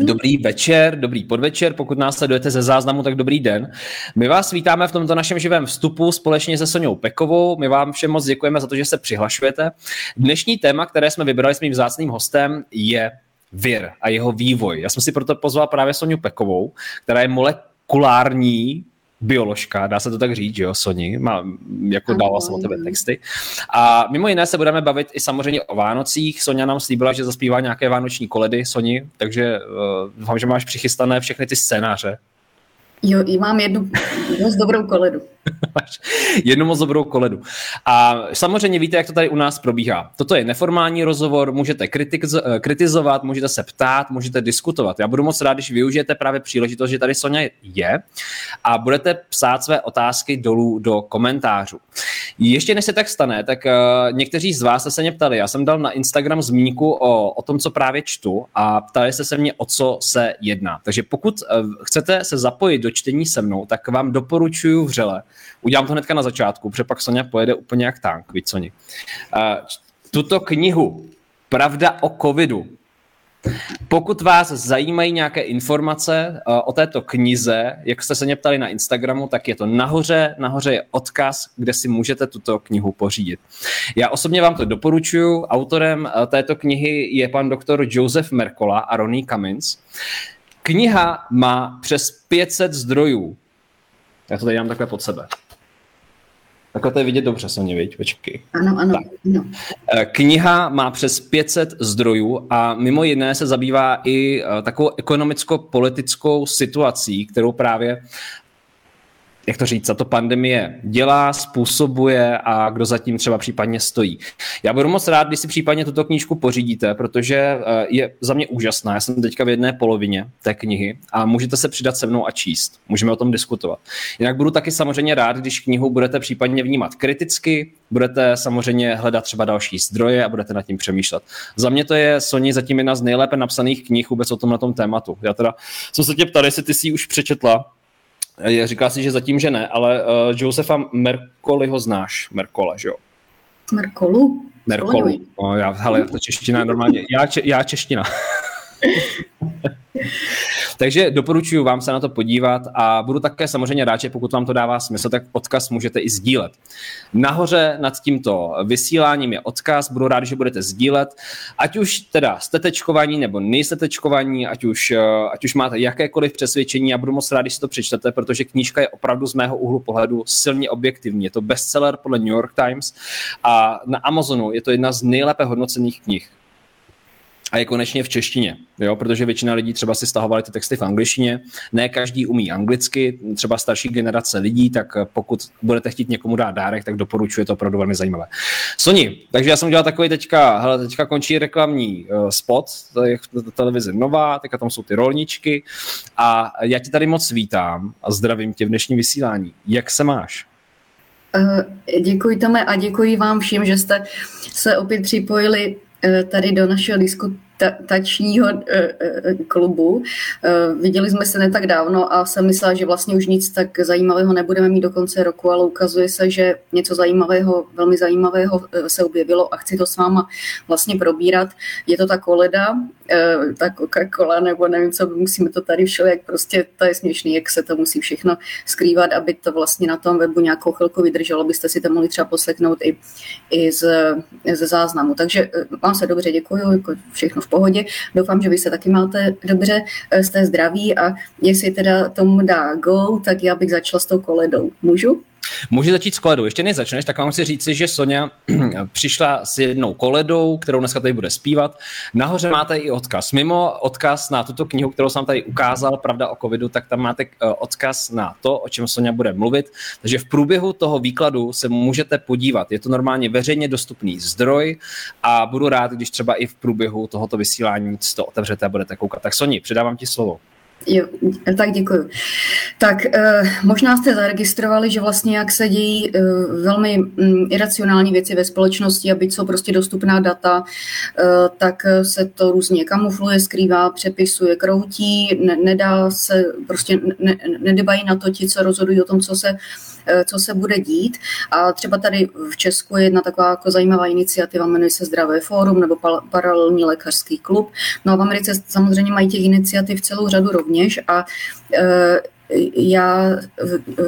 Dobrý večer, dobrý podvečer, pokud nás sledujete ze záznamu, tak dobrý den. My vás vítáme v tomto našem živém vstupu společně se Soňou Pekovou. My vám všem moc děkujeme za to, že se přihlašujete. Dnešní téma, které jsme vybrali s mým vzácným hostem, je vir a jeho vývoj. Já jsem si proto pozval právě Soňu Pekovou, která je molekulární bioložka, dá se to tak říct, jo, Soni, má, jako dává jsem o tebe texty. A mimo jiné se budeme bavit i samozřejmě o Vánocích. Sonia nám slíbila, že zaspívá nějaké vánoční koledy, Soni, takže uh, doufám, že máš přichystané všechny ty scénáře. Jo, i mám jednu dost dobrou koledu. Jednu moc dobrou koledu. A samozřejmě víte, jak to tady u nás probíhá. Toto je neformální rozhovor, můžete eh, kritizovat, můžete se ptát, můžete diskutovat. Já budu moc rád, když využijete právě příležitost, že tady Sonja je a budete psát své otázky dolů do komentářů. Ještě než se tak stane, tak uh, někteří z vás se mě ptali, já jsem dal na Instagram zmínku o, o tom, co právě čtu a ptali se se mě, o co se jedná. Takže pokud uh, chcete se zapojit do čtení se mnou, tak vám doporučuji vřele Udělám to hnedka na začátku, protože pak Sonja pojede úplně jak tank, víc Soni. Uh, tuto knihu Pravda o covidu pokud vás zajímají nějaké informace uh, o této knize, jak jste se mě ptali na Instagramu, tak je to nahoře, nahoře je odkaz, kde si můžete tuto knihu pořídit. Já osobně vám to doporučuji. Autorem uh, této knihy je pan doktor Joseph Merkola a Ronnie Cummins. Kniha má přes 500 zdrojů. Já to tady dám takhle pod sebe. Takhle to je vidět dobře, Soně, viď? Počkej. Ano, ano, ano. Eh, kniha má přes 500 zdrojů a mimo jiné se zabývá i eh, takovou ekonomicko-politickou situací, kterou právě jak to říct, to pandemie dělá, způsobuje a kdo zatím třeba případně stojí. Já budu moc rád, když si případně tuto knížku pořídíte, protože eh, je za mě úžasná. Já jsem teďka v jedné polovině té knihy a můžete se přidat se mnou a číst. Můžeme o tom diskutovat. Jinak budu taky samozřejmě rád, když knihu budete případně vnímat kriticky, budete samozřejmě hledat třeba další zdroje a budete nad tím přemýšlet. Za mě to je Sony zatím jedna z nejlépe napsaných knih vůbec o tom na tom tématu. Já teda jsem se tě ptal, jestli ty si ji už přečetla, Říká si, že zatím, že ne, ale uh, Josefa Merkoliho znáš, Merkole, že jo? Merkolu? Merkolu. No, já, hele, to čeština normálně. Já, če, já čeština. Takže doporučuji vám se na to podívat a budu také samozřejmě rád, že pokud vám to dává smysl, tak odkaz můžete i sdílet. Nahoře nad tímto vysíláním je odkaz, budu rád, že budete sdílet, ať už teda jste tečkovaní nebo nejste tečkovaní, ať už, ať už máte jakékoliv přesvědčení a budu moc rád, když si to přečtete, protože knížka je opravdu z mého úhlu pohledu silně objektivní. Je to bestseller podle New York Times a na Amazonu je to jedna z nejlépe hodnocených knih a je konečně v češtině, jo? protože většina lidí třeba si stahovali ty texty v angličtině, ne každý umí anglicky, třeba starší generace lidí, tak pokud budete chtít někomu dát dárek, tak doporučuji to opravdu velmi zajímavé. Soni, takže já jsem udělal takový teďka, hele, teďka končí reklamní uh, spot, to je televize nová, teďka tam jsou ty rolničky a já ti tady moc vítám a zdravím tě v dnešním vysílání. Jak se máš? Uh, děkuji Tome a děkuji vám všem, že jste se opět připojili eh, tady do našeho disku, tačního eh, eh, klubu. Eh, viděli jsme se ne tak dávno a jsem myslela, že vlastně už nic tak zajímavého nebudeme mít do konce roku, ale ukazuje se, že něco zajímavého, velmi zajímavého se objevilo a chci to s váma vlastně probírat. Je to ta koleda, ta Coca-Cola, nebo nevím, co musíme to tady jak prostě to je směšný, jak se to musí všechno skrývat, aby to vlastně na tom webu nějakou chvilku vydrželo, byste si to mohli třeba poslechnout i, i z, ze záznamu. Takže vám se dobře děkuji, jako všechno v pohodě. Doufám, že vy se taky máte dobře, eh, jste zdraví a jestli teda tomu dá go, tak já bych začala s tou koledou. Můžu? Můžu začít s koledou. Ještě než začneš, tak vám chci říci, že Sonja přišla s jednou koledou, kterou dneska tady bude zpívat. Nahoře máte i odkaz. Mimo odkaz na tuto knihu, kterou jsem tady ukázal, Pravda o covidu, tak tam máte eh, odkaz na to, o čem Sonja bude mluvit. Takže v průběhu toho výkladu se můžete podívat. Je to normálně veřejně dostupný zdroj a budu rád, když třeba i v průběhu tohoto vysílání to otevřete a budete koukat. Tak Soni, předávám ti slovo. Jo, tak děkuji. Tak eh, možná jste zaregistrovali, že vlastně jak se dějí eh, velmi mm, iracionální věci ve společnosti a byť jsou prostě dostupná data, eh, tak se to různě kamufluje, skrývá, přepisuje, kroutí, ne, nedá se, prostě ne, na to ti, co rozhodují o tom, co se co se bude dít. A třeba tady v Česku je jedna taková jako zajímavá iniciativa, jmenuje se Zdravé fórum nebo Paralelní lékařský klub. No a v Americe samozřejmě mají těch iniciativ celou řadu rovněž a e, já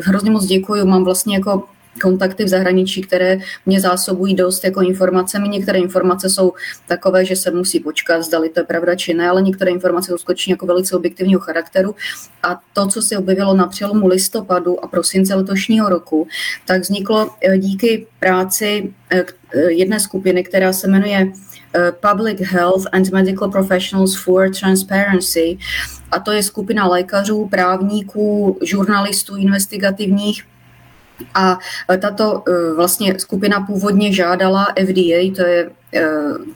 hrozně moc děkuji, mám vlastně jako kontakty v zahraničí, které mě zásobují dost jako informacemi. Některé informace jsou takové, že se musí počkat, zdali to je pravda či ne, ale některé informace jsou skutečně jako velice objektivního charakteru. A to, co se objevilo na přelomu listopadu a prosince letošního roku, tak vzniklo e, díky práci e, jedné skupiny, která se jmenuje Eh, Public Health and Medical Professionals for Transparency. A to je skupina lékařů, právníků, žurnalistů investigativních, a eh, tato eh, vlastně skupina původně žádala FDA, to je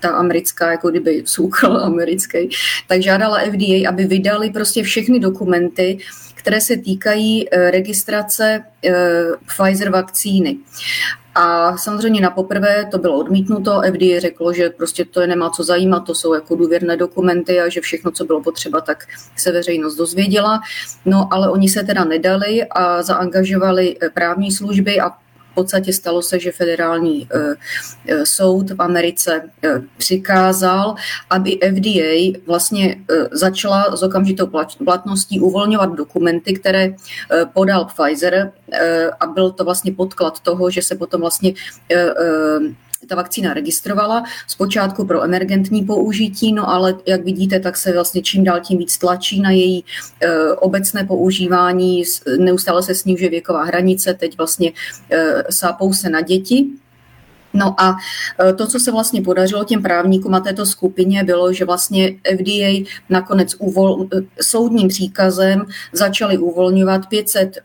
ta americká, jako kdyby soukol americký, tak žádala FDA, aby vydali prostě všechny dokumenty, které se týkají registrace Pfizer vakcíny. A samozřejmě na poprvé to bylo odmítnuto, FDA řeklo, že prostě to je nemá co zajímat, to jsou jako důvěrné dokumenty a že všechno, co bylo potřeba, tak se veřejnost dozvěděla. No ale oni se teda nedali a zaangažovali právní služby a podstatě stalo se, že federální eh, eh, soud v Americe eh, přikázal, aby FDA vlastně začala s okamžitou platností uvolňovat dokumenty, které podal Pfizer a byl to vlastně podklad toho, že se potom vlastně ta vakcína registrovala, zpočátku pro emergentní použití, no ale jak vidíte, tak se vlastně čím dál tím víc tlačí na její e, obecné používání, neustále se snižuje věková hranice, teď vlastně e, sápou se na děti, No a e, to, co se vlastně podařilo těm právníkům a této skupině, bylo, že vlastně FDA nakonec uvol, soudním příkazem začali uvolňovat 500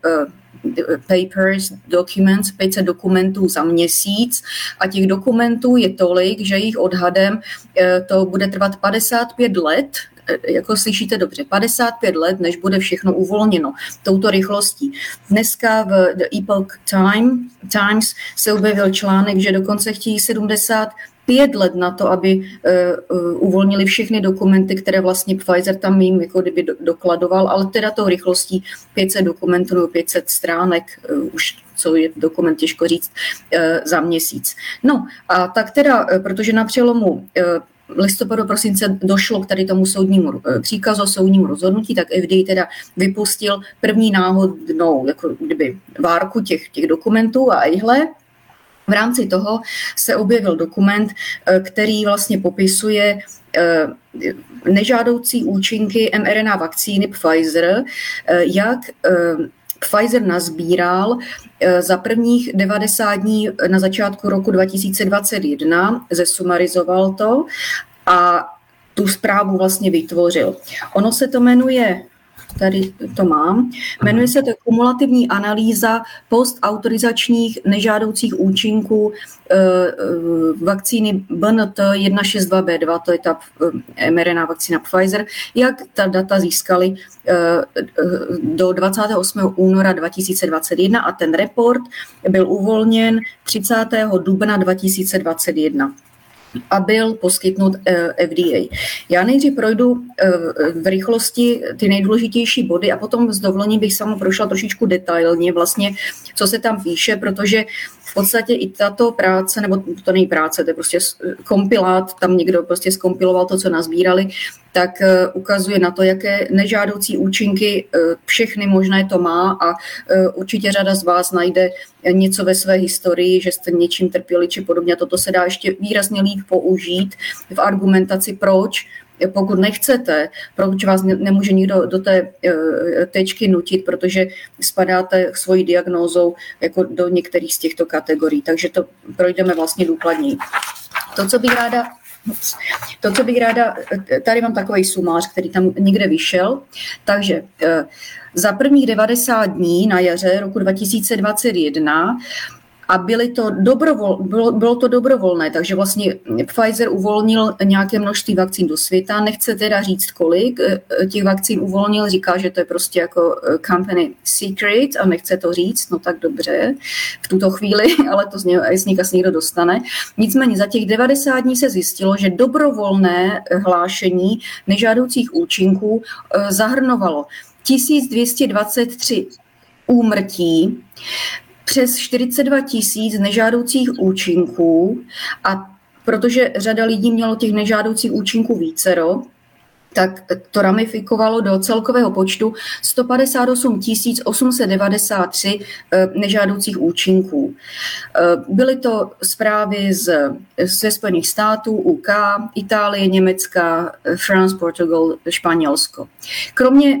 papers, documents, 500 dokumentů za měsíc a těch dokumentů je tolik, že jich odhadem eh, to bude trvat 55 let, eh, jako slyšíte dobře, 55 let, než bude všechno uvolněno touto rychlostí. Dneska v The Epoch Time, Times se objevil článek, že dokonce chtějí 70 pět let na to, aby uh, uvolnili všechny dokumenty, které vlastně Pfizer tam jim jako kdyby do, dokladoval, ale teda tou rychlostí 500 dokumentů nebo 500 stránek, uh, už co je dokument těžko říct, za měsíc. No a tak teda, protože na přelomu listopadu prosince došlo k tady tomu soudnímu příkazu, soudnímu rozhodnutí, tak FDA teda vypustil první náhodnou jako kdyby várku těch, těch dokumentů a ihle, v rámci toho se objevil dokument, eh, který vlastně popisuje eh, nežádoucí účinky mRNA vakcíny Pfizer, eh, jak Pfizer nazbíral za prvních 90 dní na začátku roku 2021, zesumarizoval to a tu zprávu vlastně vytvořil. Ono se to jmenuje tady to mám. Jmenuje se to kumulativní analýza postautorizačních nežádoucích účinků eh, eh, vakcíny BNT 162B2, to je ta eh, mRNA vakcína Pfizer, jak ta data získali do 28. února 2021 a ten report byl uvolněn 30. dubna 2021 a byl poskytnut eh, FDA. Já nejdřív projdu eh, v rychlosti ty nejdůležitější body a potom z dovolení bych samo prošla trošičku detailně vlastně, co se tam píše, protože podstatě i tato práce, nebo to není práce, to je prostě kompilát, tam někdo prostě skompiloval to, co nazbírali, tak eh, ukazuje na to, jaké nežádoucí účinky eh, všechny možné to má a eh, určitě řada z vás najde něco ve své historii, že jste něčím trpěli či podobně. Toto se dá ještě výrazně líp použít v argumentaci, proč pokud nechcete, proč vás nemůže nikdo do té tečky nutit, protože spadáte svojí diagnózou jako do některých z těchto kategorií. Takže to projdeme vlastně důkladněji. To, co bych ráda to, co bych ráda, tady mám takový sumář, který tam někde vyšel, takže eh, za prvních 90 dní na jaře roku 2021 a byly to dobrovol, bylo, bylo to dobrovolné, takže vlastně Pfizer uvolnil nějaké množství vakcín do světa, nechce teda říct kolik eh, těch vakcín uvolnil, říká, že to je prostě jako eh, company secret a nechce to říct, no tak dobře v tuto chvíli, ale to z něj, z něj asi někdo dostane. Nicméně za těch 90 dní se zjistilo, že dobrovolné hlášení nežádoucích účinků eh, zahrnovalo 1223 úmrtí, přes 42 tisíc nežádoucích účinků a protože řada lidí mělo těch nežádoucích účinků vícero, tak to ramifikovalo do celkového počtu 158 893 eh, nežádoucích účinků. Eh, byly to zprávy z, ze Spojených států, UK, Itálie, Německa, eh, France, Portugal, Španělsko. Kromě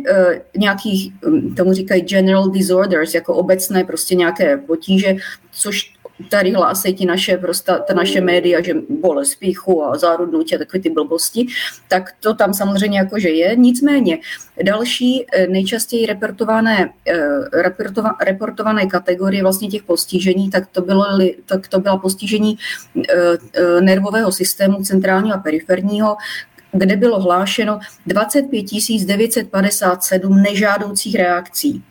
nějakých, hm, tomu říkají general disorders, jako obecné prostě nějaké potíže, což tady hlásí ti naše, prostě, ta naše média, že bolest píchu a zárudnutí a takové ty blbosti, tak to tam samozřejmě jakože je. Nicméně další eh, nejčastěji reportované, eh, reportova, reportované kategorie vlastně těch postižení, tak to, bylo, tak to byla postižení eh, nervového systému centrálního a periferního, kde bylo hlášeno 25 957 nežádoucích reakcí.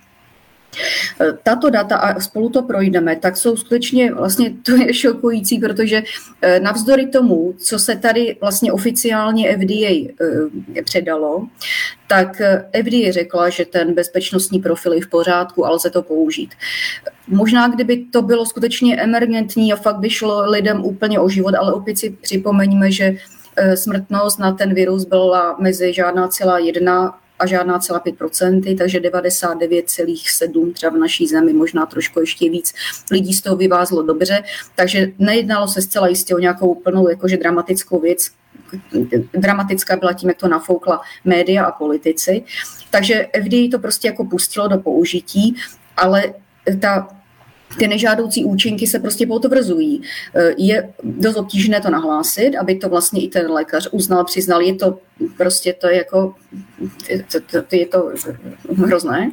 Tato data, a spolu to projdeme, tak jsou skutečně, vlastně to je šokující, protože eh, navzdory tomu, co se tady vlastně oficiálně FDA eh, předalo, tak eh, FDA řekla, že ten bezpečnostní profil je v pořádku a lze to použít. Možná, kdyby to bylo skutečně emergentní a fakt by šlo lidem úplně o život, ale opět si připomeňme, že smrtnost na ten virus byla mezi žádná celá jedna a žádná celá 5%, takže 99,7 třeba v naší zemi, možná trošku ještě víc lidí z toho vyvázlo dobře, takže nejednalo se zcela jistě o nějakou plnou jakože dramatickou věc, dramatická byla tím, jak to nafoukla média a politici. Takže FDA to prostě jako pustilo do použití, ale ta ty nežádoucí účinky se prostě potvrzují. Je dost obtížné to nahlásit, aby to vlastně i ten lékař uznal, přiznal. Je to prostě to je jako, to, to je to hrozné.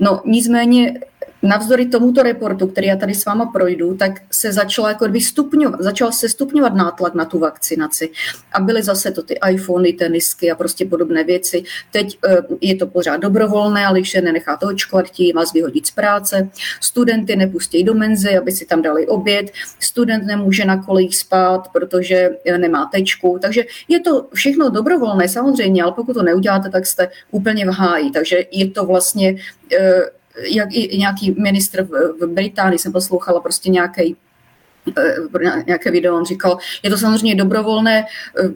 No nicméně Navzdory tomuto reportu, který já tady s váma projdu, tak se začalo jako stupňovat, začal se stupňovat nátlak na tu vakcinaci. A byly zase to ty iPhony, tenisky a prostě podobné věci. Teď eh, je to pořád dobrovolné, ale když se nenecháte očkovat, chtějí vás vyhodit z práce. Studenty nepustí do menzy, aby si tam dali oběd. Student nemůže na kolejích spát, protože eh, nemá tečku. Takže je to všechno dobrovolné samozřejmě, ale pokud to neuděláte, tak jste úplně v háji. Takže je to vlastně eh, jak i nějaký ministr v Británii jsem poslouchala prostě nějaký eh, nějaké video, on říkal, je to samozřejmě dobrovolné, eh,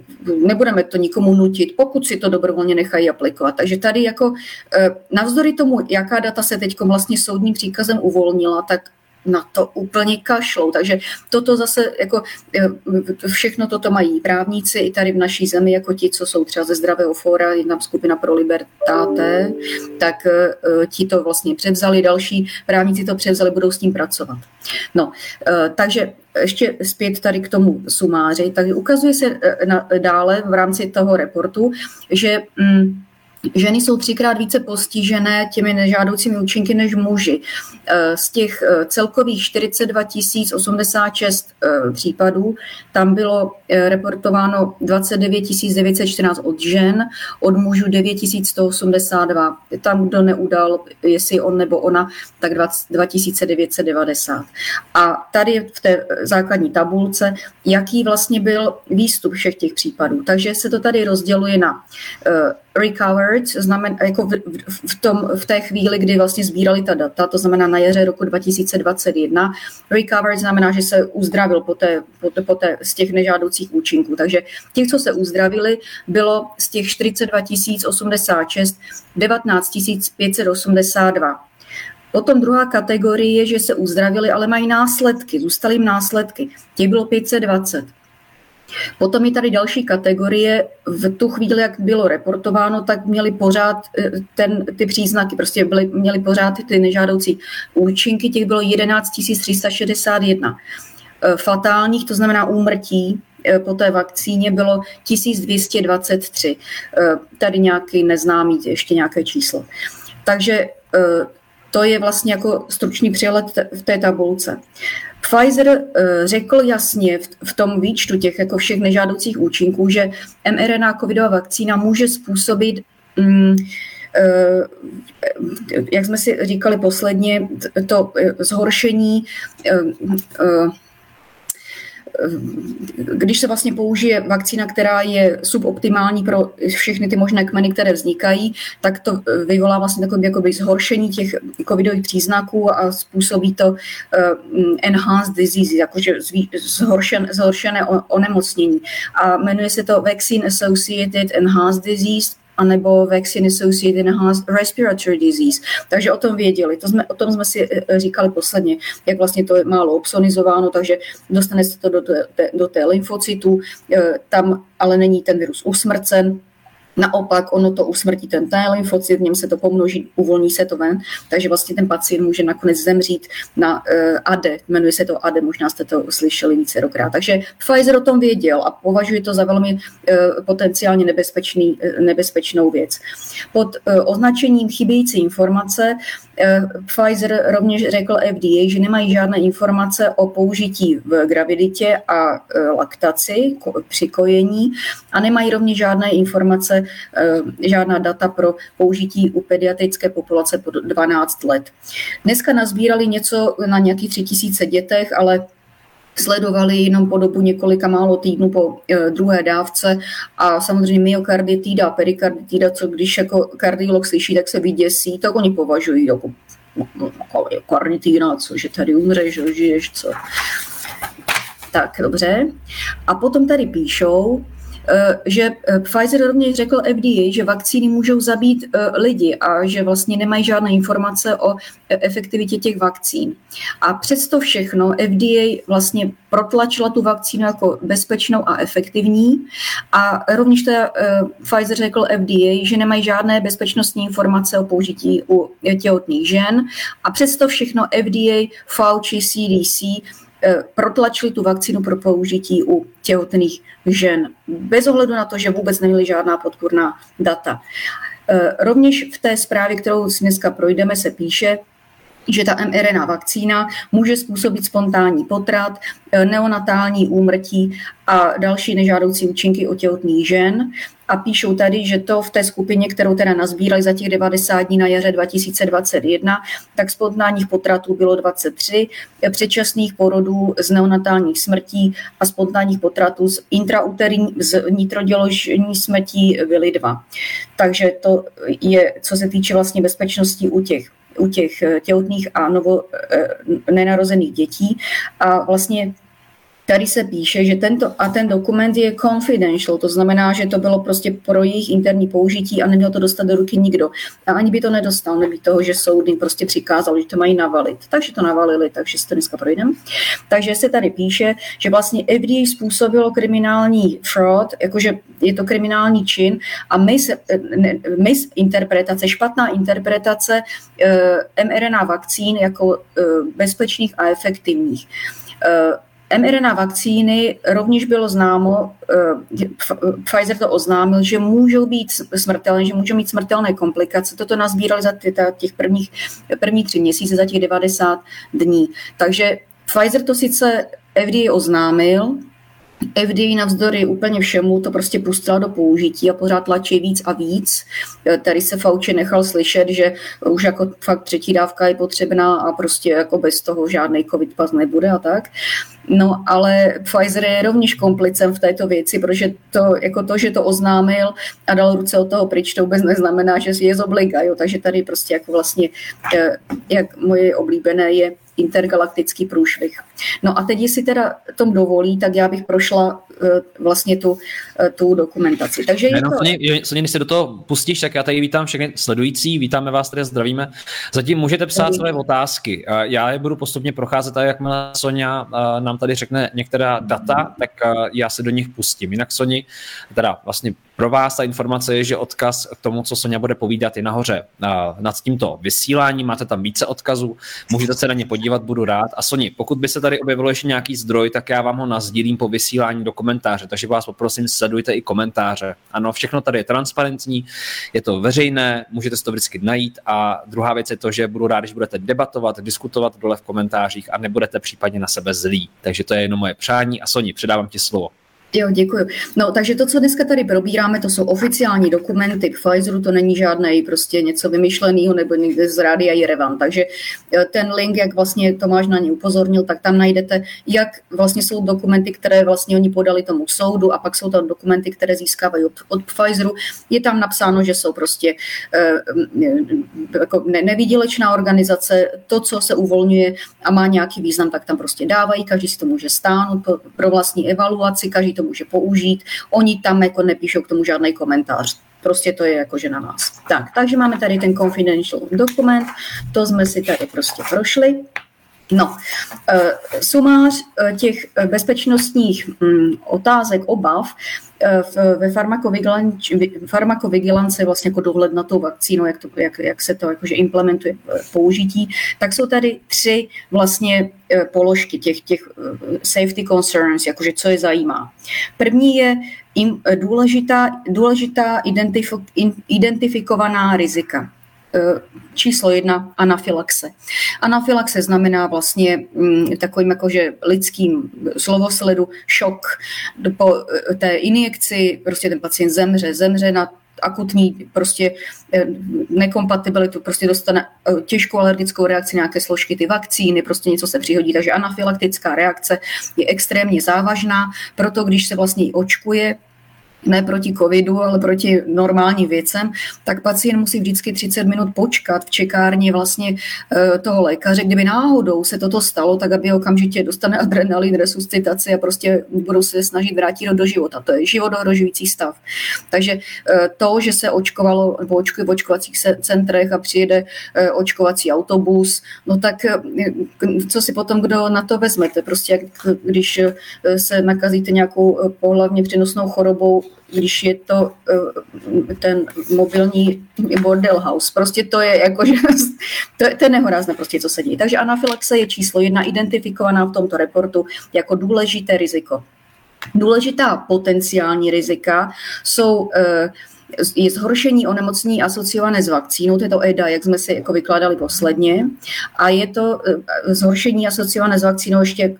nebudeme to nikomu nutit, pokud si to dobrovolně nechají aplikovat. Takže tady jako eh, navzdory tomu, jaká data se teď vlastně soudním příkazem uvolnila, tak na to úplně kašlou. Takže toto zase, jako eh, všechno toto mají právníci i tady v naší zemi, jako ti, co jsou třeba ze Zdravého fóra, jedna skupina pro libertáte, tak eh, ti to vlastně převzali, další právníci to převzali, budou s tím pracovat. No, eh, takže ještě zpět tady k tomu sumáři, tak ukazuje se dále v rámci toho reportu, že mm, Ženy jsou třikrát více postižené těmi nežádoucími účinky než muži. Eh, z těch eh, celkových 42 086 eh, případů tam bylo reportováno 29 914 od žen, od mužů 9 182. Tam, kdo neudal, jestli on nebo ona, tak 2990. A tady v té základní tabulce, jaký vlastně byl výstup všech těch případů. Takže se to tady rozděluje na recovered, znamená jako v, v, tom, v té chvíli, kdy vlastně sbírali ta data, to znamená na jaře roku 2021. Recovered znamená, že se uzdravil poté, poté, poté z těch nežádoucích účinků. Takže těch, co se uzdravili, bylo z těch 42 086 19 582. Potom druhá kategorie je, že se uzdravili, ale mají následky, zůstaly jim následky. Těch bylo 520. Potom je tady další kategorie. V tu chvíli, jak bylo reportováno, tak měli pořád eh, ten, ty příznaky, prostě byly, měli pořád ty nežádoucí účinky, těch bylo 11 361. Eh, fatálních, to znamená úmrtí, eh, po té vakcíně bylo 1223. Tady nějaký neznámý, ještě nějaké číslo. Takže to je vlastně jako stručný přehled v té tabulce. Pfizer řekl jasně v tom výčtu těch jako všech nežádoucích účinků, že mRNA covidová vakcína může způsobit mm, jak jsme si říkali posledně, to zhoršení když se vlastně použije vakcína, která je suboptimální pro všechny ty možné kmeny, které vznikají, tak to vyvolá vlastně takové jakoby zhoršení těch covidových příznaků a způsobí to uh, enhanced disease, jakože zhoršen, zhoršené onemocnění. A jmenuje se to Vaccine Associated Enhanced Disease anebo Vaccine Associated Respiratory Disease. Takže o tom věděli. To jsme, o tom jsme si eh, říkali posledně, jak vlastně to je málo obsonizováno, takže dostane se to do té, do té lymfocytu, eh, tam ale není ten virus usmrcen, Naopak, ono to usmrtí ten T lymfocyt, v něm se to pomnoží, uvolní se to ven, takže vlastně ten pacient může nakonec zemřít na uh, ADE, jmenuje se to ADE, možná jste to slyšeli vícerokrát. Takže Pfizer o tom věděl a považuje to za velmi uh, potenciálně nebezpečný, uh, nebezpečnou věc. Pod uh, označením chybějící informace Eh, Pfizer rovněž řekl FDA, že nemají žádné informace o použití v graviditě a eh, laktaci při kojení a nemají rovněž žádné informace, eh, žádná data pro použití u pediatrické populace pod 12 let. Dneska nazbírali něco na nějakých 3000 dětech, ale sledovali jenom po dobu několika málo týdnů po e, druhé dávce a samozřejmě myokarditida perikarditida, co když jako kardiolog slyší, tak se vyděsí, tak oni považují jako, no, no, jako karnitina, co, že tady umřeš, žiješ, co. Tak, dobře. A potom tady píšou, Eh, že eh, Pfizer rovněž řekl FDA, že vakcíny můžou zabít eh, lidi a že vlastně nemají žádné informace o efektivitě těch vakcín. A přesto všechno FDA vlastně protlačila tu vakcínu jako bezpečnou a efektivní a rovněž teda Pfizer řekl FDA, že nemají žádné bezpečnostní informace o použití u těhotných žen a přesto všechno FDA, Fauci, CDC Eh, protlačili tu vakcínu pro použití u těhotných žen, bez ohledu na to, že vůbec neměli žádná podpůrná data. Eh, rovněž v té zprávě, kterou dneska projdeme, se píše, že ta mRNA vakcína může způsobit spontánní potrat, eh, neonatální úmrtí a další nežádoucí účinky u těhotných žen. A píšou tady, že to v té skupině, kterou teda nazbírali za těch 90 dní na jaře 2021, tak spontánních potratů bylo 23, předčasných porodů z neonatálních smrtí a spontánních potratů z intrauterní, z nitroděložní smrtí byly dva. Takže to je, co se týče vlastně bezpečnosti u těch u těch eh, těhotných a novo eh, nenarozených dětí. A vlastně Tady se píše, že tento a ten dokument je confidential, to znamená, že to bylo prostě pro jejich interní použití a neměl to dostat do ruky nikdo. A ani by to nedostal, nebýt toho, že soudy prostě přikázali, že to mají navalit. Takže to navalili, takže si to dneska projdeme. Takže se tady píše, že vlastně FDA způsobilo kriminální fraud, jakože je to kriminální čin a mis, mis interpretace, špatná interpretace uh, mRNA vakcín jako uh, bezpečných a efektivních. Uh, mRNA vakcíny rovněž bylo známo, eh, Pfizer to oznámil, že můžou být smrtelné, že můžou mít smrtelné komplikace. Toto nazbírali za těch prvních, první tři měsíce, za těch 90 dní. Takže Pfizer to sice FDA oznámil, FDA navzdory úplně všemu to prostě pustila do použití a pořád tlačí víc a víc. Tady se Fauci nechal slyšet, že už jako fakt třetí dávka je potřebná a prostě jako bez toho žádný covid pas nebude a tak. No ale Pfizer je rovněž komplicem v této věci, protože to, jako to, že to oznámil a dal ruce od toho pryč, to vůbec neznamená, že je z obliga, jo? takže tady prostě jako vlastně, eh, jak moje oblíbené je intergalaktický průšvih. No a teď, jestli teda tom dovolí, tak já bych prošla vlastně tu, uh, tu dokumentaci. Takže je to... Soně, Soně, když se do toho pustíš, tak já tady vítám všechny sledující, vítáme vás tady, zdravíme. Zatím můžete psát své otázky. Já je budu postupně procházet a jakmile Sonja nám tady řekne některá data, tak já se do nich pustím. Jinak Soni, teda vlastně pro vás ta informace je, že odkaz k tomu, co Sonja bude povídat, je nahoře nad tímto vysíláním. Máte tam více odkazů, můžete se na ně podívat, budu rád. A Soni, pokud by se tady objevilo ještě nějaký zdroj, tak já vám ho nazdílím po vysílání do komentáře, takže vás poprosím, sledujte i komentáře. Ano, všechno tady je transparentní, je to veřejné, můžete si to vždycky najít a druhá věc je to, že budu rád, když budete debatovat, diskutovat dole v komentářích a nebudete případně na sebe zlí. Takže to je jenom moje přání a Soni, předávám ti slovo. Jo, děkuji. No, takže to, co dneska tady probíráme, to jsou oficiální dokumenty k Pfizeru, to není žádné prostě něco vymyšleného nebo někde z rádia Jerevan. Takže eh, ten link, jak vlastně Tomáš na ně upozornil, tak tam najdete, jak vlastně jsou dokumenty, které vlastně oni podali tomu soudu a pak jsou tam dokumenty, které získávají od, od Pfizeru. Je tam napsáno, že jsou prostě uh, jako nevýdělečná organizace, to, co se uvolňuje a má nějaký význam, tak tam prostě dávají, každý si to může stáhnout pro, pro vlastní evaluaci, každý to může použít. Oni tam jako nepíšou k tomu žádný komentář. Prostě to je jakože na nás. Tak, takže máme tady ten confidential dokument, to jsme si tady prostě prošli. No, eh, sumář eh, těch bezpečnostních mm, otázek, obav eh, ve farmakovigilanci, vlastně jako dohled na tou vakcínu, jak, to, jak, jak se to jakože implementuje použití, tak jsou tady tři vlastně položky těch, těch safety concerns, jakože co je zajímá. První je důležitá, důležitá identifikovaná rizika. Eh, číslo jedna anafilaxe. Anafilaxe znamená vlastně mm, takovým jakože lidským slovosledu šok po eh, té injekci, prostě ten pacient zemře, zemře na akutní prostě eh, nekompatibilitu, prostě dostane těžkou alergickou reakci nějaké složky ty vakcíny, prostě něco se přihodí, takže anafilaktická reakce je extrémně závažná, proto když se vlastně očkuje, ne proti covidu, ale proti normálním věcem, tak pacient musí vždycky 30 minut počkat v čekárně vlastně eh, toho lékaře. Kdyby náhodou se toto stalo, tak aby okamžitě dostane adrenalin, resuscitaci a prostě budou se snažit vrátit do života. To je životohrožující stav. Takže eh, to, že se očkovalo nebo očkuje v očkovacích centrech a přijede eh, očkovací autobus, no tak co si potom kdo na to vezmete? Prostě jak když se nakazíte nějakou pohlavně přenosnou chorobou, když je to uh, ten mobilní bordel house. Prostě to je jako, že to, to je nehorázné prostě, co se děje. Takže anafilaxe je číslo jedna identifikovaná v tomto reportu jako důležité riziko. Důležitá potenciální rizika jsou uh, je zhoršení onemocnění asociované s vakcínou, to je to EDA, jak jsme si jako vykládali posledně, a je to zhoršení asociované s vakcínou ještě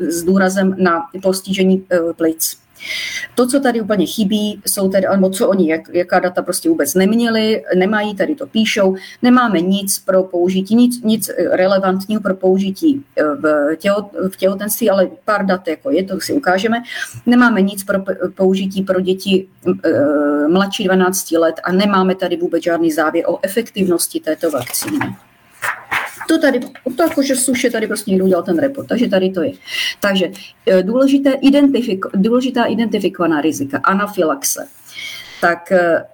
s důrazem na postižení plic. To, co tady úplně chybí, jsou tedy, nebo co oni, jak, jaká data prostě vůbec neměli, nemají, tady to píšou, nemáme nic pro použití, nic, nic relevantního pro použití eh, v, těho, v těhotenství, ale pár dat jako je, to si ukážeme. Nemáme nic pro použití pro děti eh, mladší 12 let a nemáme tady vůbec žádný závěr o efektivnosti této vakcíny. To tady, to jako, že suše tady prostě někdo udělal ten report, takže tady to je. Takže eh, důležité identifiko, důležitá identifikovaná rizika, anafilaxe. Tak eh,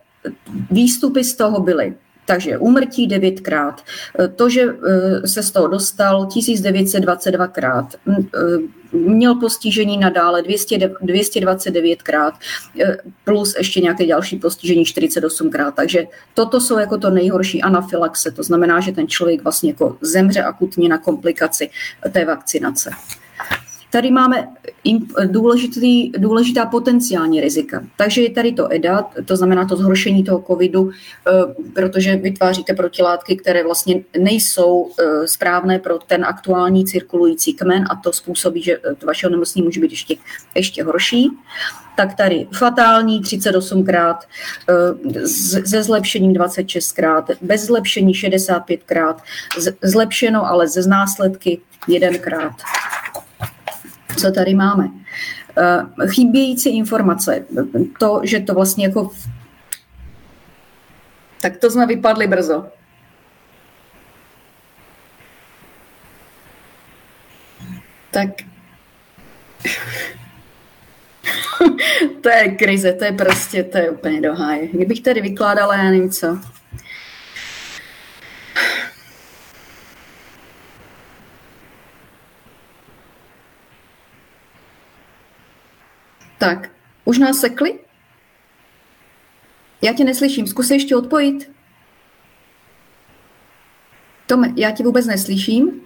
výstupy z toho byly takže úmrtí devětkrát, to, že eh, se z toho dostal 1922krát, měl postižení nadále 200, 229krát, eh, plus ještě nějaké další postižení 48krát. Takže toto jsou jako to nejhorší anafilaxe, to znamená, že ten člověk vlastně jako zemře akutně na komplikaci té vakcinace. Tady máme důležitý, důležitá potenciální rizika. Takže je tady to EDA, to znamená to zhoršení toho covidu, eh, protože vytváříte protilátky, které vlastně nejsou eh, správné pro ten aktuální cirkulující kmen a to způsobí, že eh, vaše onemocnění může být ještě, ještě horší. Tak tady fatální 38krát, se zlepšením 26krát, bez zlepšení 65krát, zlepšeno, ale ze následky jedenkrát co tady máme. Eh, chybějící informace, to, že to vlastně jako... Tak to jsme vypadli brzo. Tak to je krize, to je prostě, to je úplně doháje. Kdybych tady vykládala, já nevím co. Tak, už nás sekli? Já tě neslyším, zkus ještě odpojit. Tome, já tě vůbec neslyším.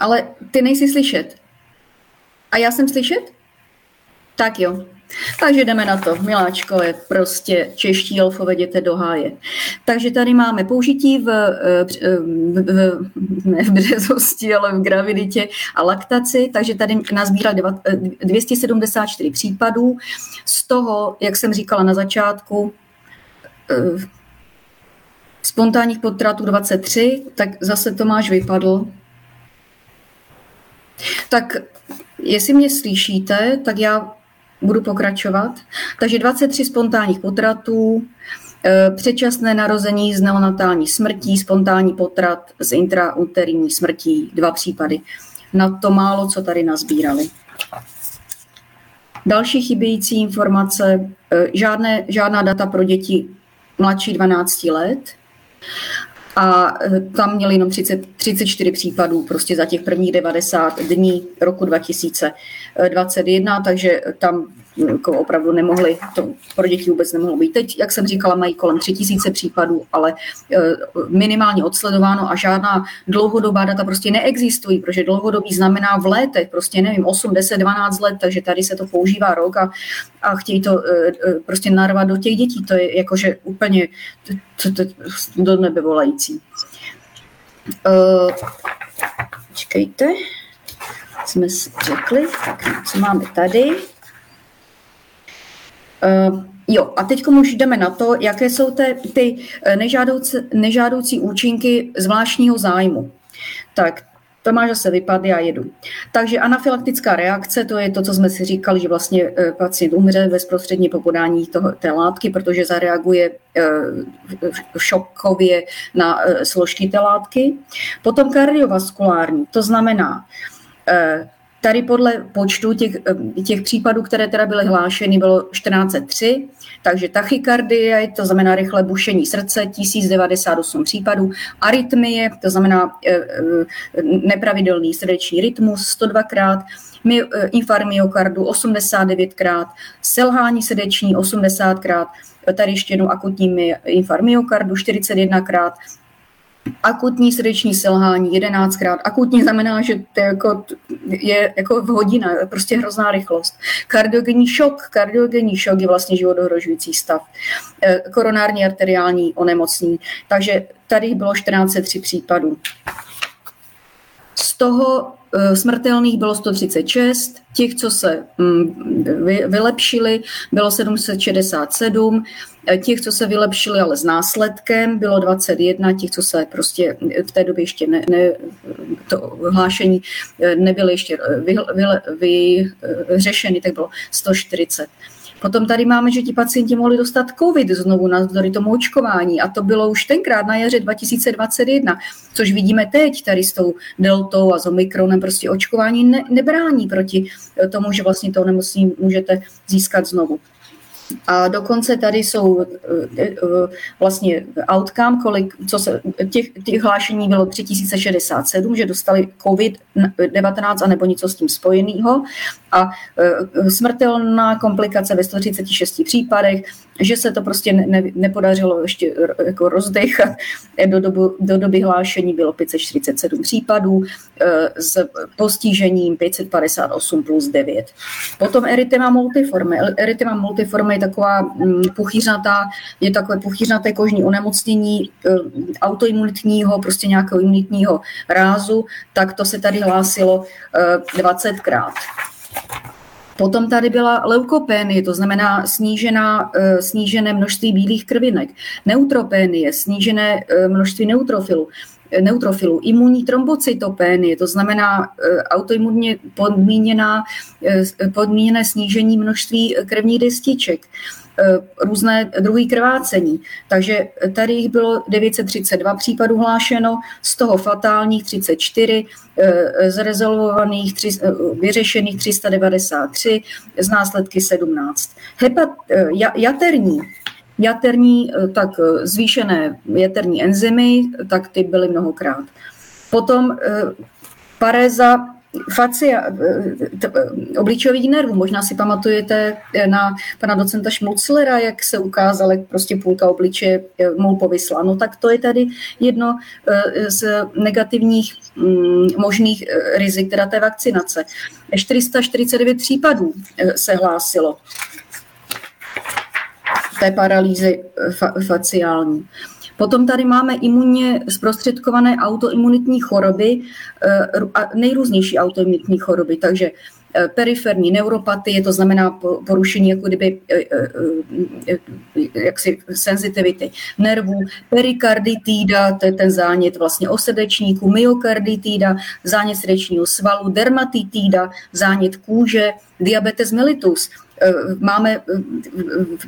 Ale ty nejsi slyšet. A já jsem slyšet? Tak jo. Takže jdeme na to. Miláčko je prostě čeští alfové jděte do háje. Takže tady máme použití v, eh, v, v, ne v březosti, ale v graviditě a laktaci. Takže tady nazbíral 274 eh, případů. Z toho, jak jsem říkala na začátku, eh, spontánních potratů 23, tak zase Tomáš vypadl. Tak jestli mě slyšíte, tak já budu pokračovat. Takže 23 spontánních potratů, eh, předčasné narození z neonatální smrtí, spontánní potrat z intrauterní smrtí, dva případy. Na to málo, co tady nazbírali. Další chybějící informace, eh, žádné, žádná data pro děti mladší 12 let a eh, tam měli jenom 30, 34 případů prostě za těch prvních 90 dní roku 2021, takže tam jako opravdu nemohli, to pro děti vůbec nemohlo být. Teď, jak jsem říkala, mají kolem 3000 případů, ale eh, minimálně odsledováno a žádná dlouhodobá data prostě neexistují, protože dlouhodobý znamená v létech, prostě nevím, 8, 10, 12 let, takže tady se to používá rok a, a chtějí to eh, eh, prostě narvat do těch dětí. To je jakože úplně do nebe volající. Čekejte, jsme řekli, tak co máme tady. Uh, jo, a teď už jdeme na to, jaké jsou te, ty eh, nežádoucí, nežádoucí účinky zvláštního zájmu. Tak, to má zase vypad, já jedu. Takže anafylaktická reakce, to je to, co jsme si říkali, že vlastně eh, pacient umře bezprostředně po podání toho, té látky, protože zareaguje šokově na složky té látky. Potom kardiovaskulární, to znamená Tady podle počtu těch, eh, těch případů, které teda byly hlášeny, bylo 1403, takže tachykardie, to znamená rychlé bušení srdce, 1098 případů, arytmie, to znamená eh, eh, nepravidelný srdeční rytmus 102 krát, infarkt myokardu 89 krát, selhání srdeční 80 krát, tady ještě jednou akutní infarkt myokardu 41 krát, akutní srdeční selhání 11krát. Akutní znamená, že to je jako, je jako v hodina, prostě hrozná rychlost. Kardiogenní šok, kardiogenní šok je vlastně životohrožující stav. Eh, koronární arteriální onemocnění. Takže tady bylo 1403 případů. Z toho smrtelných bylo 136, těch, co se mm, vylepšili, bylo 767, eh, těch, co se vylepšili, ale s následkem, bylo 21, těch, co se prostě v té době ještě ne, ne, to hlášení eh, nebyly ještě vyřešeny, vy, tak bylo 140. Potom tady máme, že ti pacienti mohli dostat COVID znovu navzdory tomu očkování a to bylo už tenkrát na jaře 2021, což vidíme teď tady s tou deltou a s omikronem, prostě očkování ne, nebrání proti tomu, že vlastně to onemocnění můžete získat znovu. A dokonce tady jsou eh, eh, vlastně outcome, kolik, co se, těch, těch hlášení bylo 3067, že dostali COVID-19 a nebo něco s tím spojeného a eh, smrtelná komplikace ve 136 případech, že se to prostě ne, nepodařilo ještě jako rozdechat. Do, dobu, do doby hlášení bylo 547 případů s postižením 558 plus 9. Potom erytema multiforme. Erytema multiforme taková mm, puchýřnatá, je takové puchýřnaté kožní onemocnění eh, autoimunitního, prostě nějakého imunitního rázu, tak to se tady hlásilo 20krát. Eh, Potom tady byla leukopénie, to znamená snížená, eh, snížené množství bílých krvinek. Neutropénie, snížené množství neutrofilu neutrofilů, imunní trombocytopénie, to znamená autoimunně podmíněná, podmíněné snížení množství krevních destiček, různé druhy krvácení. Takže tady jich bylo 932 případů hlášeno, z toho fatálních 34, zrezolvovaných, vyřešených 393, z následky 17. Hepat, jaterní jaterní, eh, tak eh, zvýšené jaterní enzymy, tak ty byly mnohokrát. Potom eh, pareza facia, obličový nervů. Možná si pamatujete na pana docenta Šmuclera, jak se ukázal, jak prostě půlka obličeje mu povisla. No tak to je tady jedno z negativních mm, možných rizik, teda té vakcinace. 449 případů se hlásilo té paralýzy faciální. Potom tady máme imunně zprostředkované autoimunitní choroby, eh, nejrůznější autoimunitní choroby, takže eh, periferní neuropatie, to znamená porušení jako kdyby jaksi senzitivity nervů, perikarditída, to je ten zánět vlastně osrdečníku, myokarditída, zánět srdečního svalu, dermatitída, zánět kůže, diabetes mellitus, máme eh,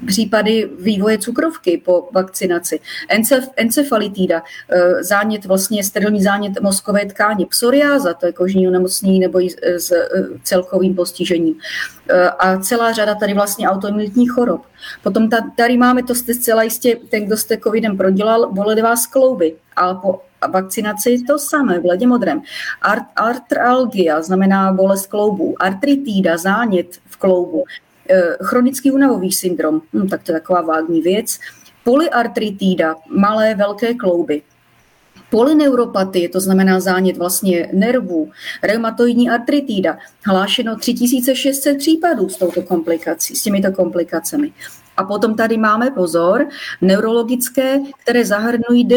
případy vývoje cukrovky po vakcinaci, encef, encefalitída, eh, zánět vlastně sterilní zánět mozkové tkáně, psoriáza, to je kožní onemocnění nebo i s celkovým postižením. A celá řada tady vlastně autoimunitních chorob. Potom tady máme, to jste zcela jistě, ten, kdo jste covidem prodělal, boledová sklouby. A po vakcinaci to samé, v ledě modrém. Art, artralgia znamená bolest kloubů, artritída, zánět v kloubu, Eh, chronický únavový syndrom, hm, tak to je taková vágní věc, polyartritída, malé, velké klouby, polyneuropatie, to znamená zánět vlastně nervů, reumatoidní artritída, hlášeno 3600 případů s touto komplikací, s těmito komplikacemi. A potom tady máme pozor, neurologické, které zahrnují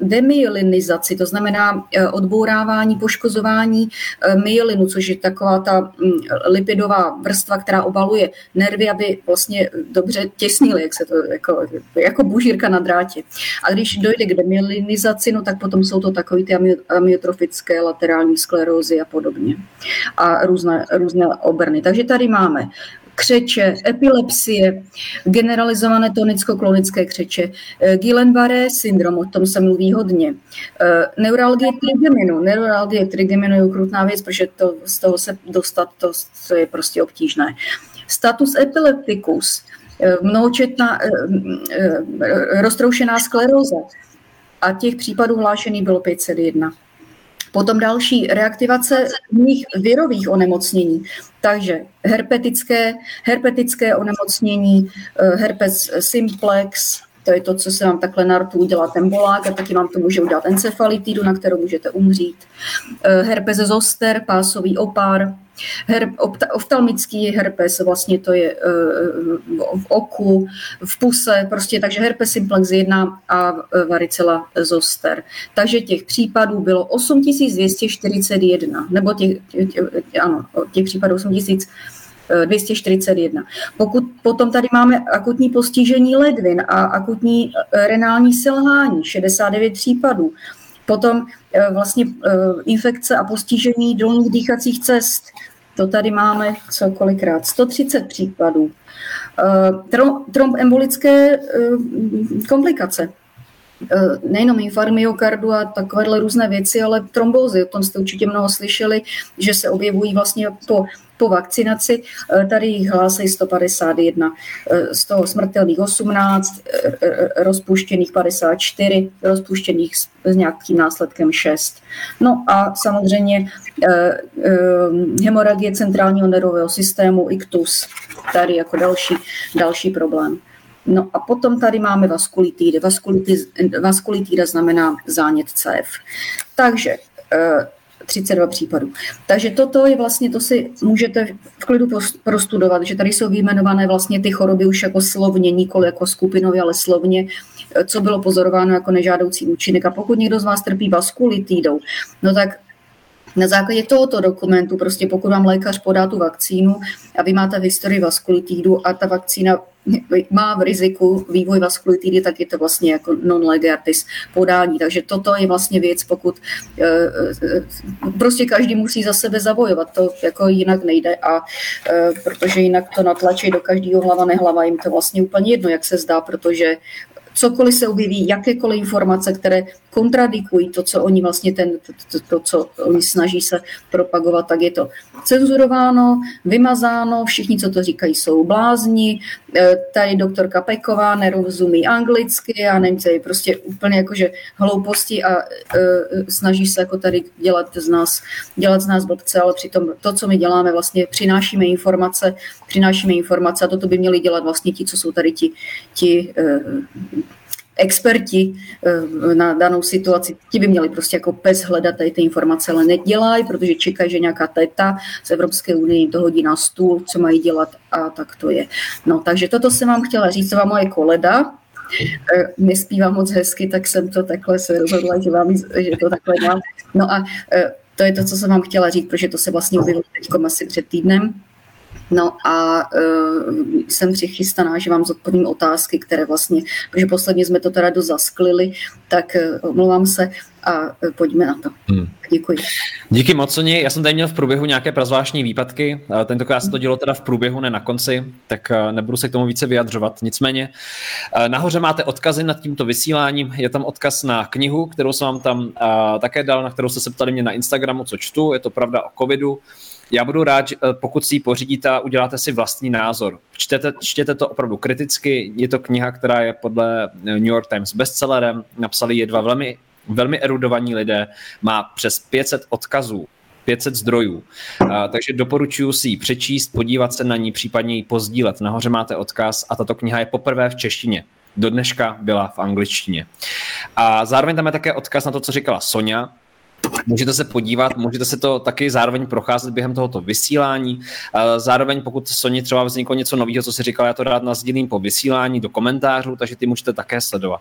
demyelinizaci, to znamená eh, odbourávání, poškozování eh, myelinu, což je taková ta mm, lipidová vrstva, která obaluje nervy, aby vlastně dobře těsnily, jak se to jako, jako bužírka na drátě. A když dojde k demyelinizaci, no tak potom jsou to takové ty amyotrofické laterální sklerózy a podobně. A různé, různé obrny. Takže tady máme křeče, epilepsie, generalizované tonicko-klonické křeče, eh, Guillain-Barré syndrom, o tom se mluví hodně, eh, neuralgie trigeminu, neuralgie trigeminu je ukrutná věc, protože to, z toho se dostat, to, to je prostě obtížné. Status epilepticus, eh, mnohočetná roztroušená skleróza a těch případů hlášených bylo 501. Potom další reaktivace jiných virových onemocnění. Takže herpetické, herpetické onemocnění, eh, herpes simplex, to je to, co se vám takhle na rtu udělá ten bolák a taky vám to může udělat encefalitidu, na kterou můžete umřít. Eh, herpes zoster, pásový opár, Her, oftalmický herpes, vlastně to je eh, v oku, v puse, prostě takže herpes simplex 1 a varicela zoster. Takže těch případů bylo 8241, nebo těch, těch, ano, těch případů 8241. Pokud potom tady máme akutní postižení ledvin a akutní eh, renální selhání, 69 případů. Potom eh, vlastně infekce a postižení dolních dýchacích cest, to tady máme co kolikrát 130 případů. Eh, trombembolické eh, komplikace. Eh, nejenom a takovéhle různé věci, ale trombózy. O tom jste určitě mnoho slyšeli, že se objevují vlastně po po vakcinaci. Eh, tady jich hlásí 151, z toho smrtelných 18, eh, eh, rozpuštěných 54, rozpuštěných s nějakým následkem 6. No a samozřejmě hemoragie centrálního nervového systému, iktus, tady jako další, další problém. No a potom tady máme vaskulitídy. Vaskulitída znamená zánět cév. Takže 32 případů. Takže toto je vlastně, to si můžete v klidu prostudovat, že tady jsou vyjmenované vlastně ty choroby už jako slovně, nikoli jako skupinově, ale slovně, co bylo pozorováno jako nežádoucí účinek. A pokud někdo z vás trpí vaskulitidou, no tak na základě tohoto dokumentu, prostě pokud vám lékař podá tu vakcínu a vy máte v historii vaskulitidu a ta vakcína má v riziku vývoj vaskulitidy, tak je to vlastně jako non lege artis podání. Takže toto je vlastně věc, pokud eh, eh, prostě každý musí za sebe zabojovat, to jako jinak nejde a eh, protože jinak to natlačí do každého hlava nehlava, jim to vlastně úplně jedno, jak se zdá, protože cokoliv se objeví, jakékoliv informace, které kontradikují to, co oni vlastně ten, to, to, co oni snaží se propagovat, tak je to cenzurováno, vymazáno, všichni, co to říkají, jsou blázni, tady doktorka Peková nerozumí anglicky a Němci prostě úplně jakože hlouposti a uh, snaží se jako tady dělat z nás, dělat z nás blbce, ale přitom to, co my děláme, vlastně přinášíme informace, přinášíme informace a toto by měli dělat vlastně ti, co jsou tady ti, ti uh, experti eh, na danou situaci, ti by měli prostě jako pes hledat tady ty informace, ale nedělají, protože čekají, že nějaká teta z Evropské unie to hodí na stůl, co mají dělat a tak to je. No, takže toto jsem vám chtěla říct, vám moje koleda, eh, nespívám moc hezky, tak jsem to takhle se rozhodla, že, vám, že to takhle mám. No a eh, to je to, co jsem vám chtěla říct, protože to se vlastně objevilo teď asi před týdnem. No a uh, jsem přichystaná, že vám zodpovím otázky, které vlastně, protože posledně jsme to teda dost zasklili, tak uh, omlouvám se a uh, pojďme na to. Hmm. Děkuji. Díky moc, Soni. Já jsem tady měl v průběhu nějaké prazvláštní výpadky. Tentokrát se to dělo teda v průběhu, ne na konci, tak nebudu se k tomu více vyjadřovat. Nicméně, nahoře máte odkazy nad tímto vysíláním. Je tam odkaz na knihu, kterou jsem vám tam také dal, na kterou jste se ptali mě na Instagramu, co čtu. Je to pravda o covidu. Já budu rád, eh, pokud si ji pořídíte a uděláte si vlastní názor. Čtěte, čtěte to opravdu kriticky. Je to kniha, která je podle eh, New York Times bestsellerem. Napsali je dva velmi, velmi erudovaní lidé. Má přes 500 odkazů 500 zdrojů. A, takže doporučuji si ji přečíst, podívat se na ní, případně ji pozdílet. Nahoře máte odkaz a tato kniha je poprvé v češtině. Do dneška byla v angličtině. A zároveň tam je také odkaz na to, co říkala Sonja, Můžete se podívat, můžete se to taky zároveň procházet během tohoto vysílání. Zároveň pokud Soni třeba vzniklo něco nového, co si říkal, já to rád nazdílím po vysílání do komentářů, takže ty můžete také sledovat.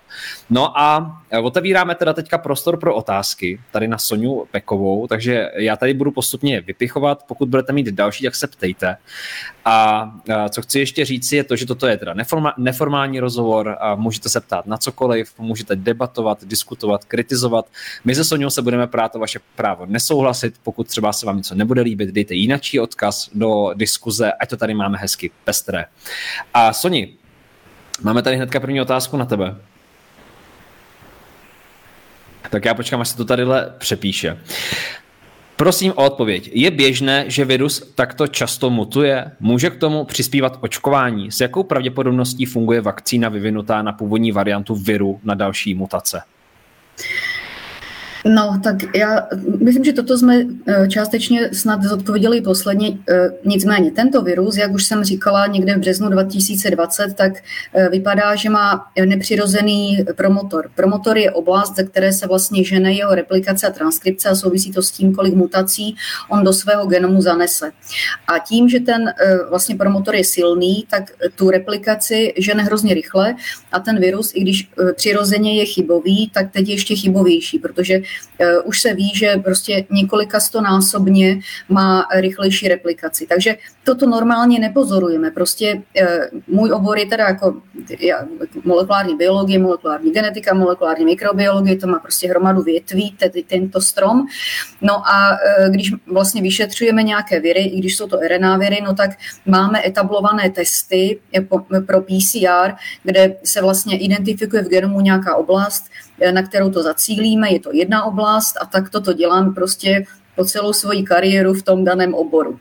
No a otevíráme teda teďka prostor pro otázky tady na Soniu Pekovou, takže já tady budu postupně vypichovat, pokud budete mít další, tak se ptejte. A co chci ještě říct, je to, že toto je teda neformální rozhovor a můžete se ptát na cokoliv, můžete debatovat, diskutovat, kritizovat. My se Soniou se budeme prát to vaše právo nesouhlasit, pokud třeba se vám něco nebude líbit, dejte jinačí odkaz do diskuze, ať to tady máme hezky pestré. A Soni, máme tady hnedka první otázku na tebe. Tak já počkám, až se to tadyhle přepíše. Prosím o odpověď. Je běžné, že virus takto často mutuje? Může k tomu přispívat očkování? S jakou pravděpodobností funguje vakcína vyvinutá na původní variantu viru na další mutace? No, tak já myslím, že toto jsme eh, částečně snad zodpověděli posledně. Eh, nicméně, tento virus, jak už jsem říkala někde v březnu 2020, tak eh, vypadá, že má nepřirozený promotor. Promotor je oblast, ze které se vlastně žene jeho replikace a transkripce a souvisí to s tím, kolik mutací on do svého genomu zanese. A tím, že ten vlastně promotor je silný, tak tu replikaci žene hrozně rychle a ten virus, i když přirozeně je chybový, tak teď je ještě chybovější, protože už se ví, že prostě několika stonásobně má rychlejší replikaci. Takže toto normálně nepozorujeme. Prostě uh, můj obor je teda jako molekulární biologie, molekulární genetika, molekulární mikrobiologie, to má prostě hromadu větví, tedy tento strom. No a uh, když vlastně vyšetřujeme nějaké viry, i když jsou to RNA viry, no tak máme etablované testy pro PCR, kde se vlastně identifikuje v genomu nějaká oblast, na kterou to zacílíme, je to jedna oblast a tak toto dělám prostě po celou svoji kariéru v tom daném oboru.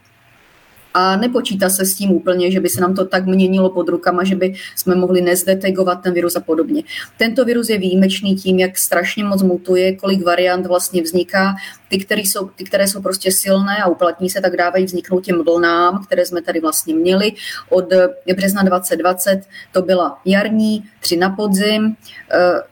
A nepočítá se s tím úplně, že by se nám to tak měnilo pod rukama, že by jsme mohli nezdetegovat ten virus a podobně. Tento virus je výjimečný tím, jak strašně moc mutuje, kolik variant vlastně vzniká. Ty, které jsou, ty, které jsou prostě silné a uplatní se, tak dávají vzniknout těm vlnám, které jsme tady vlastně měli. Od března 2020 to byla jarní, tři na podzim, eh,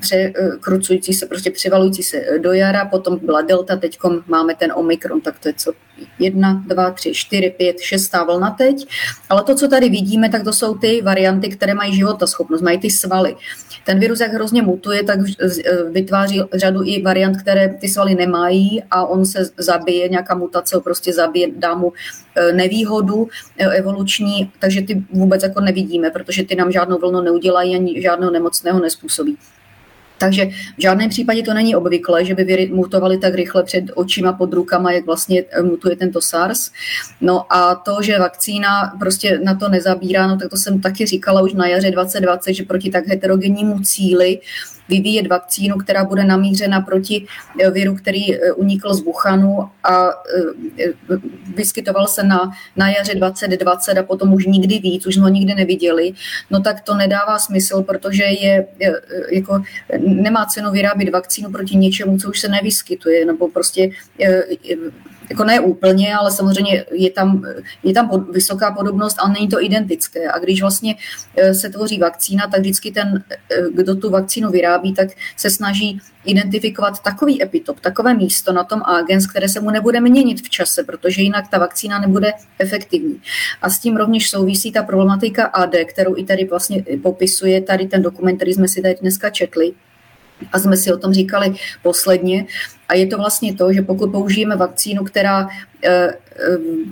překrucující se, prostě přivalující se do jara, potom byla delta, teď máme ten omikron, tak to je co jedna, dva, tři, čtyři, pět, šestá vlna teď. Ale to, co tady vidíme, tak to jsou ty varianty, které mají životaschopnost, mají ty svaly. Ten virus, jak hrozně mutuje, tak vytváří řadu i variant, které ty svaly nemají a on se zabije, nějaká mutace ho prostě zabije, dá mu e, nevýhodu e, evoluční, takže ty vůbec jako nevidíme, protože ty nám žádnou vlnu neudělají ani žádného nemocného nespůsobí. Takže v žádném případě to není obvyklé, že by viry mutovaly tak rychle před očima, pod rukama, jak vlastně mutuje tento SARS. No a to, že vakcína prostě na to nezabírá, no tak to jsem taky říkala už na jaře 2020, že proti tak heterogennímu cíli vyvíjet vakcínu, která bude namířena proti eh, viru, který eh, unikl z Wuhanu a eh, vyskytoval se na, na jaře 2020 a potom už nikdy víc, už jsme ho nikdy neviděli, no tak to nedává smysl, protože je, jako, nemá cenu vyrábět vakcínu proti něčemu, co už se nevyskytuje, nebo prostě jako ne úplně, ale samozřejmě je tam, je tam pod, vysoká podobnost, ale není to identické. A když vlastně e, se tvoří vakcína, tak vždycky ten, e, kdo tu vakcínu vyrábí, tak se snaží identifikovat takový epitop, takové místo na tom agens, které se mu nebude měnit v čase, protože jinak ta vakcína nebude efektivní. A s tím rovněž souvisí ta problematika AD, kterou i tady vlastně popisuje tady ten dokument, který jsme si tady dneska četli, a jsme si o tom říkali posledně. A je to vlastně to, že pokud použijeme vakcínu, která e,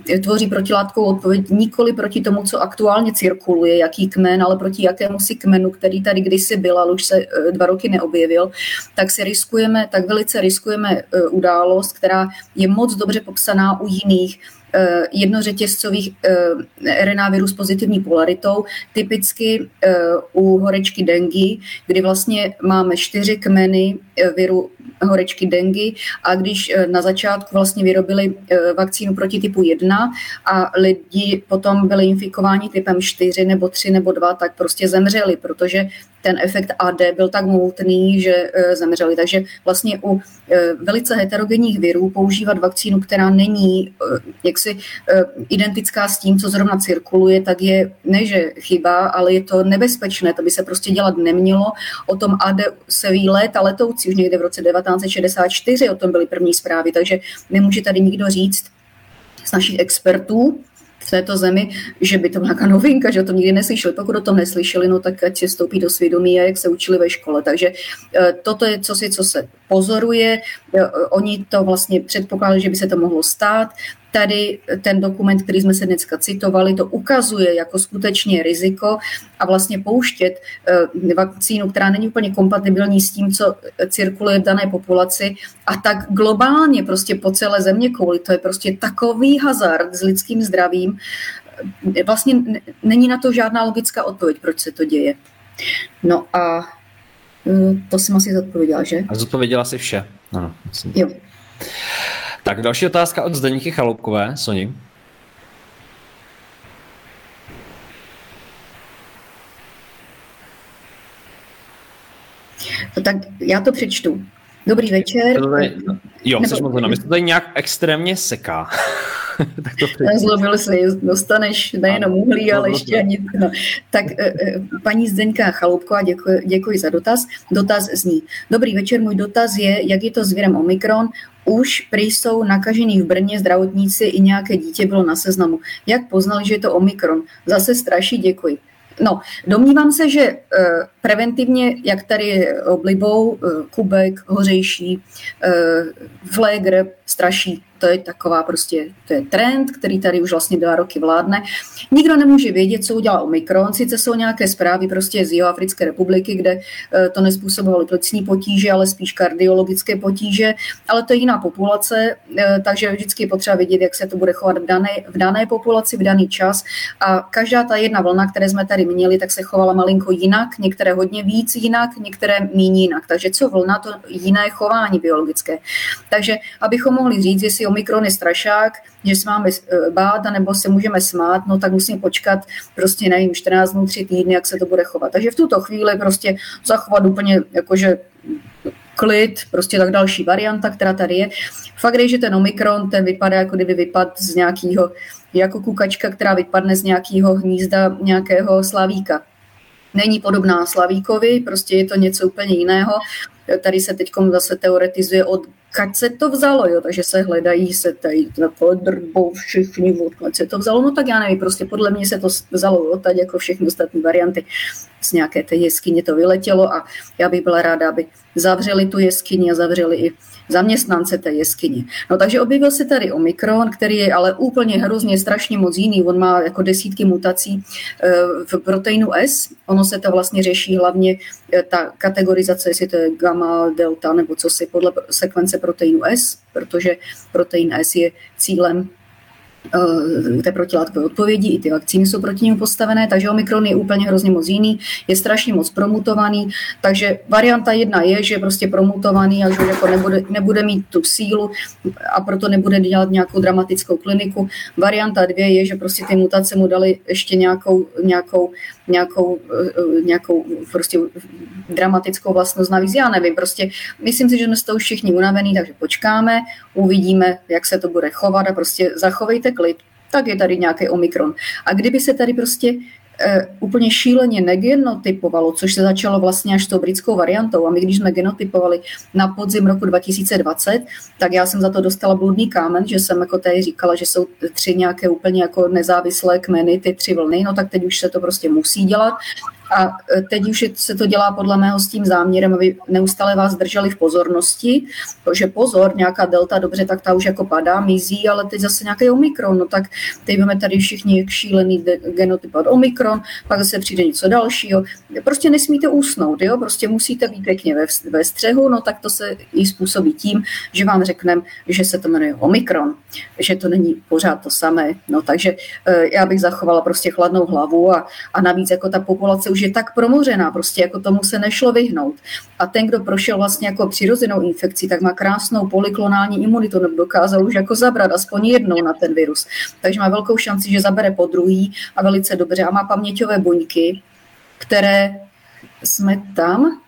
e, tvoří protilátkovou odpověď nikoli proti tomu, co aktuálně cirkuluje, jaký kmen, ale proti jakému si kmenu, který tady kdysi byl, ale už se e, dva roky neobjevil, tak si riskujeme, tak velice riskujeme událost, která je moc dobře popsaná u jiných Eh, jednořetězcových eh, RNA virů s pozitivní polaritou, typicky eh, u horečky dengy, kdy vlastně máme čtyři kmeny viru horečky dengy a když na začátku vlastně vyrobili vakcínu proti typu 1 a lidi potom byli infikováni typem 4 nebo 3 nebo 2, tak prostě zemřeli, protože ten efekt AD byl tak moutný, že zemřeli. Takže vlastně u velice heterogenních virů používat vakcínu, která není jaksi identická s tím, co zrovna cirkuluje, tak je ne, že chyba, ale je to nebezpečné, to by se prostě dělat nemělo. O tom AD se ví léta letoucí, už někde v roce 1964 o tom byly první zprávy, takže nemůže tady nikdo říct z našich expertů, v této zemi, že by to byla nějaká novinka, že o tom nikdy neslyšeli. Pokud o tom neslyšeli, no tak ať se stoupí do svědomí a jak se učili ve škole. Takže eh, toto je co si, co se pozoruje. Eh, oni to vlastně předpokládali, že by se to mohlo stát tady ten dokument, který jsme se dneska citovali, to ukazuje jako skutečně riziko a vlastně pouštět eh, vakcínu, která není úplně kompatibilní s tím, co cirkuluje v dané populaci a tak globálně prostě po celé země kouli, to je prostě takový hazard s lidským zdravím, vlastně není na to žádná logická odpověď, proč se to děje. No a eh, to jsem asi zodpověděla, že? A zodpověděla si vše. Ano, jo. Tak další otázka od Zdeníky Chaloupkové. Soni. No tak já to přečtu. Dobrý večer. Tady, jo, Nebo, moc na to tady nějak extrémně seká. tak to Nezlobil se, dostaneš nejenom uhlí, ale ještě ani... No. Tak eh, eh, paní Zdeňka Chaloupková, děkuji, děkuji za dotaz. Dotaz zní. Dobrý večer, můj dotaz je, jak je to s virem Omikron. Už prý jsou nakažený v Brně zdravotníci i nějaké dítě bylo na seznamu. Jak poznali, že je to Omikron? Zase straší, děkuji. No, domnívám se, že eh, preventivně, jak tady oblibou, Kubek, Hořejší, Flegr, Straší, to je taková prostě, to je trend, který tady už vlastně dva roky vládne. Nikdo nemůže vědět, co udělal Omikron, sice jsou nějaké zprávy prostě z Jihoafrické republiky, kde eh, to nespůsobovalo plicní potíže, ale spíš kardiologické potíže, ale to je jiná populace, eh, takže vždycky je potřeba vědět, jak se to bude chovat v dané, v dané populaci, v daný čas. A každá ta jedna vlna, které jsme tady měli, tak se chovala malinko jinak, některé hodně víc jinak, některé méně jinak. Takže co vlna, to jiné chování biologické. Takže abychom mohli říct, jestli Omikron je strašák, že se máme eh, bát, nebo se můžeme smát, no tak musíme počkat prostě, nevím, 14 dnů, 3 týdny, jak se to bude chovat. Takže v tuto chvíli prostě zachovat úplně jakože klid, prostě tak další varianta, která tady je. Fakt je, že ten Omikron, ten vypadá, jako kdyby vypad z nějakého, jako kukačka, která vypadne z nějakého hnízda nějakého slavíka. Není podobná Slavíkovi, prostě je to něco úplně jiného. Tady se teď zase teoretizuje od odkud se to vzalo, jo, takže se hledají se tady na podrbou všichni, odkud se to vzalo, no tak já nevím, prostě podle mě se to vzalo odtať jako všechny ostatní varianty. z nějaké té jeskyně to vyletělo a já bych byla ráda, aby zavřeli tu jeskyni a zavřeli i zaměstnance té jeskyně. No takže objevil se tady Omikron, který je ale úplně hrozně strašně moc jiný. On má jako desítky mutací eh, v proteinu S. Ono se to vlastně řeší hlavně eh, ta kategorizace, jestli to je gamma, delta nebo co si podle sekvence proteinu S, protože protein S je cílem té protilátkové odpovědi, i ty vakcíny jsou proti němu postavené, takže Omikron je úplně hrozně moc jiný, je strašně moc promutovaný, takže varianta jedna je, že je prostě promutovaný a že jako nebude, nebude mít tu sílu a proto nebude dělat nějakou dramatickou kliniku. Varianta dvě je, že prostě ty mutace mu dali ještě nějakou, nějakou, nějakou, eh, nějakou prostě dramatickou vlastnost navíc. Já nevím, prostě myslím si, že jsme z toho všichni unavení, takže počkáme, uvidíme, jak se to bude chovat a prostě zachovejte klid, tak je tady nějaký omikron. A kdyby se tady prostě úplně šíleně negenotypovalo, což se začalo vlastně až tou britskou variantou. A my, když jsme genotypovali na podzim roku 2020, tak já jsem za to dostala bludný kámen, že jsem jako tady říkala, že jsou tři nějaké úplně jako nezávislé kmeny, ty tři vlny, no tak teď už se to prostě musí dělat. A e, teď už se to dělá podle mého s tím záměrem, aby neustále vás drželi v pozornosti, že pozor, nějaká delta, dobře, tak ta už jako padá, mizí, ale teď zase nějaký omikron, no tak teď máme tady všichni šílený genotyp od omikron, pak zase přijde něco dalšího. Prostě nesmíte usnout, jo? prostě musíte být pěkně ve, ve střehu, no tak to se i způsobí tím, že vám řekneme, že se to jmenuje omikron, že to není pořád to samé, no takže e, já bych zachovala prostě chladnou hlavu a, a navíc jako ta populace už je tak promořená, prostě jako tomu se nešlo vyhnout. A ten, kdo prošel vlastně jako přirozenou infekcí, tak má krásnou poliklonální imunitu, nebo dokázal už jako zabrat aspoň jednou na ten virus. Takže má velkou šanci, že zabere po druhý a velice dobře. A má paměťové buňky, které jsme tam,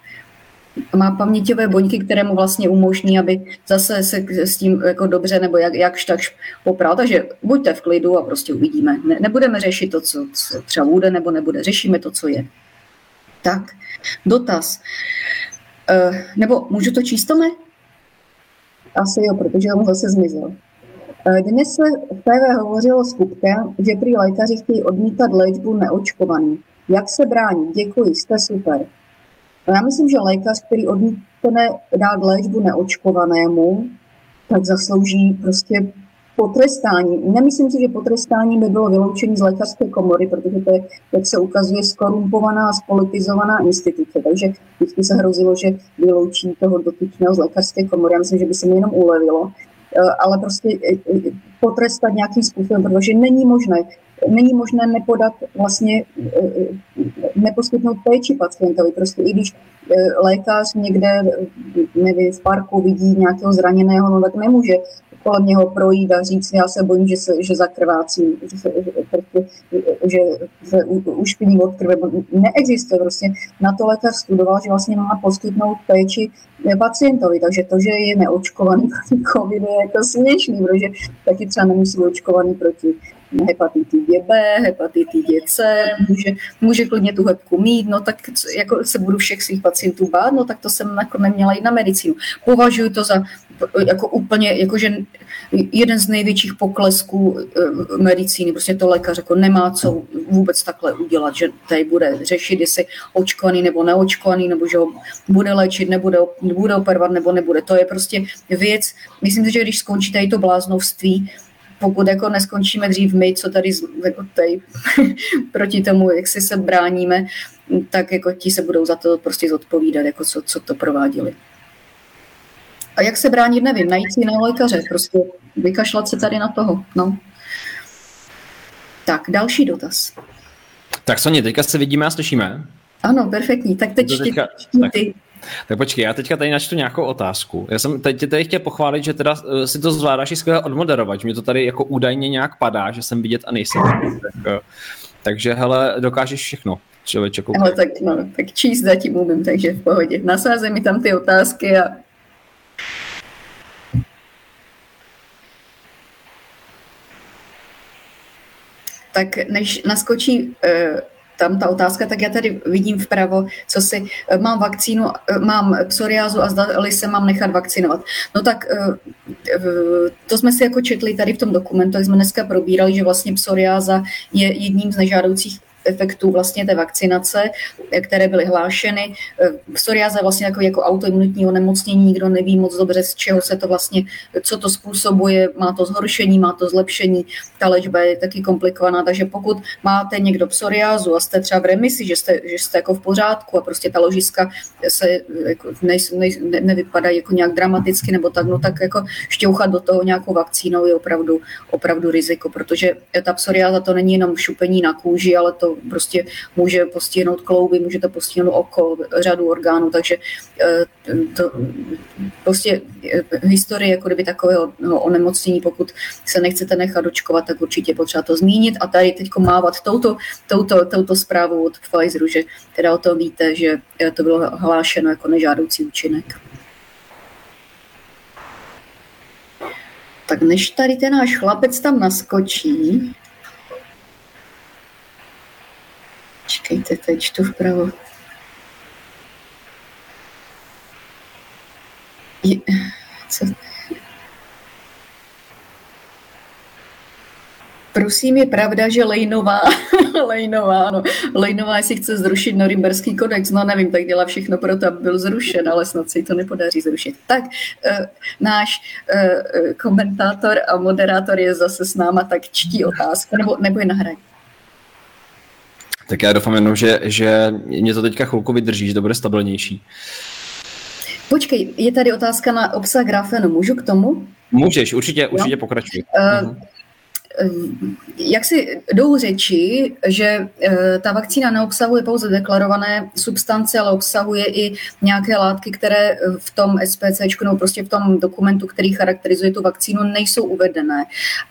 má paměťové buňky, které mu vlastně umožní, aby zase se s tím jako dobře nebo jak, jakž takž popral. Takže buďte v klidu a prostě uvidíme. Ne, nebudeme řešit to, co, co třeba bude nebo nebude. Řešíme to, co je. Tak, dotaz. E, nebo můžu to číst, Tome? Asi jo, protože on zase zmizel. E, dnes se v TV hovořilo s Kupkem, že prý lékaři chtějí odmítat léčbu neočkovaný. Jak se bránit? Děkuji, jste super. Já myslím, že lékař, který odmítne dát léčbu neočkovanému, tak zaslouží prostě potrestání. Nemyslím si, že potrestání by bylo vyloučení z lékařské komory, protože to je, jak se ukazuje, skorumpovaná a spolitizovaná instituce. Takže vždycky se hrozilo, že vyloučí toho dotyčného z lékařské komory. Já myslím, že by se mi jenom ulevilo. Eh, ale prostě eh, eh, potrestat nějakým způsobem, protože není možné, není možné nepodat vlastně, neposkytnout péči pacientovi. Prostě i když lékař někde, nevím, v parku vidí nějakého zraněného, no tak nemůže kolem něho projít a říct, já se bojím, že, se, že zakrvácím, že, se, že, prostě, že se ušpiním od krve. Neexistuje prostě. Na to lékař studoval, že vlastně má poskytnout péči pacientovi, takže to, že je neočkovaný proti covidu, je jako směšný, protože taky třeba nemusí očkovaný proti hepatitidě B, hepatitidě C, může, může klidně tu hebku mít, no tak jako se budu všech svých pacientů bát, no tak to jsem jako neměla jít na medicínu. Považuji to za jako úplně, jakože jeden z největších poklesků eh, medicíny, prostě to lékař jako nemá co vůbec takhle udělat, že tady bude řešit, jestli očkovaný nebo neočkovaný, nebo že ho bude léčit, nebude, bude operovat nebo nebude. To je prostě věc, myslím si, že když skončí tady to bláznovství, pokud jako neskončíme dřív my, co tady, jako tady proti tomu, jak si se bráníme, tak jako ti se budou za to prostě zodpovídat, jako co, co to prováděli. A jak se bránit, nevím, najít si jiného lékaře, prostě vykašlat se tady na toho, no. Tak, další dotaz. Tak Soně, teďka se vidíme a slyšíme. Ano, perfektní. Tak teď teďka, ty. Tak počkej, já teďka tady načtu nějakou otázku. Já jsem teď tě tady chtěl pochválit, že teda uh, si to zvládáš i skvěle odmoderovat, mi to tady jako údajně nějak padá, že jsem vidět a nejsem. tak, uh, takže hele, dokážeš všechno. Člověče, Ale tak, no, tak číst zatím umím, takže v pohodě. Nasázej mi tam ty otázky a tak než naskočí uh, tam ta otázka, tak já tady vidím vpravo, co si, eh, mám vakcínu, eh, mám psoriázu a zdali se mám nechat vakcinovat. No tak to jsme si jako četli tady v tom dokumentu, jak jsme dneska probírali, že vlastně psoriáza je jedním z nežádoucích efektů vlastně té vakcinace, které byly hlášeny. Psoriáza je vlastně jako, jako autoimunitní onemocnění, nikdo neví moc dobře, z čeho se to vlastně, co to způsobuje, má to zhoršení, má to zlepšení, ta léčba je taky komplikovaná, takže pokud máte někdo psoriázu a jste třeba v remisi, že jste, že jste jako v pořádku a prostě ta ložiska se jako nej, ne, nevypadají jako nějak dramaticky nebo tak, no tak jako šťouchat do toho nějakou vakcínou je opravdu, opravdu riziko, protože ta psoriáza to není jenom šupení na kůži, ale to prostě může postihnout klouby, může to postihnout oko, řadu orgánů, takže eh, to, prostě eh, historie jako kdyby takového no, onemocnění, pokud se nechcete nechat očkovat, tak určitě potřeba to zmínit a tady teď mávat touto, touto, touto zprávou od Pfizeru, že teda o tom víte, že eh, to bylo hlášeno jako nežádoucí účinek. Tak než tady ten náš chlapec tam naskočí, Čekejte, teď čtu vpravo. Je, co? Prosím, je pravda, že Lejnová, Lejnová, no, Lejnová si chce zrušit Norimberský kodex, no nevím, tak dělá všechno pro to, aby byl zrušen, ale snad se jí to nepodaří zrušit. Tak, e, náš e, komentátor a moderátor je zase s náma, tak čtí otázku, nebo, nebo je nahraje. Tak já doufám jenom, že, že mě to teďka chvilku vydrží, že to bude stabilnější. Počkej, je tady otázka na obsah grafenu. Můžu k tomu? Můžeš, určitě, určitě pokračuj. Uh, jak si jdou řeči, že eh, ta vakcína neobsahuje pouze deklarované substance, ale obsahuje i nějaké látky, které v tom SPC, nebo prostě v tom dokumentu, který charakterizuje tu vakcínu, nejsou uvedené.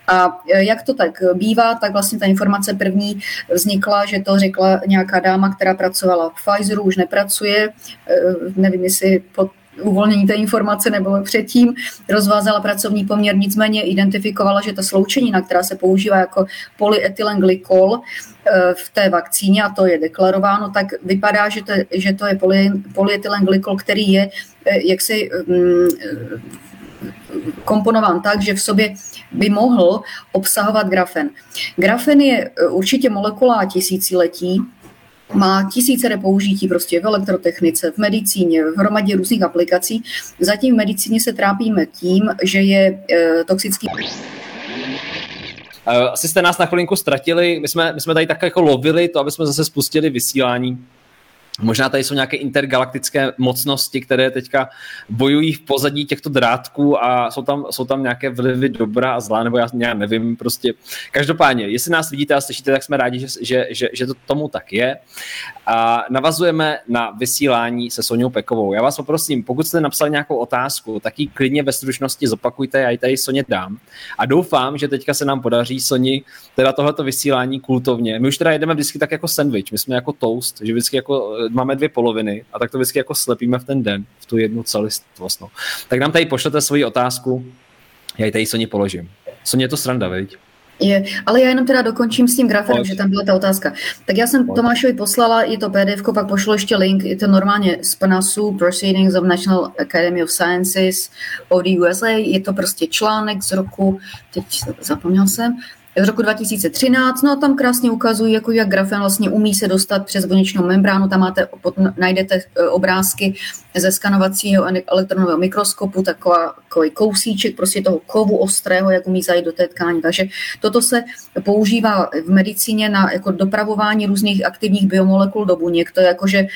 A eh, jak to tak bývá, tak vlastně ta informace první vznikla, že to řekla nějaká dáma, která pracovala v Pfizeru, už nepracuje, eh, nevím, jestli pod uvolnění té informace nebo předtím, rozvázala pracovní poměr, nicméně identifikovala, že ta sloučenina, která se používá jako polyetylenglykol eh, v té vakcíně, a to je deklarováno, tak vypadá, že to, že to je poly, polyetylenglykol, který je eh, jaksi mm, komponován tak, že v sobě by mohl obsahovat grafen. Grafen je eh, určitě molekula tisíciletí, má tisíce repoužití prostě v elektrotechnice, v medicíně, v hromadě různých aplikací. Zatím v medicíně se trápíme tím, že je e, toxický eh, asi jste nás na chvilinku ztratili, my jsme, my jsme tady tak jako lovili to, aby jsme zase spustili vysílání. Možná tady jsou nějaké intergalaktické mocnosti, které teďka bojují v pozadí těchto drátků a jsou tam, jsou tam nějaké vlivy dobrá a zlá, nebo já, já nevím, prostě. Každopádně, jestli nás vidíte a slyšíte, tak jsme rádi, že, že, že, že to tomu tak je. A navazujeme na vysílání se Soňou Pekovou. Já vás poprosím, pokud jste napsali nějakou otázku, tak ji klidně ve stručnosti zopakujte, já ji tady Soně dám. A doufám, že teďka se nám podaří Soni teda tohleto vysílání kultovně. My už teda jedeme vždycky tak jako sandwich, my jsme jako toast, že vždycky jako eh, máme dvě poloviny a tak to vždycky jako slepíme v ten den, v tu jednu celistvost. No. Tak nám tady pošlete svoji otázku, já ji tady Soni položím. Soně je to sranda, veď? Je, ale já jenom teda dokončím s tím grafem, že tam byla ta otázka. Tak já jsem Tomášovi poslala i to PDF, pak pošlo ještě link, je to normálně z PNASu, Proceedings of National Academy of Sciences of the USA, je to prostě článek z roku, teď zapomněl jsem, z roku 2013, no a tam krásně ukazují, jako jak grafen vlastně umí se dostat přes buněčnou membránu, tam máte, najdete e, obrázky ze skanovacího elektronového mikroskopu, taková, takový kousíček prostě toho kovu ostrého, jak umí zajít do té tkáně. Takže toto se používá v medicíně na jako dopravování různých aktivních biomolekul do buněk. To je jako, že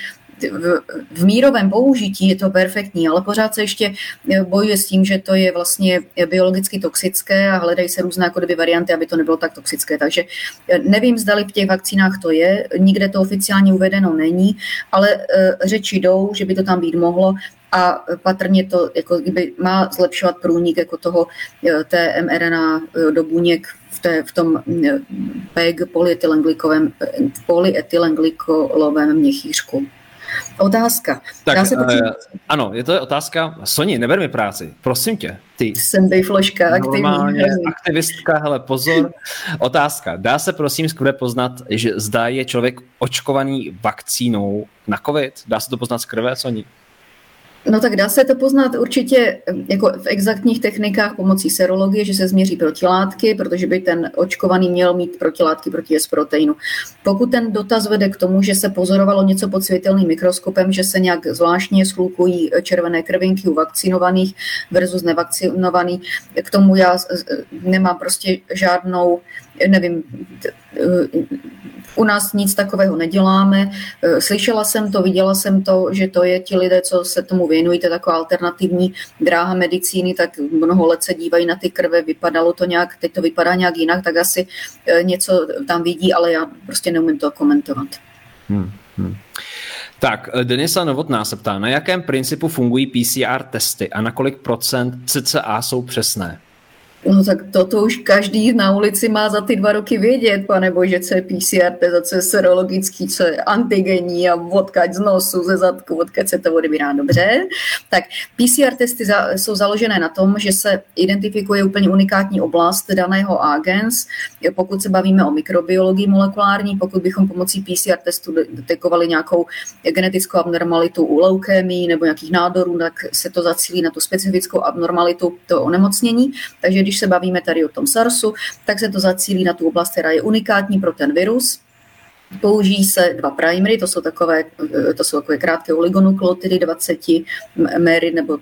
v, v mírovém použití je to perfektní, ale pořád se ještě eh, bojuje s tím, že to je vlastně biologicky toxické a hledají se různé jako kdyby varianty, aby to nebylo tak toxické. Takže eh, nevím, zdali v těch vakcínách to je, nikde to oficiálně uvedeno není, ale eh, řeči jdou, že by to tam být mohlo a patrně to jako kdyby má zlepšovat průnik jako toho té mRNA do buněk v, té, v tom PEG polyetylenglikolovém měchýřku. Otázka. Tak, Dá se uh, ano, je to otázka. Soni, neber mi práci, prosím tě. Ty. Jsem bejfloška, aktivní. aktivistka, hele, pozor. Otázka. Dá se prosím skvěle poznat, že zdá je člověk očkovaný vakcínou na COVID? Dá se to poznat z krve, Soni? No tak dá se to poznat určitě jako v exaktních technikách pomocí serologie, že se změří protilátky, protože by ten očkovaný měl mít protilátky proti S proteinu. Pokud ten dotaz vede k tomu, že se pozorovalo něco pod světelným mikroskopem, že se nějak zvláštně schlukují červené krvinky u vakcinovaných versus nevakcinovaných, k tomu já nemám prostě žádnou nevím, u nás nic takového neděláme. Slyšela jsem to, viděla jsem to, že to je ti lidé, co se tomu věnují, to je taková alternativní dráha medicíny, tak mnoho let se dívají na ty krve, vypadalo to nějak, teď to vypadá nějak jinak, tak asi eh, něco tam vidí, ale já prostě neumím to komentovat. Hmm, hmm. Tak, eh, Denisa Novotná se ptá, na jakém principu fungují PCR testy a na kolik procent CCA jsou přesné? No tak toto už každý na ulici má za ty dva roky vědět, pane bože, co je PCR test, co je serologický, co je antigenní a odkaď z nosu, ze zadku, odkaď se to odebírá dobře. Tak PCR testy za, jsou založené na tom, že se identifikuje úplně unikátní oblast daného agens. Pokud se bavíme o mikrobiologii molekulární, pokud bychom pomocí PCR testu detekovali nějakou genetickou abnormalitu u leukémii nebo nějakých nádorů, tak se to zacílí na tu specifickou abnormalitu toho onemocnění. Takže když když se bavíme tady o tom SARSu, tak se to zacílí na tu oblast, která je unikátní pro ten virus. Použijí se dva primery, to jsou takové, to jsou takové krátké oligonukleotidy 20 mery nebo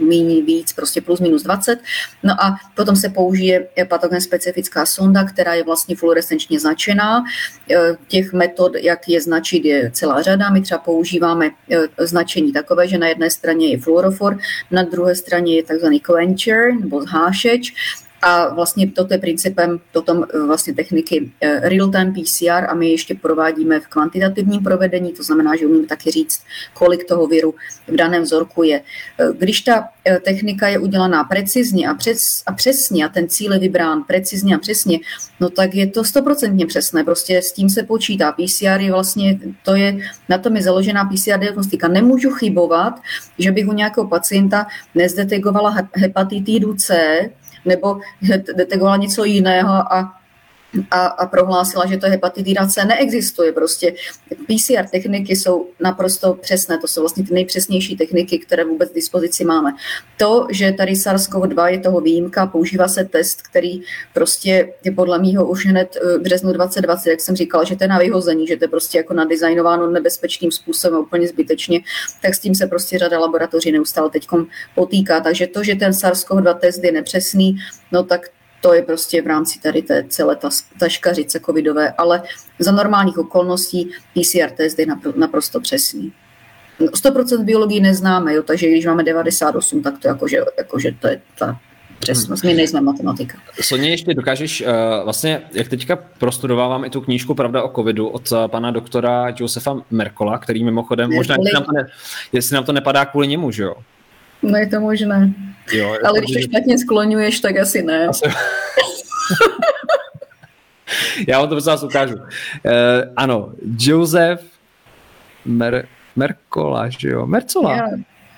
méně víc, prostě plus minus 20. No a potom se použije patogen specifická sonda, která je vlastně fluorescenčně značená. E, těch metod, jak je značit, je celá řada. My třeba používáme e, značení takové, že na jedné straně je fluorofor, na druhé straně je takzvaný quencher nebo zhášeč a vlastně toto je principem potom eh, vlastně techniky eh, real-time PCR a my ještě provádíme v kvantitativním provedení, to znamená, že umíme taky říct, kolik toho viru v daném vzorku je. Eh, když ta technika je udělaná precizně a, přes, a přesně a ten cíl je vybrán precizně a přesně, no tak je to stoprocentně přesné, prostě s tím se počítá. PCR je vlastně, to je, na tom je založená PCR diagnostika. Nemůžu chybovat, že bych u nějakého pacienta nezdetekovala hepatitidu C, nebo detekovala něco jiného a a, a prohlásila, že to hepatitida C neexistuje. Prostě PCR techniky jsou naprosto přesné, to jsou vlastně ty nejpřesnější techniky, které vůbec k dispozici máme. To, že tady SARS-CoV-2 je toho výjimka, používá se test, který prostě je podle mého už hned v březnu 2020, jak jsem říkala, že to je na vyhození, že to je prostě jako nadizajnováno nebezpečným způsobem úplně zbytečně, tak s tím se prostě řada laboratoří neustále teď potýká. Takže to, že ten SARS-CoV-2 test je nepřesný, no tak to je prostě v rámci tady té celé ta, taškařice covidové, ale za normálních okolností PCR test je naprosto přesný. 100% biologii neznáme, jo, takže když máme 98, tak to jakože, jakože to je ta přesnost. My nejsme matematika. Soně, ještě dokážeš, uh, vlastně, jak teďka prostudovávám i tu knížku Pravda o covidu od uh, pana doktora Josefa Merkola, který mimochodem, možná, jestli nám, to ne, jestli nám to nepadá kvůli němu, že jo? No je to možné. Jo, Ale když to špatně skloňuješ, tak asi ne. Asi... Já vám to prostě vás ukážu. Uh, ano, Joseph Mer- Merkola, že jo? Mercola. Yeah.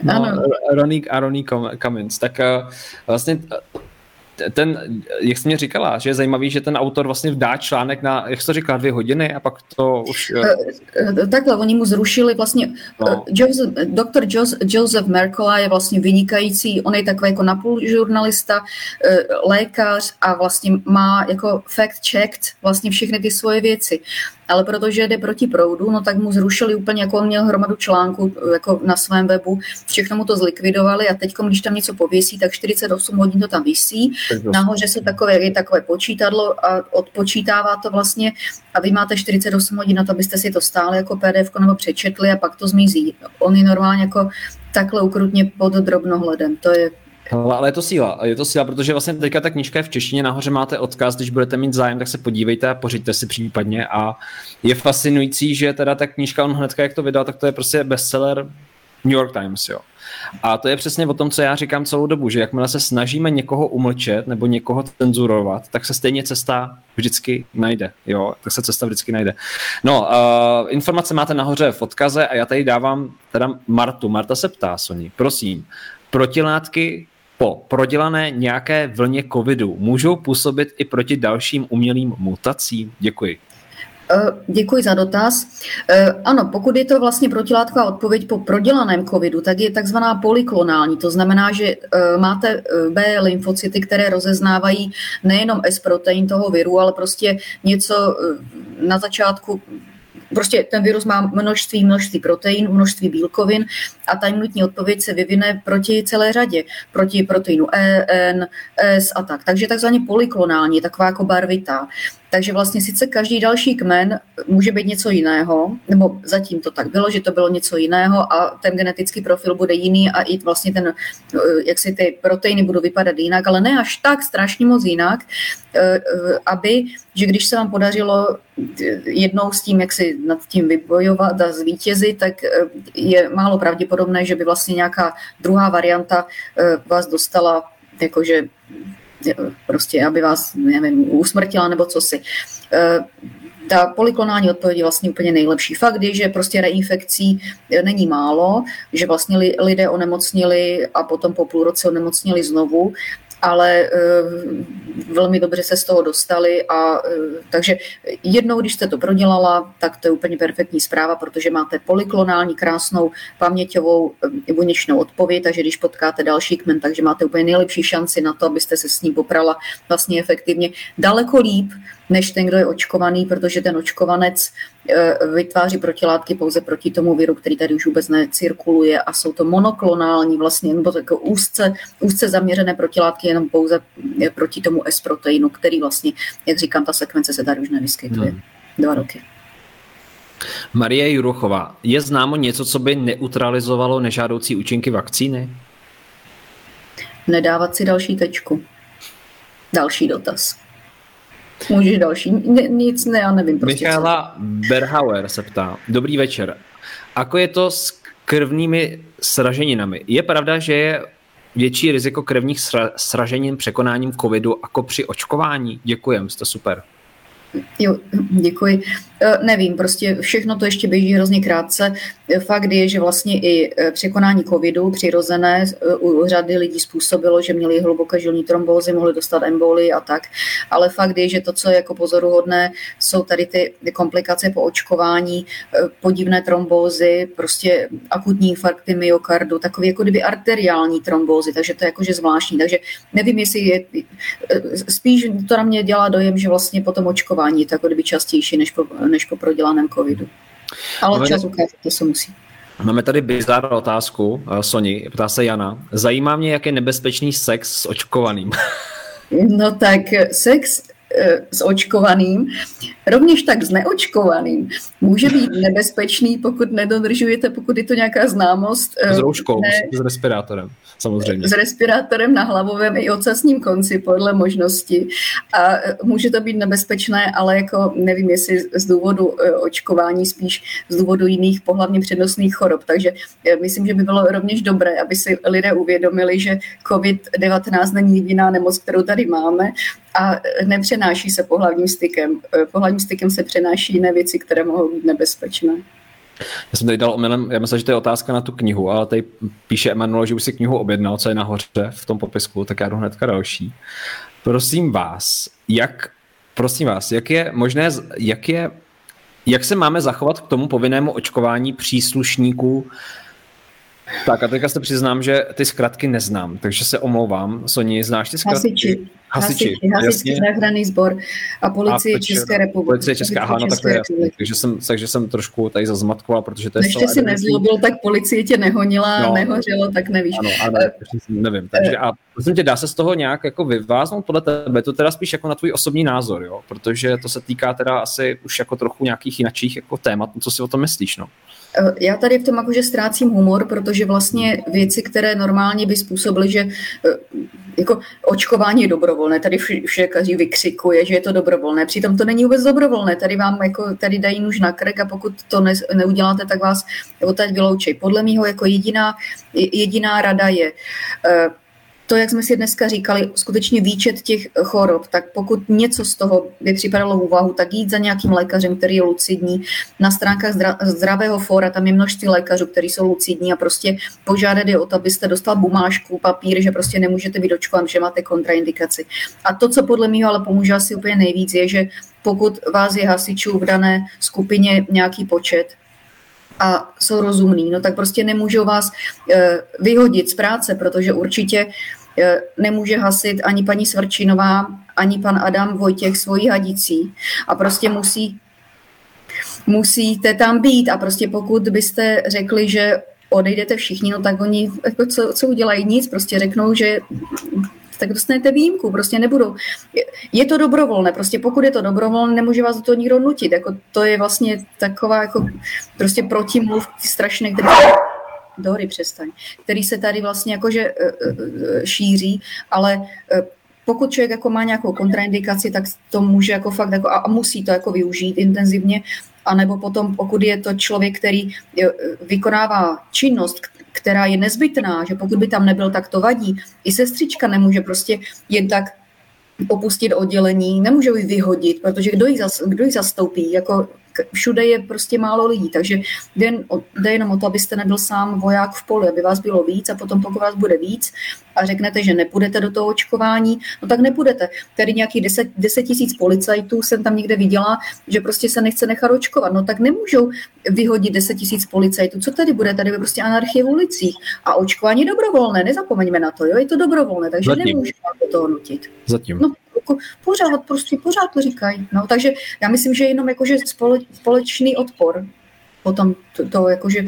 No, ano. Roník a Roník Cummins. Tak uh, vlastně ten, jak jsi mě říkala, že je zajímavý, že ten autor vlastně dá článek na, jak jsi to říkala, dvě hodiny a pak to už... Eh, eh, takhle, oni mu zrušili vlastně, no. Eh, Joseph, doktor Joseph Merkola je vlastně vynikající, on je takový jako napůl žurnalista, lékař a vlastně má jako fact-checked vlastně všechny ty svoje věci ale protože jde proti proudu, no tak mu zrušili úplně, jako on měl hromadu článků jako na svém webu, všechno mu to zlikvidovali a teď, když tam něco pověsí, tak 48 hodin to tam visí. Nahoře se takové, je takové počítadlo a odpočítává to vlastně a vy máte 48 hodin na to, abyste si to stále jako PDF nebo přečetli a pak to zmizí. On je normálně jako takhle ukrutně pod drobnohledem. To je ale, ale je to síla, je to síla, protože vlastně teďka ta knížka je v češtině, nahoře máte odkaz, když budete mít zájem, tak se podívejte a pořiďte si případně a je fascinující, že teda ta knížka, on hnedka jak to vydal, tak to je prostě bestseller New York Times, jo. A to je přesně o tom, co já říkám celou dobu, že jakmile se snažíme někoho umlčet nebo někoho cenzurovat, tak se stejně cesta vždycky najde, jo, tak se cesta vždycky najde. No, uh, informace máte nahoře v odkaze a já tady dávám teda Martu. Marta se ptá, Soni, prosím, protilátky po prodělané nějaké vlně covidu můžou působit i proti dalším umělým mutacím? Děkuji. Děkuji za dotaz. Ano, pokud je to vlastně protilátková odpověď po prodělaném covidu, tak je takzvaná polyklonální. To znamená, že máte B lymfocyty, které rozeznávají nejenom S-protein toho viru, ale prostě něco na začátku Prostě ten virus má množství, množství protein, množství bílkovin a ta imunitní odpověď se vyvine proti celé řadě, proti proteinu E, N, S a tak. Takže takzvaně polyklonální, taková jako barvitá. Takže vlastně sice každý další kmen může být něco jiného, nebo zatím to tak bylo, že to bylo něco jiného a ten genetický profil bude jiný a i vlastně ten, eh, jak si ty proteiny budou vypadat jinak, ale ne až tak strašně moc jinak, eh, eh, aby, že když se vám podařilo jednou s tím, jak si nad tím vybojovat a zvítězit, tak je málo pravděpodobné, že by vlastně nějaká druhá varianta vás dostala jakože prostě, aby vás, nevím, usmrtila nebo co si. Eh, ta polyklonální odpověď je vlastně úplně nejlepší. Fakt je, že prostě reinfekcí není málo, že vlastně lidé onemocnili a potom po půl roce onemocnili znovu ale eh, velmi dobře se z toho dostali a eh, takže jednou, když jste to prodělala, tak to je úplně perfektní zpráva, protože máte polyklonální krásnou paměťovou eh, buněčnou odpověď, takže když potkáte další kmen, takže máte úplně nejlepší šanci na to, abyste se s ním poprala vlastně efektivně. Daleko líp, než ten, kdo je očkovaný, protože ten očkovanec eh, vytváří protilátky pouze proti tomu viru, který tady už vůbec necirkuluje a jsou to monoklonální vlastně, nebo jako úzce, úzce zaměřené protilátky jenom pouze eh, proti tomu S-proteinu, který vlastně, jak říkám, ta sekvence se tady už nevyskytuje. Hmm. Dva roky. Marie Juruchová, je známo něco, co by neutralizovalo nežádoucí účinky vakcíny? Nedávat si další tečku. Další dotaz. Můžeš další. Ne, nic ne, já nevím. Prostě Michála Berhauer se ptá. Dobrý večer. Ako je to s krvnými sraženinami? Je pravda, že je větší riziko krevních sraženin překonáním covidu jako při očkování? Děkujem, jste super. Jo, děkuji. E, nevím, prostě všechno to ještě běží hrozně krátce. E, fakt je, že vlastně i e, překonání covidu přirozené u řady lidí způsobilo, že měli hluboké žilní trombózy, mohli dostat emboli a tak. Ale fakt je, že to, co je jako pozoruhodné, jsou tady ty komplikace po očkování, podivné trombózy, prostě akutní infarkty myokardu, takové jako kdyby arteriální trombózy, takže to je jakože zvláštní. Takže nevím, jestli je, spíš to na mě dělá dojem, že vlastně po tom očkování to jako kdyby častější než po, než po prodělaném covidu. Ale Máme čas ukáže, to se musí. Máme tady bizár otázku, uh, Soni, ptá se Jana. Zajímá mě, jak je nebezpečný sex s očkovaným. No tak sex Eh, s očkovaným, rovněž tak s neočkovaným může být nebezpečný, pokud nedodržujete, pokud je to nějaká známost. S rouškou, ne, s respirátorem, samozřejmě. S respirátorem na hlavovém i ocasním konci, podle možnosti. A eh, může to být nebezpečné, ale jako nevím, jestli z důvodu očkování, spíš z důvodu jiných pohlavně přednostných chorob. Takže myslím, že by bylo rovněž dobré, aby si lidé uvědomili, že COVID-19 není jediná nemoc, kterou tady máme a nepřenáší se pohlavním stykem. Pohlavním stykem se přenáší jiné věci, které mohou být nebezpečné. Já jsem tady dal omylem, já myslím, že to je otázka na tu knihu, ale tady píše Emanuel, že už si knihu objednal, co je nahoře v tom popisku, tak já jdu hnedka další. Prosím vás, jak, prosím vás, jak je možné, jak je, jak se máme zachovat k tomu povinnému očkování příslušníků tak a teďka se přiznám, že ty zkratky neznám, takže se omlouvám. Soni, znáš ty zkratky? Hasiči. Hasiči, hasiči záchranný sbor a policie a České republiky. Policie Česká, aha, no tak to je jasný. Takže jsem, takže jsem trošku tady zazmatkoval, protože to je Ještě si nezlobil, tak policie tě nehonila, no, nehořelo, tak nevíš. Ano, ano, uh, nevím. Takže a prosím tě, dá se z toho nějak jako vyváznout podle tebe, to teda spíš jako na tvůj osobní názor, jo? Protože to se týká teda asi už jako trochu nějakých jinakších jako témat, co si o tom myslíš, no? Eh, já tady v tom jakože ztrácím humor, protože vlastně věci, které normálně by způsobily, že eh, jako očkování je dobrovolné, tady vše každý vykřikuje, že je to dobrovolné, přitom to není vůbec dobrovolné, tady vám jako, tady dají nůž na krk a pokud to ne, neuděláte, tak vás odtaď vyloučej. Podle mého jako jediná, jediná rada je, eh, to, jak jsme si dneska říkali, skutečně výčet těch chorob, tak pokud něco z toho by připadalo v úvahu, tak jít za nějakým lékařem, který je lucidní. Na stránkách zdravého fóra tam je množství lékařů, kteří jsou lucidní a prostě požádat je o to, abyste dostal bumášku, papír, že prostě nemůžete být očkován, že máte kontraindikaci. A to, co podle mě ale pomůže asi úplně nejvíc, je, že pokud vás je hasičů v dané skupině nějaký počet, a jsou rozumní, no tak prostě nemůžou vás eh, vyhodit z práce, protože určitě nemůže hasit ani paní Svrčinová, ani pan Adam Vojtěch svojí hadicí a prostě musí musíte tam být a prostě pokud byste řekli, že odejdete všichni, no tak oni jako co, co udělají? Nic, prostě řeknou, že tak dostanete výjimku, prostě nebudou. Je to dobrovolné, prostě pokud je to dobrovolné, nemůže vás do toho nikdo nutit, jako to je vlastně taková jako prostě protimluv strašně, který Dory, přestaň, který se tady vlastně jakože e, e, e, šíří, ale pokud člověk jako má nějakou kontraindikaci, tak to může jako fakt jako, a musí to jako využít intenzivně, anebo potom, pokud je to člověk, který vykonává činnost, která je nezbytná, že pokud by tam nebyl, tak to vadí. I sestřička nemůže prostě jen tak opustit oddělení, nemůže ji vyhodit, protože kdo ji, zas, kdo ji zastoupí, jako všude je prostě málo lidí, takže jde, jde jenom o to, abyste nebyl sám voják v poli, aby vás bylo víc a potom pokud vás bude víc a řeknete, že nepůjdete do toho očkování, no tak nepůjdete. Tady nějakých 10, 10 tisíc policajtů jsem tam někde viděla, že prostě se nechce nechat očkovat, no tak nemůžou vyhodit 10 tisíc policajtů. Co tady bude? Tady je prostě anarchie v ulicích a očkování dobrovolné, nezapomeňme na to, jo, je to dobrovolné, takže Zatím. nemůžeme do toho nutit. Zatím. No, jako pořád, prostě pořád to říkají. No, takže já myslím, že jenom jakože společný odpor potom to, to jakože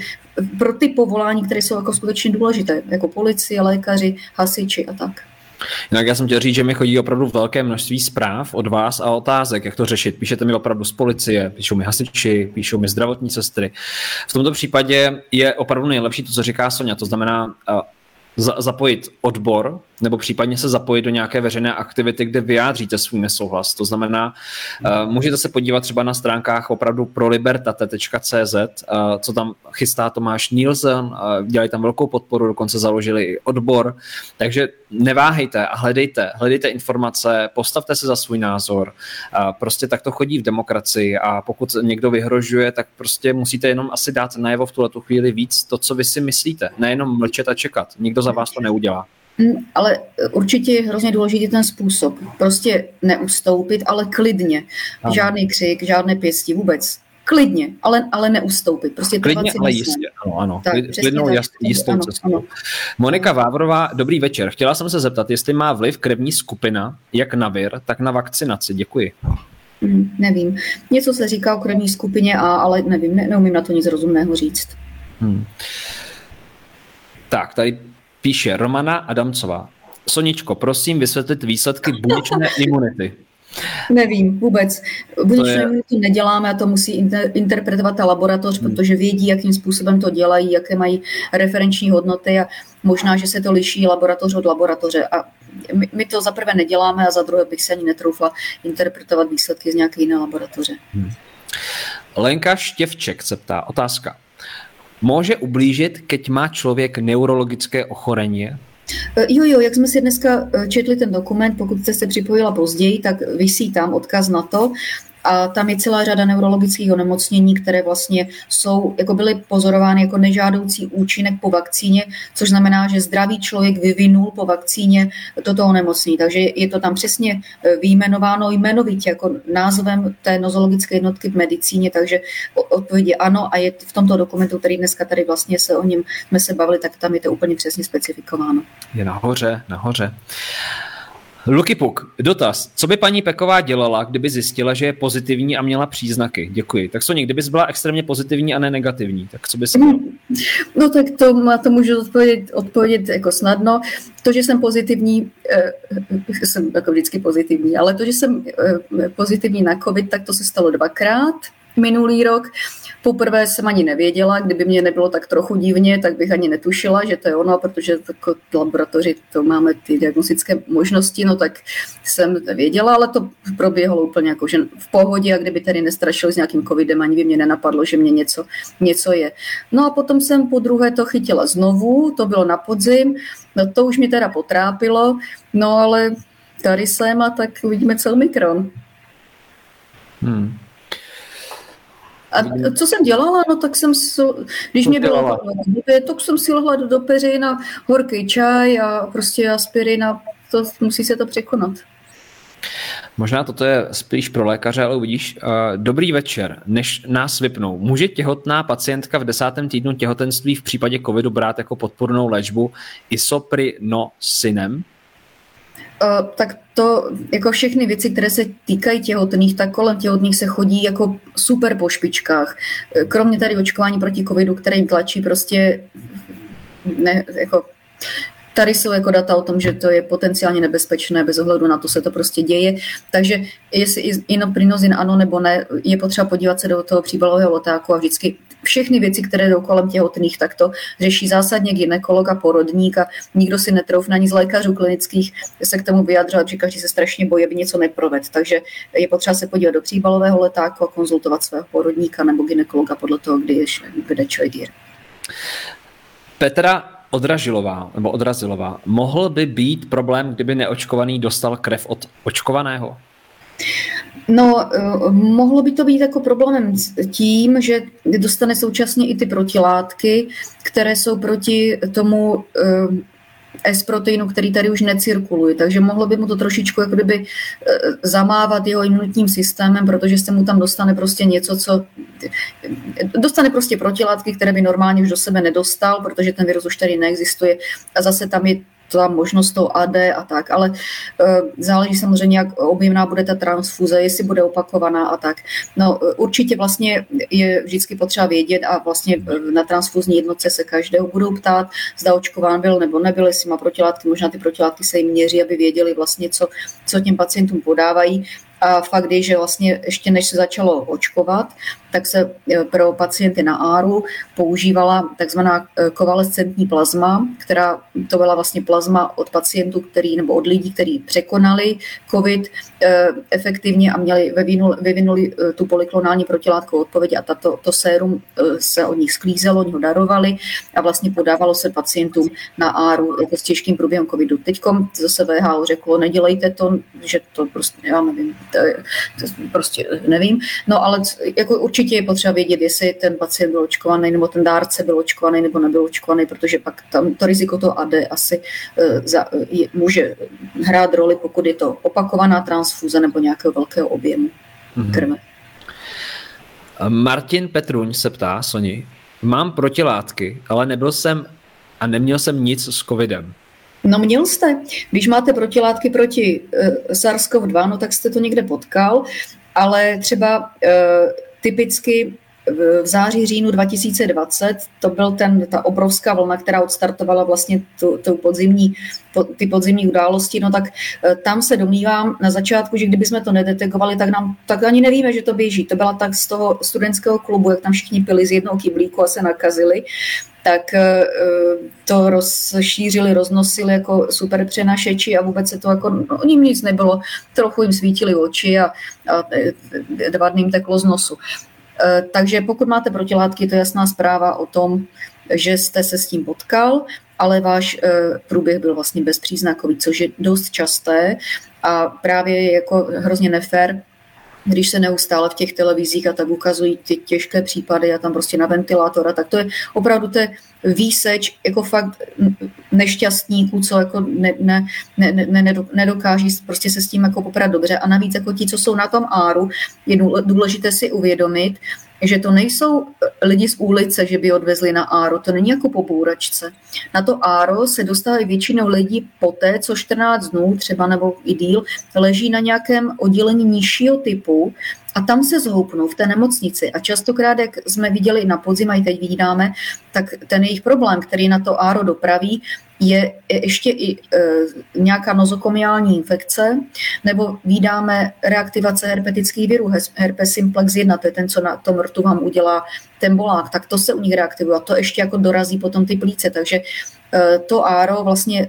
pro ty povolání, které jsou jako skutečně důležité, jako policie, lékaři, hasiči a tak. Jinak já jsem chtěl říct, že mi chodí opravdu velké množství zpráv od vás a otázek, jak to řešit. Píšete mi opravdu z policie, píšou mi hasiči, píšou mi zdravotní sestry. V tomto případě je opravdu nejlepší to, co říká Sonja, to znamená zapojit odbor, nebo případně se zapojit do nějaké veřejné aktivity, kde vyjádříte svůj nesouhlas. To znamená, uh, můžete se podívat třeba na stránkách opravdu prolibertate.cz, uh, co tam chystá Tomáš Nielsen, uh, dělají tam velkou podporu, dokonce založili i odbor, takže neváhejte a hledejte, hledejte informace, postavte se za svůj názor, prostě tak to chodí v demokracii a pokud někdo vyhrožuje, tak prostě musíte jenom asi dát najevo v tuhle chvíli víc to, co vy si myslíte, nejenom mlčet a čekat. Nikdo za vás to neudělá. Mm, ale určitě je hrozně důležitý ten způsob. Prostě neustoupit, ale klidně. Ano. Žádný křik, žádné pěstí, vůbec. Klidně, ale, ale neustoupit. Prostě Klidně, ale jistě, ano, ano. Tak, Klidnou, tak, jistou ano, cestou. Ano. Monika Vávrová, dobrý večer. Chtěla jsem se zeptat, jestli má vliv krevní skupina, jak na vir, tak na vakcinaci. Děkuji. Hmm, nevím. Něco se říká o krevní skupině, a, ale nevím, ne, neumím na to nic rozumného říct. Hmm. Tak, tady Píše Romana Adamcová. Soničko, prosím vysvětlit výsledky buněčné imunity. Nevím vůbec. Buněčnou je... imunitu neděláme a to musí inter- interpretovat ta laboratoř, hmm. protože vědí, jakým způsobem to dělají, jaké mají referenční hodnoty a možná, že se to liší laboratoř od laboratoře. A my, my to za prvé neděláme a za druhé bych se ani netroufla interpretovat výsledky z nějaké jiné laboratoře. Hmm. Lenka Štěvček se ptá, otázka. Může ublížit, keď má člověk neurologické ochorení? E, jo, jo, jak jsme si dneska e, četli ten dokument, pokud jste se připojila později, tak vysí tam odkaz na to a tam je celá řada neurologických onemocnění, které vlastně jsou, jako byly pozorovány jako nežádoucí účinek po vakcíně, což znamená, že zdravý člověk vyvinul po vakcíně toto onemocnění. Takže je to tam přesně e, výjmenováno jmenovitě jako názvem té nozologické jednotky v medicíně, takže odpověď je ano a je v tomto dokumentu, který dneska tady vlastně se o něm jsme se bavili, tak tam je to úplně přesně specifikováno. Je nahoře, nahoře. Luky Puk, dotaz. Co by paní Peková dělala, kdyby zjistila, že je pozitivní a měla příznaky? Děkuji. Tak Soně, kdybys byla extrémně pozitivní a ne negativní, tak co by si dělala? No tak to, má to můžu odpovědět, odpovědět jako snadno. To, že jsem pozitivní, eh, jsem jako vždycky pozitivní, ale to, že jsem eh, pozitivní na COVID, tak to se stalo dvakrát minulý rok. Poprvé jsem ani nevěděla, kdyby mě nebylo tak trochu divně, tak bych ani netušila, že to je ono, protože jako laboratoři to máme ty diagnostické možnosti, no tak jsem věděla, ale to proběhlo úplně jako, že v pohodě a kdyby tady nestrašil s nějakým covidem, ani by mě nenapadlo, že mě něco, něco je. No a potom jsem po druhé to chytila znovu, to bylo na podzim, no to už mi teda potrápilo, no ale tady jsem a tak uvidíme celý mikron. Hmm. A co jsem dělala? No tak jsem, když mě bylo tak jsem si lehla do peři na horký čaj a prostě aspirin a to, musí se to překonat. Možná toto je spíš pro lékaře, ale uvidíš. Dobrý večer. Než nás vypnou, může těhotná pacientka v desátém týdnu těhotenství v případě covidu brát jako podpornou léčbu isoprinosinem? Uh, tak to jako všechny věci, které se týkají těhotných, tak kolem těhotných se chodí jako super po špičkách. Kromě tady očkování proti covidu, které jim tlačí prostě ne, jako Tady jsou jako data o tom, že to je potenciálně nebezpečné, bez ohledu na to se to prostě děje. Takže jestli inoprinozin ano nebo ne, je potřeba podívat se do toho příbalového letáku a vždycky všechny věci, které jdou kolem těhotných, tak to řeší zásadně ginekolog a porodník a nikdo si netroufne ani z lékařů klinických se k tomu vyjadřovat, že každý se strašně bojí, aby něco neproved. Takže je potřeba se podívat do příbalového letáku a konzultovat svého porodníka nebo ginekologa podle toho, kdy je, kde člověk je. Petra Odražilová, nebo Odrazilová, mohl by být problém, kdyby neočkovaný dostal krev od očkovaného? No, eh, mohlo by to být jako problémem tím, že dostane současně i ty protilátky, které jsou proti tomu eh, S-proteinu, který tady už necirkuluje. Takže mohlo by mu to trošičku jako kdyby eh, zamávat jeho imunitním systémem, protože se mu tam dostane prostě něco, co dostane prostě protilátky, které by normálně už do sebe nedostal, protože ten virus už tady neexistuje a zase tam je ta možnost toho AD a tak, ale uh, záleží samozřejmě, jak objemná bude ta transfuze, jestli bude opakovaná a tak. No určitě vlastně je vždycky potřeba vědět a vlastně e, na transfuzní jednotce se každého budou ptát, zda očkován byl nebo nebyl, jestli má protilátky, možná ty protilátky se jim měří, aby věděli vlastně, co, co těm pacientům podávají. A fakt je, že vlastně ještě než se začalo očkovat, tak se e, pro pacienty na ARu používala takzvaná e, kovalescentní plazma, která to byla vlastně plazma od pacientů, který, nebo od lidí, kteří překonali COVID e, efektivně a měli, vyvinuli, vyvinuli tu polyklonální protilátkovou odpověď a tato, to sérum se od nich sklízelo, oni ho darovali a vlastně podávalo se pacientům na ARu jako s těžkým průběhem COVIDu. Teď zase VHO řeklo, nedělejte to, že to prostě, já nevím, to, to prostě nevím, no ale jako určitě je potřeba vědět, jestli ten pacient byl očkovaný, nebo ten dárce byl očkovaný, nebo nebyl očkovaný, protože pak tam to riziko toho AD asi uh, za, je, může hrát roli, pokud je to opakovaná transfuze nebo nějakého velkého objemu mm-hmm. krve. Martin Petruň se ptá, Soni, mám protilátky, ale nebyl jsem a neměl jsem nic s covidem. No měl jste. Když máte protilátky proti uh, SARS-CoV-2, no tak jste to někde potkal, ale třeba uh, typicky v září, říjnu 2020 to byl ten, ta obrovská vlna, která odstartovala vlastně tu, tu podzimní, po, ty podzimní události, no tak e, tam se domnívám na začátku, že kdyby jsme to nedetekovali, tak nám tak ani nevíme, že to běží. To byla tak z toho studentského klubu, jak tam všichni pili z jednoho kyblíku a se nakazili tak e, to rozšířili, roznosili jako super přenašeči a vůbec se to jako, no, o ním nic nebylo, trochu jim svítili oči a, a dva dny jim teklo z nosu. E, takže pokud máte protilátky, to je jasná zpráva o tom, že jste se s tím potkal, ale váš průběh byl vlastně bezpříznakový, což je dost časté a právě je jako hrozně nefér když se neustále v těch televizích a tak ukazují ty těžké případy a tam prostě na ventilátora, tak to je opravdu to je výseč jako fakt nešťastníků, co jako ne, ne, ne, ne, nedokáží prostě se s tím jako poprat dobře. A navíc jako ti, co jsou na tom áru, je důležité si uvědomit, že to nejsou lidi z ulice, že by odvezli na Áro, to není jako po bůračce. Na to Áro se dostávají většinou lidí poté, co 14 dnů, třeba nebo i díl, leží na nějakém oddělení nižšího typu a tam se zhoupnou v té nemocnici. A častokrát, jak jsme viděli na podzim a i teď vidíme, tak ten jejich problém, který na to Áro dopraví, je ještě i e, nějaká nozokomiální infekce, nebo vydáme reaktivace herpetických virů, herpes simplex 1, to je ten, co na tom rtu vám udělá ten bolák, tak to se u nich reaktivuje a to ještě jako dorazí potom ty plíce, takže e, to áro vlastně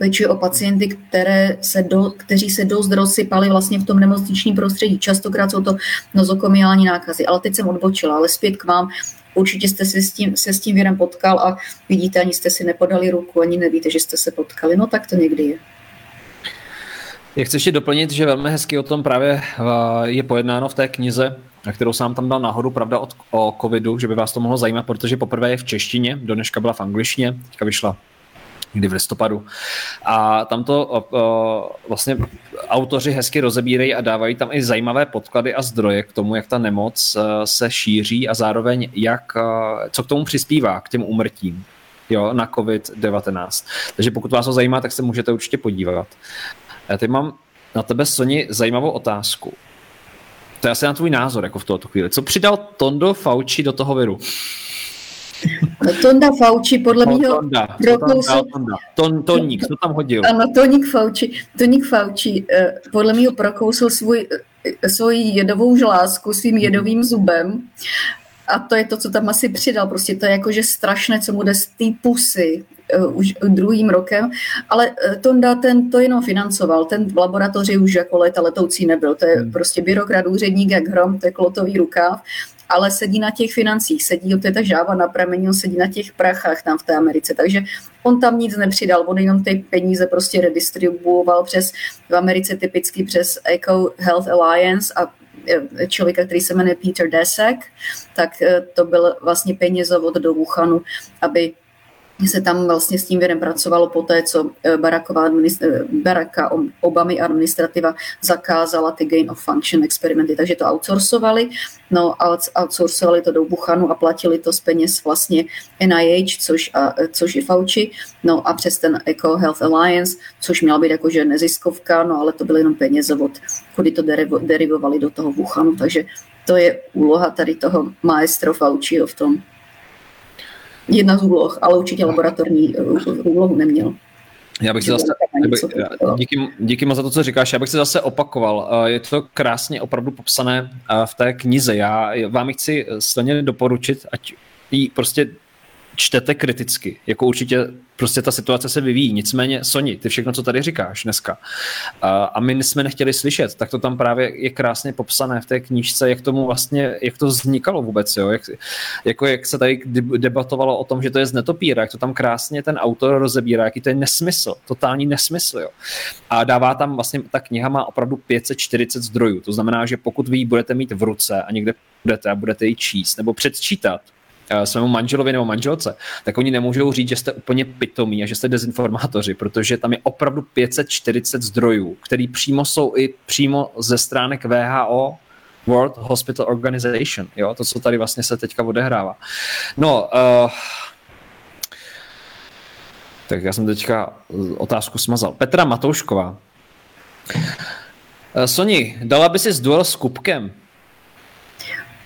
pečuje o pacienty, které se do, kteří se dost rozsypali vlastně v tom nemocničním prostředí. Častokrát jsou to nozokomiální nákazy. Ale teď jsem odbočila, ale zpět k vám. Určitě jste se s tím, se s tím virem potkal a vidíte, ani jste si nepodali ruku, ani nevíte, že jste se potkali. No tak to někdy je. Jak chci ještě doplnit, že velmi hezky o tom právě eh, je pojednáno v té knize, kterou jsem tam dal nahoru, pravda, od, o covidu, že by vás to mohlo zajímat, protože poprvé je v češtině, do dneška byla v angličtině, teďka vyšla někdy v listopadu. A tam to uh, vlastně autoři hezky rozebírají a dávají tam i zajímavé podklady a zdroje k tomu, jak ta nemoc uh, se šíří a zároveň jak, uh, co k tomu přispívá, k těm umrtím jo, na COVID-19. Takže pokud vás to zajímá, tak se můžete určitě podívat. Já teď mám na tebe, Soni, zajímavou otázku. To je asi na tvůj názor jako v tuto chvíli. Co přidal Tondo Fauci do toho viru? Tonda Fauci podle no, mého prokousl... Ton, toník, co tam hodil? Ano, Toník Fauci, Toník Fauci eh, podle mého prokousl svůj, eh, svoji jedovou žlásku svým mhm. jedovým zubem a to je to, co tam asi přidal. Prostě to je jakože strašné, co mu jde z té pusy uh, už druhým rokem, ale Tonda ten to jenom financoval, ten v laboratoři už jako leta letoucí nebyl, to je hmm. prostě byrokrat, úředník jak hrom, to je klotový rukáv ale sedí na těch financích, sedí, to je ta žáva na pramení, on sedí na těch prachách tam v té Americe, takže on tam nic nepřidal, on jenom ty peníze prostě redistribuoval přes, v Americe typicky přes Eco Health Alliance a e, člověka, který se jmenuje Peter Desek, tak e, to byl vlastně penězovod do Wuhanu, aby se tam vlastně s tím věrem pracovalo po té, co eh, Baracková eh, Baracka Obamy administrativa zakázala ty gain of function experimenty, takže to outsourcovali, no outsourcovali to do Buchanu a platili to z peněz vlastně NIH, což, a, eh, což je Fauci, no a přes ten Eco Health Alliance, což měla být jakože neziskovka, no ale to byly jenom peněze od, kudy to derivo, derivovali do toho Wuhanu, takže to je úloha tady toho maestro Fauciho v tom jedna z úloh, ale určitě laboratorní eh, úlohu neměl. Já bych se zase, díky, díky moc za to, co říkáš, já bych se zase opakoval. Eh, je to krásně opravdu popsané eh, v té knize. Já vám ji chci silně doporučit, ať ji prostě čtete kriticky. Jako určitě prostě ta situace se vyvíjí. Nicméně, Soni, ty všechno, co tady říkáš dneska, a my jsme nechtěli slyšet, tak to tam právě je krásně popsané v té knížce, jak tomu vlastně, jak to vznikalo vůbec, jo? Jak, jako jak se tady debatovalo o tom, že to je z netopíra, jak to tam krásně ten autor rozebírá, jaký to je nesmysl, totální nesmysl, jo. A dává tam vlastně, ta kniha má opravdu 540 zdrojů, to znamená, že pokud vy ji budete mít v ruce a někde budete a budete ji číst nebo předčítat, svému manželovi nebo manželce, tak oni nemůžou říct, že jste úplně pitomí a že jste dezinformátoři, protože tam je opravdu 540 zdrojů, který přímo jsou i přímo ze stránek VHO, World Hospital Organization, jo, to, co tady vlastně se teďka odehrává. No, uh, tak já jsem teďka otázku smazal. Petra Matoušková. Uh, Soni, dala by si duel s Kubkem?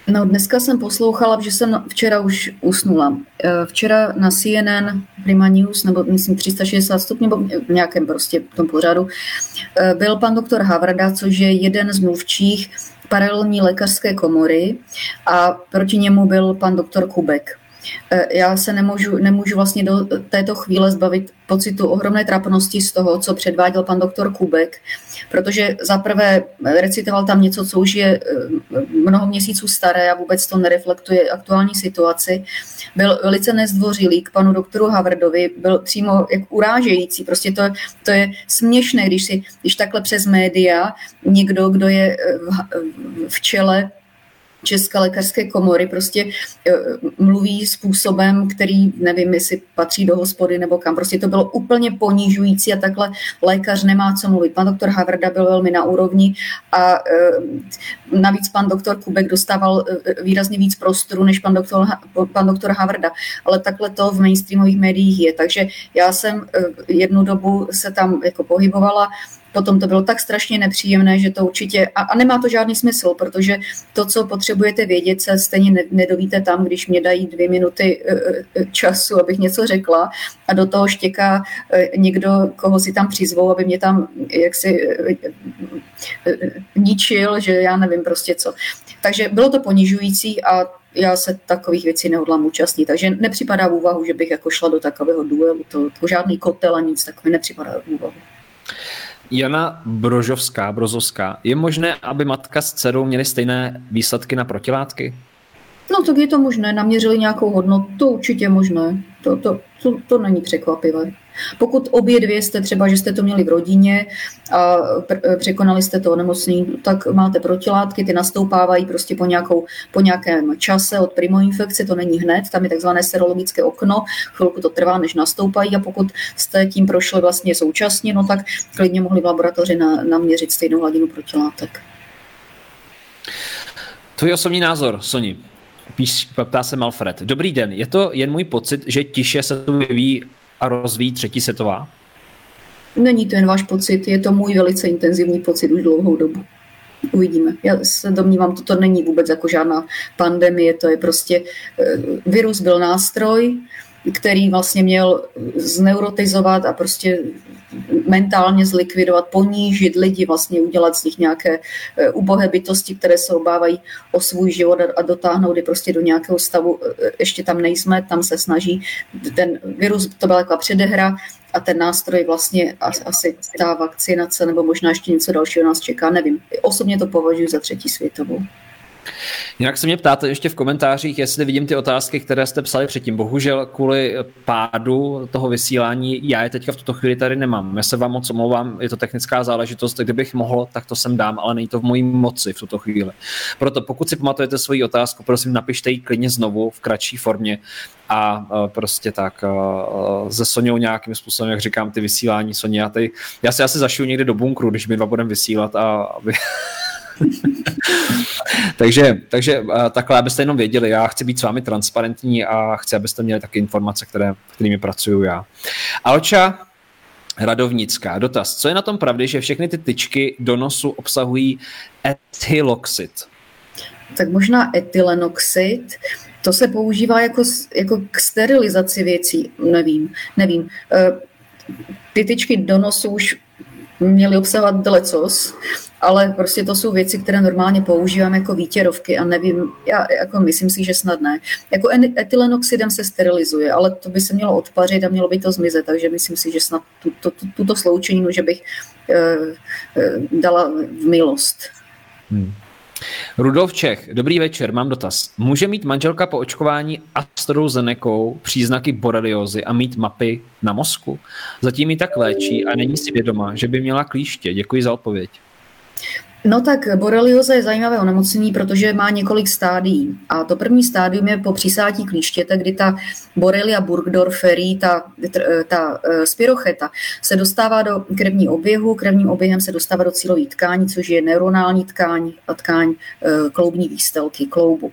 No, dneska jsem poslouchala, že jsem včera už usnula. Eh, včera na CNN Prima News, nebo myslím 360 stupňů, nebo v nějakém prostě tom pořadu, eh, byl pan doktor Havrda, což je jeden z mluvčích paralelní lékařské komory a proti němu byl pan doktor Kubek. Eh, já se nemůžu, nemůžu vlastně do této chvíle zbavit pocitu ohromné trapnosti z toho, co předváděl pan doktor Kubek, protože zaprvé recitoval tam něco, co už je eh, mnoho měsíců staré a vůbec to nereflektuje aktuální situaci. Byl velice nezdvořilý k panu doktoru Havardovi, byl přímo jak urážející. Prostě to, to je směšné, když, si, když takhle přes média někdo, kdo je eh, v, v čele České lékařské komory prostě e, mluví způsobem, který nevím, jestli patří do hospody nebo kam. Prostě to bylo úplně ponižující a takhle lékař nemá co mluvit. Pan doktor Havrda byl velmi na úrovni a e, navíc pan doktor Kubek dostával e, výrazně víc prostoru než pan doktor, pan doktor Havrda. Ale takhle to v mainstreamových médiích je. Takže já jsem jednu dobu se tam jako pohybovala potom to bylo tak strašně nepříjemné, že to určitě, a, a nemá to žádný smysl, protože to, co potřebujete vědět, se stejně nedovíte tam, když mě dají dvě minuty e, e, času, abych něco řekla a do toho štěká někdo, koho si tam přizvou, aby mě tam jaksi ničil, že já nevím prostě co. Takže bylo to ponižující a já se takových věcí nehodlám účastnit, takže nepřipadá v úvahu, že bych jako šla do takového duelu, to, to žádný kotel a nic takového nepřipadá v úvahu. Jana Brožovská, Brozovská, je možné, aby matka s dcerou měly stejné výsledky na protilátky? No tak je to možné, naměřili nějakou hodnotu, to určitě možné, to, to, to, to není překvapivé. Pokud obě dvě jste třeba, že jste to měli v rodině a překonali jste to onemocnění, tak máte protilátky, ty nastoupávají prostě po, nějakou, po nějakém čase od primoinfekce, to není hned, tam je takzvané serologické okno, chvilku to trvá, než nastoupají a pokud jste tím prošli vlastně současně, no tak klidně mohli v laboratoři na, naměřit stejnou hladinu protilátek. Tvůj osobní názor, Soni. Píš, ptá se Malfred. Dobrý den, je to jen můj pocit, že tiše se tu vyvíjí a rozvíjí třetí světová? Není to jen váš pocit, je to můj velice intenzivní pocit už dlouhou dobu. Uvidíme. Já se domnívám, toto není vůbec jako žádná pandemie, to je prostě, eh, virus byl nástroj, který vlastně měl zneurotizovat a prostě mentálně zlikvidovat, ponížit lidi, vlastně udělat z nich nějaké eh, ubohé bytosti, které se obávají o svůj život a dotáhnout je prostě do nějakého stavu, eh, ještě tam nejsme, tam se snaží, ten virus, to byla taková předehra a ten nástroj vlastně asi ta vakcinace nebo možná ještě něco dalšího nás čeká, nevím. Osobně to považuji za třetí světovou. Jinak se mě ptáte ještě v komentářích, jestli vidím ty otázky, které jste psali předtím. Bohužel kvůli pádu toho vysílání já je teďka v tuto chvíli tady nemám. Já se vám moc omlouvám, je to technická záležitost, kdybych mohl, tak to sem dám, ale není to v mojí moci v tuto chvíli. Proto pokud si pamatujete svoji otázku, prosím napište ji klidně znovu v kratší formě a prostě tak ze Soněou nějakým způsobem, jak říkám, ty vysílání Soně, já, tady, já si asi zašiju někde do bunkru, když my dva budeme vysílat a aby, takže, takže takhle, abyste jenom věděli, já chci být s vámi transparentní a chci, abyste měli taky informace, které, kterými pracuju já. Alča Radovnická, dotaz. Co je na tom pravdy, že všechny ty tyčky do nosu obsahují ethyloxid? Tak možná etylenoxid, to se používá jako, jako k sterilizaci věcí, nevím, nevím. E, ty tyčky do nosu už měly obsahovat lecos, ale prostě to jsou věci, které normálně používám jako výtěrovky a nevím, já jako myslím si, že snad ne. Jako etylenoxidem se sterilizuje, ale to by se mělo odpařit a mělo by to zmizet, takže myslím si, že snad tuto, tuto sloučeninu, že bych uh, uh, dala v milost. Hmm. Rudolf Čech, dobrý večer, mám dotaz. Může mít manželka po očkování AstraZenecou příznaky boreliozy a mít mapy na mozku? Zatím ji tak léčí a není si vědoma, že by měla klíště. Děkuji za odpověď. No tak borelioza je zajímavé onemocnění, protože má několik stádií. A to první stádium je po přisátí klíštěte, kdy ta Borrelia burgdorferi, ta, ta e, spirocheta, se dostává do krevní oběhu, krevním oběhem se dostává do cílové tkání, což je neuronální tkáň a tkáň e, kloubní výstelky, kloubu.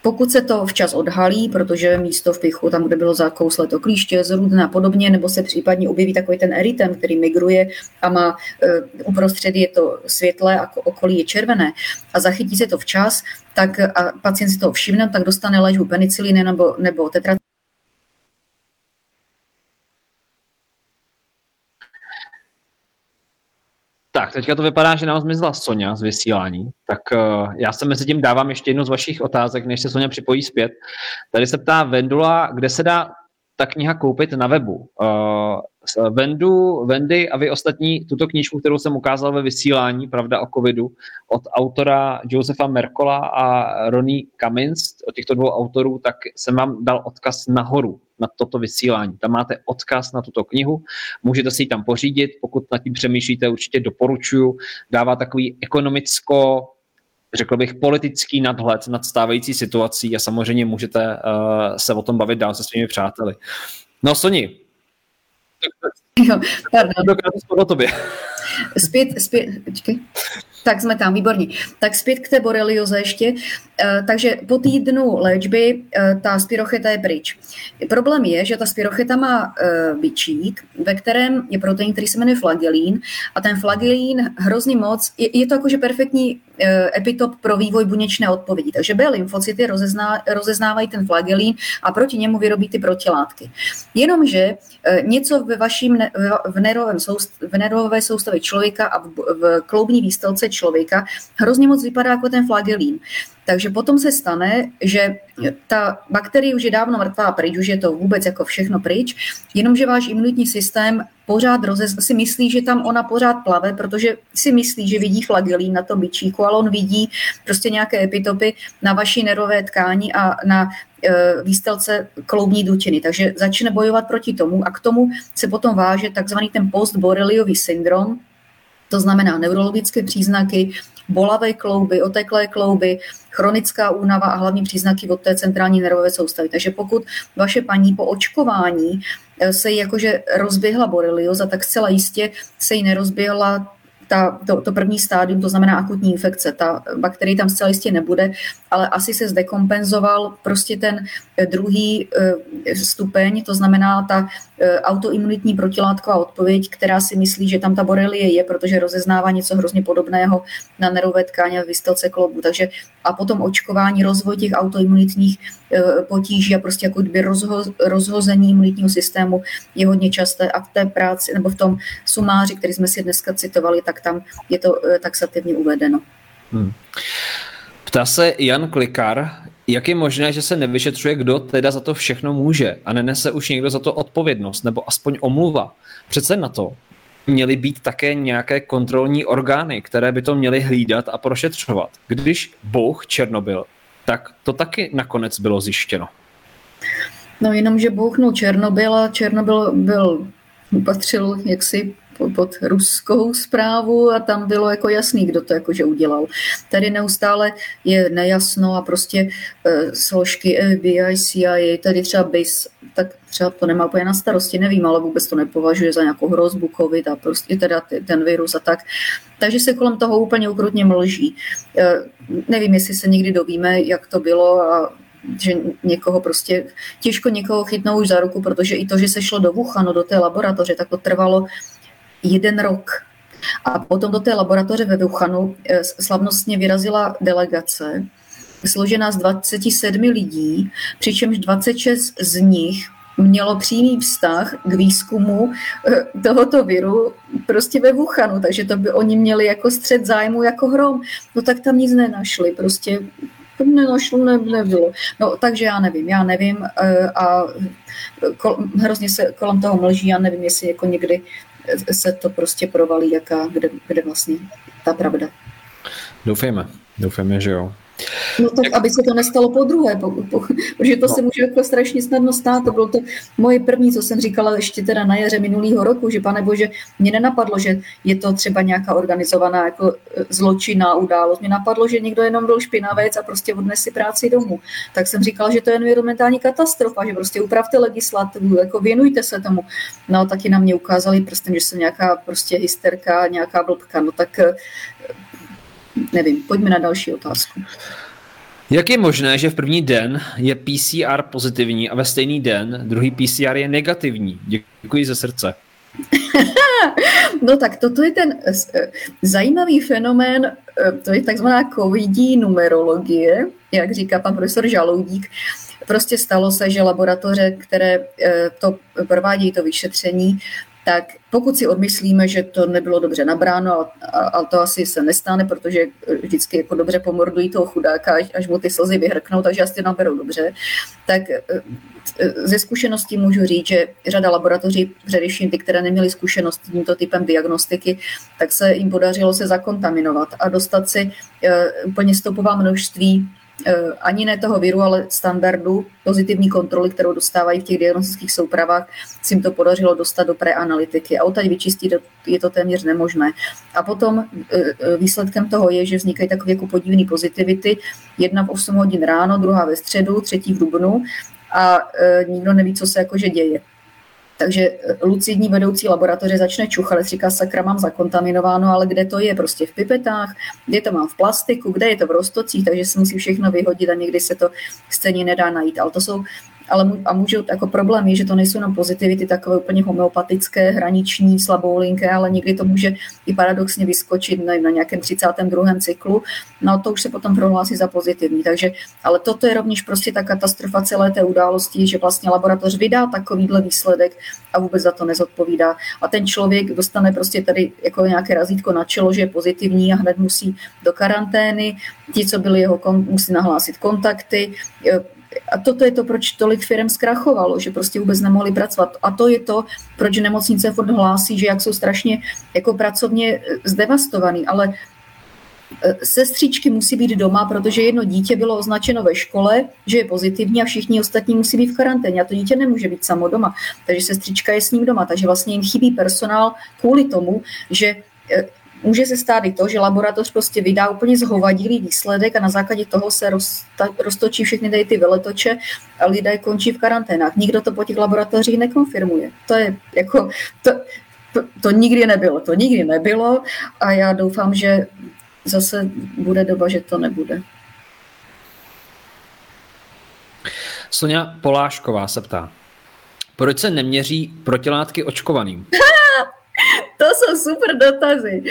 E, pokud se to včas odhalí, protože místo v pichu, tam, kde bylo zakouslé to klíště, zrudné a podobně, nebo se případně objeví takový ten eritem, který migruje a má uh, uprostřed je to světlé a okolí je červené a zachytí se to včas, tak a pacient si to všimne, tak dostane léčbu peniciliny nebo, nebo tetra Tak, teďka to vypadá, že nám zmizla Sonja z vysílání, tak uh, já se mezi tím dávám ještě jednu z vašich otázek, než se Sonja připojí zpět. Tady se ptá Vendula, kde se dá ta kniha koupit na webu. Uh, Vendu, Vendy a vy ostatní tuto knížku, kterou jsem ukázal ve vysílání, Pravda o covidu, od autora Josefa Merkola a Ronnie Cummins, od těchto dvou autorů, tak jsem vám dal odkaz nahoru na toto vysílání. Tam máte odkaz na tuto knihu, můžete si ji tam pořídit, pokud nad tím přemýšlíte, určitě doporučuju. Dává takový ekonomicko řekl bych, politický nadhled nad stávající situací a samozřejmě můžete uh, se o tom bavit dál se svými přáteli. No, Soni. Jo, pardon. tobě. Zpět, zpět, počkej. Tak jsme tam, výborně. Tak zpět k té borelioze ještě. Eh, takže po týdnu léčby eh, ta spirocheta je pryč. Problém je, že ta spirocheta má eh, bičík, ve kterém je protein, který se jmenuje flagelín a ten flagelín hrozně moc, je, to jakože perfektní epitop pro vývoj buněčné odpovědi. Takže B lymfocyty rozezná, rozeznávají ten flagelín a proti němu vyrobí ty protilátky. Jenomže něco ve vaším v, nervovém soust, v nervové soustavě člověka a v, v kloubní výstelce člověka hrozně moc vypadá jako ten flagelín. Takže potom se stane, že ta bakterie už je dávno mrtvá pryč, už je to vůbec jako všechno pryč, jenomže váš imunitní systém pořád rozez, si myslí, že tam ona pořád plave, protože si myslí, že vidí flagelín na tom bičíku, ale on vidí prostě nějaké epitopy na vaší nervové tkání a na e, výstelce kloubní dutiny. Takže začne bojovat proti tomu a k tomu se potom váže takzvaný ten postboreliový syndrom, to znamená neurologické příznaky, bolavé klouby, oteklé klouby, chronická únava a hlavní příznaky od té centrální nervové soustavy. Takže pokud vaše paní po očkování eh, se jí jakože rozběhla borelioza, tak zcela jistě se jí nerozběhla ta, to, to první stádium, to znamená akutní infekce. Ta bakterie tam zcela jistě nebude, ale asi se zdekompenzoval prostě ten eh, druhý eh, stupeň, to znamená ta autoimunitní protilátková odpověď, která si myslí, že tam ta borelie je, protože rozeznává něco hrozně podobného na nervové tkáně a vystelce klobu. Takže a potom očkování, rozvoj těch autoimunitních potíží a prostě jako kdyby rozho, rozhození imunitního systému je hodně časté a v té práci nebo v tom sumáři, který jsme si dneska citovali, tak tam je to taxativně uvedeno. Hmm. Ptá se Jan Klikar, jak je možné, že se nevyšetřuje, kdo teda za to všechno může a nenese už někdo za to odpovědnost nebo aspoň omluva. Přece na to měly být také nějaké kontrolní orgány, které by to měly hlídat a prošetřovat. Když Bůh Černobyl, tak to taky nakonec bylo zjištěno. No jenom, že bouchnul Černobyl a Černobyl byl, patřil jaksi pod ruskou zprávu a tam bylo jako jasný, kdo to jakože udělal. Tady neustále je nejasno a prostě uh, složky FBI, CIA, tady třeba BIS, tak třeba to nemá úplně na starosti, nevím, ale vůbec to nepovažuje za nějakou hrozbu COVID a prostě teda ten virus a tak. Takže se kolem toho úplně ukrutně mlží. Uh, nevím, jestli se někdy dovíme, jak to bylo a že někoho prostě, těžko někoho chytnou už za ruku, protože i to, že se šlo do Wuhanu, do té laboratoře, tak to trvalo jeden rok. A potom do té laboratoře ve Wuhanu eh, slavnostně vyrazila delegace, složená z 27 lidí, přičemž 26 z nich mělo přímý vztah k výzkumu eh, tohoto viru prostě ve Wuhanu, takže to by oni měli jako střed zájmu jako hrom. No tak tam nic nenašli, prostě nenašlo, ne, nebylo. No takže já nevím, já nevím eh, a kol, hrozně se kolem toho mlží, já nevím, jestli jako někdy se to prostě provalí, jaká, kde, kde vlastně ta pravda. Doufejme, doufejme, že jo. No tak, aby se to nestalo po druhé, po, po, protože to no. se může jako strašně snadno stát. To bylo to moje první, co jsem říkala ještě teda na jaře minulého roku, že pane bože, mě nenapadlo, že je to třeba nějaká organizovaná jako e, zločinná událost. Mě napadlo, že někdo jenom byl špinavec a prostě odnes si práci domů. Tak jsem říkala, že to je environmentální katastrofa, že prostě upravte legislativu, jako věnujte se tomu. No taky na mě ukázali prstem, že jsem nějaká prostě hysterka, nějaká blbka. No tak e, nevím, pojďme na další otázku. Jak je možné, že v první den je PCR pozitivní a ve stejný den druhý PCR je negativní? Děkuji ze srdce. no tak toto je ten eh, zajímavý fenomén, eh, to je takzvaná covidí numerologie, jak říká pan profesor Žaloudík. Prostě stalo se, že laboratoře, které eh, to provádějí to vyšetření, tak pokud si odmyslíme, že to nebylo dobře nabráno, a, a to asi se nestane, protože vždycky jako dobře pomordují toho chudáka, až, mu ty slzy vyhrknou, takže asi naberou dobře, tak e, e, ze zkušeností můžu říct, že řada laboratoří, především ty, které neměly zkušenost s tímto typem diagnostiky, tak se jim podařilo se zakontaminovat a dostat si úplně stopová množství ani ne toho viru, ale standardu pozitivní kontroly, kterou dostávají v těch diagnostických soupravách, si jim to podařilo dostat do preanalytiky. A odtaď vyčistit je to téměř nemožné. A potom eh, eh, výsledkem toho je, že vznikají takové jako podivné pozitivity. Jedna v 8 hodin ráno, druhá ve středu, třetí v dubnu a nikdo neví, co se jakože děje. Takže eh, lucidní vedoucí laboratoře začne čuchat, říká, sakra, mám zakontaminováno, ale kde to je? Prostě v pipetách, kde to mám v plastiku, kde je to v roztocích, takže se musí všechno vyhodit a někdy se to stejně nedá najít. Ale to jsou ale a můžou, jako problém je, že to nejsou jenom pozitivity takové úplně homeopatické, hraniční, slaboulinké, ale někdy to může i paradoxně vyskočit na, na nějakém 32. cyklu, no to už se potom prohlásí za pozitivní. Takže, ale toto je rovněž prostě ta katastrofa celé té události, že vlastně laboratoř vydá takovýhle výsledek a vůbec za to nezodpovídá. A ten člověk dostane prostě tady jako nějaké razítko na čelo, že je pozitivní a hned musí do karantény. Ti, co byli jeho, musí nahlásit kontakty, a toto je to, proč tolik firm zkrachovalo, že prostě vůbec nemohli pracovat. A to je to, proč nemocnice furt hlásí, že jak jsou strašně jako pracovně eh, zdevastovaný, ale eh, sestřičky musí být doma, protože jedno dítě bylo označeno ve škole, že je pozitivní a všichni ostatní musí být v karanténě a to dítě nemůže být samo doma. Takže sestřička je s ním doma, takže vlastně jim chybí personál kvůli tomu, že eh, Může se stát i to, že laboratoř prostě vydá úplně zhovadilý výsledek a na základě toho se rozta, roztočí všechny tady ty veletoče a lidé končí v karanténách. Nikdo to po těch laboratořích nekonfirmuje. To je jako, to, to, to nikdy nebylo, to nikdy nebylo a já doufám, že zase bude doba, že to nebude. Sonia Polášková se ptá, proč se neměří protilátky očkovaným? To jsou super dotazy.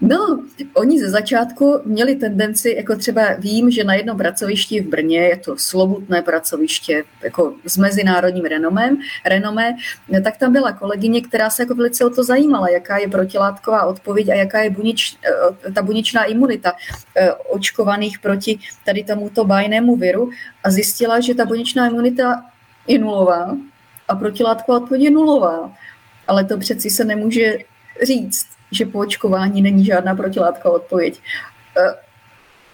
No, oni ze začátku měli tendenci, jako třeba vím, že na jednom pracovišti v Brně, je to slovutné pracoviště, jako s mezinárodním renomem, renomé, tak tam byla kolegyně, která se jako velice o to zajímala, jaká je protilátková odpověď a jaká je bunič, eh, ta buničná imunita eh, očkovaných proti tady tomuto bajnému viru a zjistila, že ta buničná imunita je nulová a protilátková odpověď je nulová. Ale to přeci se nemůže říct, že po očkování není žádná protilátková odpověď. E,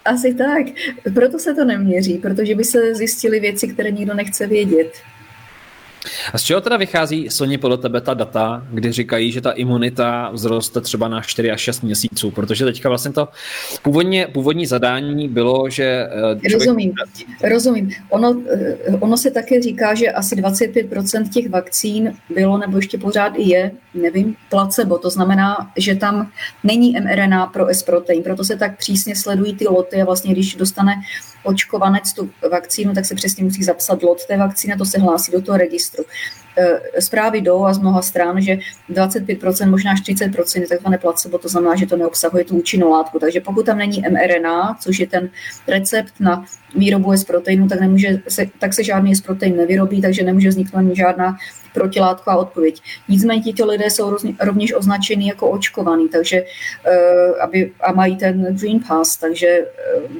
asi tak. Proto se to neměří, protože by se zjistily věci, které nikdo nechce vědět. A z čeho teda vychází, Soni, podle tebe ta data, kdy říkají, že ta imunita vzroste třeba na 4 až 6 měsíců? Protože teďka vlastně to původně, původní zadání bylo, že... Eh, člověk... Rozumím, rozumím. Ono, eh, ono se také říká, že asi 25% těch vakcín bylo, nebo ještě pořád i je, nevím, placebo. To znamená, že tam není mRNA pro S-protein, proto se tak přísně sledují ty loty a vlastně, když dostane očkovanec tu vakcínu, tak se přesně musí zapsat lot té vakcíny, to se hlásí do toho registru. E, zprávy jdou a z mnoha stran, že 25%, možná až 30% je takzvané placebo, to znamená, že to neobsahuje tu účinnou látku. Takže pokud tam není mRNA, což je ten recept na výrobu S proteinu, tak, nemůže se, tak se žádný S protein nevyrobí, takže nemůže vzniknout žádná protilátková odpověď. Nicméně tito lidé jsou rovněž označeni jako očkovaní, takže uh, aby, a mají ten Green Pass, takže uh,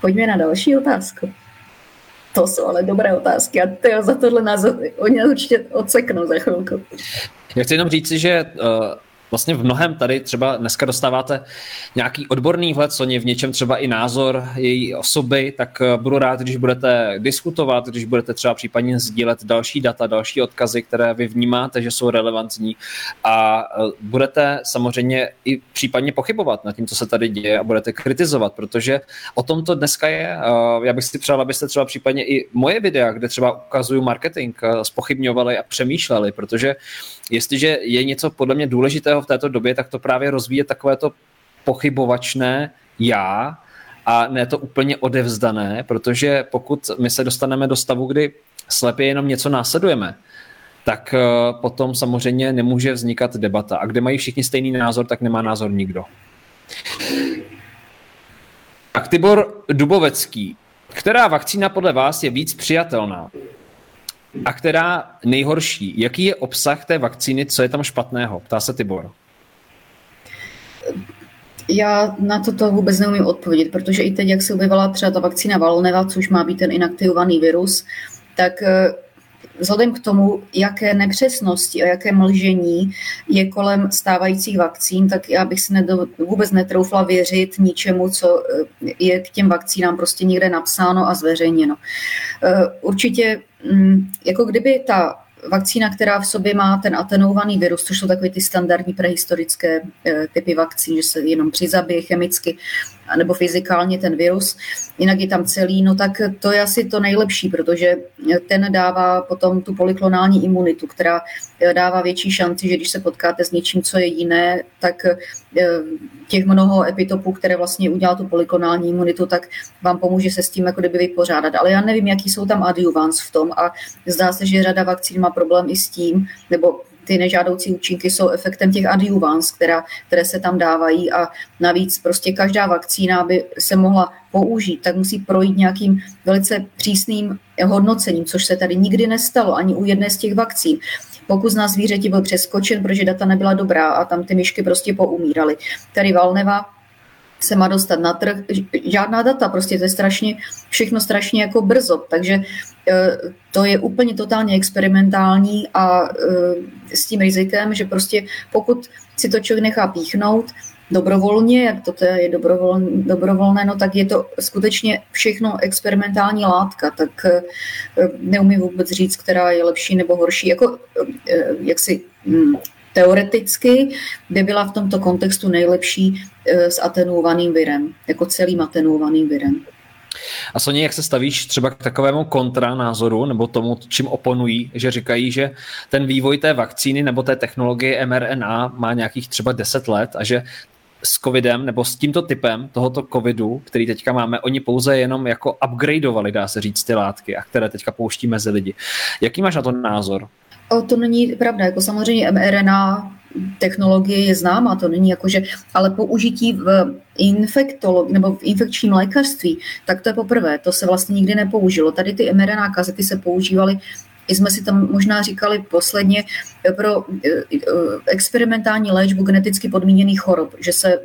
Pojďme na další otázku. To jsou ale dobré otázky a tyjo, za tohle nás oni určitě odseknou za chvilku. Já chci jenom říci, že uh, vlastně v mnohem tady třeba dneska dostáváte nějaký odborný vhled, Soně, v něčem třeba i názor její osoby, tak eh, budu rád, když budete diskutovat, když budete třeba případně sdílet další data, další odkazy, které vy vnímáte, že jsou relevantní a eh, budete samozřejmě i případně pochybovat nad tím, co se tady děje a budete kritizovat, protože o tom to dneska je. Já bych si přál, abyste třeba případně i moje videa, kde třeba ukazuju marketing, eh, spochybňovali a přemýšleli, protože jestliže je něco podle mě důležitého v této době, tak to právě rozvíje takovéto pochybovačné já a ne to úplně odevzdané, protože pokud my se dostaneme do stavu, kdy slepě jenom něco následujeme, tak eh, potom samozřejmě nemůže vznikat debata. A kde mají všichni stejný názor, tak nemá názor nikdo. Tak Tibor Dubovecký. Která vakcína podle vás je víc přijatelná? A která nejhorší? Jaký je obsah té vakcíny? Co je tam špatného? Ptá se Tibor. Já na toto vůbec neumím odpovědět, protože i teď, jak se objevila třeba ta vakcína Valneva, což má být ten inaktivovaný virus, tak eh, vzhledem k tomu, jaké nepřesnosti a jaké mlžení je kolem stávajících vakcín, tak já bych si nedo, vůbec netroufla věřit ničemu, co eh, je k těm vakcínám prostě někde napsáno a zveřejněno. Eh, určitě, jako kdyby ta vakcína, která v sobě má ten atenuovaný virus, což jsou takové ty standardní prehistorické eh, typy vakcín, že se jenom přizabije chemicky, nebo fyzikálně ten virus, jinak je tam celý, no tak to je asi to nejlepší, protože ten dává potom tu polyklonální imunitu, která dává větší šanci, že když se potkáte s něčím, co je jiné, tak těch mnoho epitopů, které vlastně udělá tu polyklonální imunitu, tak vám pomůže se s tím jako kdyby vypořádat. Ale já nevím, jaký jsou tam adjuvans v tom a zdá se, že řada vakcín má problém i s tím, nebo ty nežádoucí účinky jsou efektem těch adjuvans, která, které se tam dávají a navíc prostě každá vakcína, aby se mohla použít, tak musí projít nějakým velice přísným hodnocením, což se tady nikdy nestalo ani u jedné z těch vakcín. Pokus na zvířeti byl přeskočen, protože data nebyla dobrá a tam ty myšky prostě poumíraly. Tady Valneva se má dostat na trh, žádná data, prostě to je strašně, všechno strašně jako brzo, takže e, to je úplně totálně experimentální a e, s tím rizikem, že prostě pokud si to člověk nechá píchnout dobrovolně, jak to je dobrovolné, dobrovolné, no tak je to skutečně všechno experimentální látka, tak e, neumím vůbec říct, která je lepší nebo horší, jako jak si hm, teoreticky by byla v tomto kontextu nejlepší eh, s atenuovaným virem, jako celým atenuovaným virem. A Soně, jak se stavíš třeba k takovému kontranázoru nebo tomu, čím oponují, že říkají, že ten vývoj té vakcíny nebo té technologie mRNA má nějakých třeba 10 let a že s covidem nebo s tímto typem tohoto covidu, který teďka máme, oni pouze jenom jako upgradeovali, dá se říct, ty látky, a které teďka pouští mezi lidi. Jaký máš na to názor? O, to není pravda, jako samozřejmě mRNA technologie je známá, to není jako, že, ale použití v infektolog, nebo v infekčním lékařství, tak to je poprvé, to se vlastně nikdy nepoužilo. Tady ty mRNA kazety se používaly i jsme si tam možná říkali posledně eh, pro eh, eh, experimentální léčbu geneticky podmíněných chorob, že se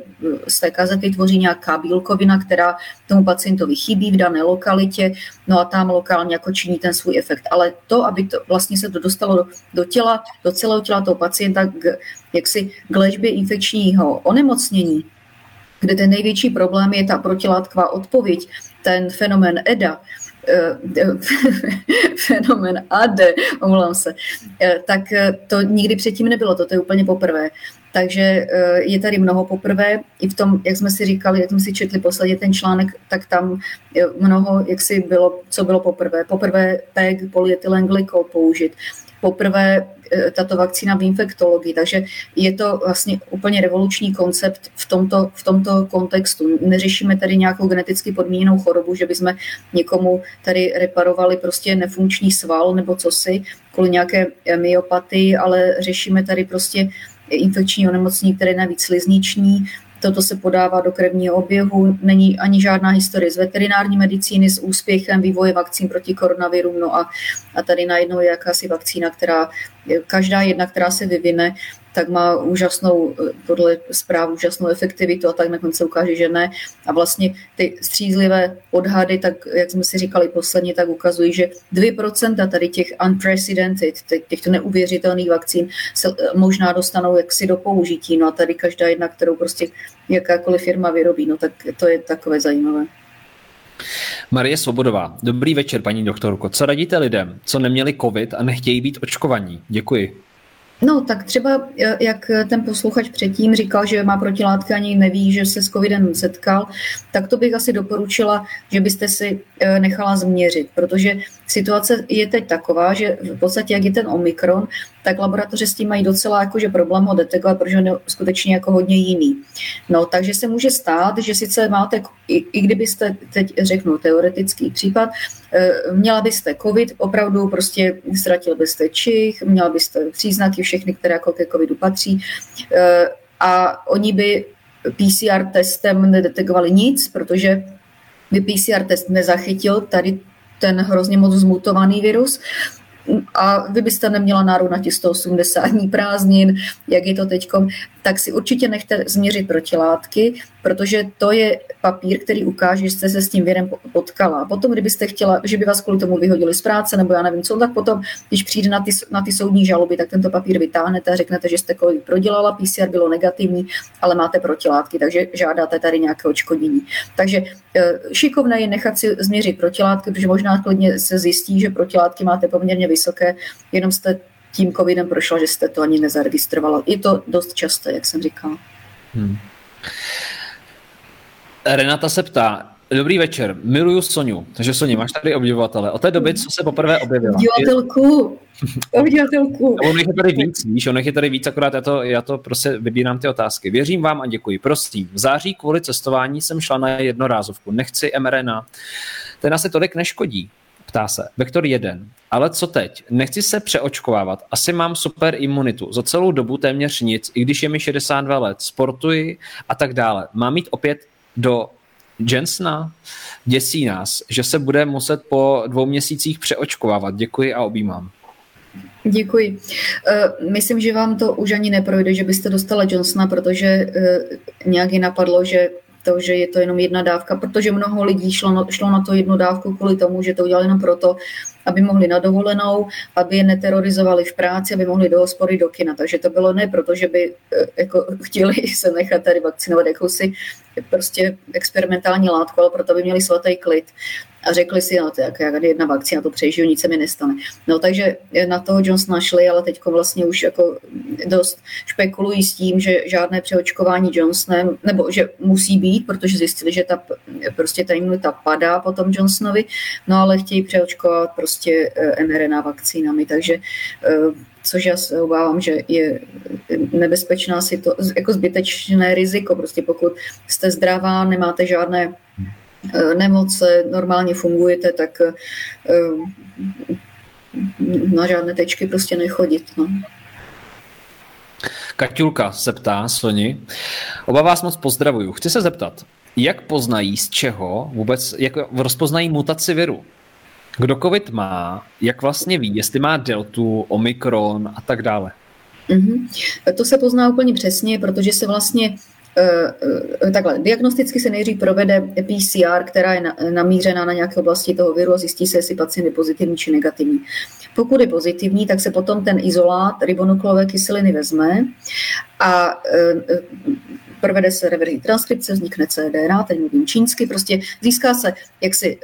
z té kazety tvoří nějaká bílkovina, která tomu pacientovi chybí v dané lokalitě, no a tam lokálně jako činí ten svůj efekt. Ale to, aby to vlastně se to dostalo do, do těla, do celého těla toho pacienta, k, jaksi k léčbě infekčního onemocnění, kde ten největší problém je ta protilátková odpověď, ten fenomén EDA, fenomen AD, omlouvám se, eh, tak eh, to nikdy předtím nebylo, toto je úplně poprvé. Takže je tady mnoho poprvé. I v tom, jak jsme si říkali, jak jsme si četli posledně ten článek, tak tam mnoho, jak si bylo, co bylo poprvé. Poprvé PEG, polyetylenglykol použit poprvé tato vakcína v infektologii, takže je to vlastně úplně revoluční koncept v tomto, v tomto kontextu. Neřešíme tady nějakou geneticky podmíněnou chorobu, že bychom někomu tady reparovali prostě nefunkční sval nebo cosi kvůli nějaké myopatii, ale řešíme tady prostě infekční onemocnění, které je navíc slizniční, Toto se podává do krevního oběhu, není ani žádná historie z veterinární medicíny s úspěchem vývoje vakcín proti koronaviru. No a, a tady najednou je jakási vakcína, která každá jedna, která se vyvine, tak má úžasnou, podle zpráv, úžasnou efektivitu a tak nakonec se ukáže, že ne. A vlastně ty střízlivé odhady, tak jak jsme si říkali posledně, tak ukazují, že 2% tady těch unprecedented, těchto neuvěřitelných vakcín se eh, možná dostanou jaksi do použití. No a tady každá jedna, kterou prostě jakákoliv firma vyrobí, no tak to je takové zajímavé. Marie Svobodová. Dobrý večer, paní doktorko. Co radíte lidem, co neměli covid a nechtějí být očkovaní? Děkuji. No, tak třeba, e, jak ten posluchač předtím říkal, že má protilátky ani neví, že se s covidem setkal, tak to bych asi doporučila, že byste si e, nechala změřit, protože situace je teď taková, že v podstatě, jak je ten Omikron, tak laboratoře s tím mají docela jakože problém ho detekovat, protože on je skutečně jako hodně jiný. No, takže se může stát, že sice máte, i, i kdybyste teď řeknu teoretický případ, eh, měla byste covid, opravdu prostě ztratil byste čich, měla byste příznaky všechny, které jako ke covidu patří eh, a oni by PCR testem nedetekovali nic, protože by PCR test nezachytil tady ten hrozně moc zmutovaný virus a vy byste neměla nárok na těch 180 dní prázdnin, jak je to teď, tak si určitě nechte změřit protilátky, protože to je papír, který ukáže, že jste se s tím věrem potkala. Potom, kdybyste chtěla, že by vás kvůli tomu vyhodili z práce, nebo já nevím co, tak potom, když přijde na ty, na ty soudní žaloby, tak tento papír vytáhnete a řeknete, že jste COVID prodělala, PCR bylo negativní, ale máte protilátky, takže žádáte tady nějaké očkodnění. Takže eh, šikovné je nechat si změřit protilátky, protože možná klidně se zjistí, že protilátky máte poměrně vysoké, jenom jste tím covidem prošla, že jste to ani nezaregistrovala. Je to dost časté, jak jsem říkala. Hmm. Renata se ptá, Dobrý večer, miluju Soniu. Takže Soni, máš tady obdivovatele. Od té doby, co se poprvé objevila. Obdivatelku. Obdivatelku. Ono je tady víc, víš, ono je tady víc, akorát já to, já to prostě vybírám ty otázky. Věřím vám a děkuji. Prosím, v září kvůli cestování jsem šla na jednorázovku. Nechci mRNA. Ten asi tolik neškodí. Ptá se. Vektor 1. Ale co teď? Nechci se přeočkovávat. Asi mám super imunitu. Za celou dobu téměř nic, i když je mi 62 let. Sportuji a tak dále. Mám mít opět do Jensna děsí nás, že se bude muset po dvou měsících přeočkovávat. Děkuji a objímám. Děkuji. Uh, myslím, že vám to už ani neprojde, že byste dostala Johnsona, protože uh, nějak je napadlo, že to, že je to jenom jedna dávka, protože mnoho lidí šlo na, šlo na to jednu dávku kvůli tomu, že to udělali jenom proto, aby mohli na dovolenou, aby je neterorizovali v práci, aby mohli do hospody, do kina. Takže to bylo ne proto, že by eh, jako, chtěli se nechat tady vakcinovat jakousi prostě experimentální látku, ale proto by měli svatý klid a řekli si, no to jak, jedna vakcína, to přežiju, nic se mi nestane. No takže na toho Johnsona šli, ale teď vlastně už jako dost špekulují s tím, že žádné přeočkování Johnsonem, nebo že musí být, protože zjistili, že ta, prostě ta imunita padá po tom Johnsonovi, no ale chtějí přeočkovat prostě eh, mRNA vakcínami, takže eh, což já se obávám, že je nebezpečná si to, jako zbytečné riziko, prostě pokud jste zdravá, nemáte žádné Eh, nemoce, normálně fungujete, tak na žádné tečky prostě nechodit. No. Kaťulka se ptá, Soni. Oba vás moc pozdravuju. Chci se zeptat, jak poznají, z čeho vůbec, jak rozpoznají mutaci viru? Kdo covid má, jak vlastně ví, jestli má deltu, omikron a tak dále? Mm-hmm. To se pozná úplně přesně, protože se vlastně Eh, eh, takhle, diagnosticky se nejdřív provede PCR, která je namířená na nějaké oblasti toho viru a zjistí se, jestli pacient je pozitivní či negativní. Pokud je pozitivní, tak se potom ten izolát ribonuklové kyseliny vezme a eh, provede se reverzní transkripce, vznikne cDNA, teď mluvím čínsky, prostě získá se jaksi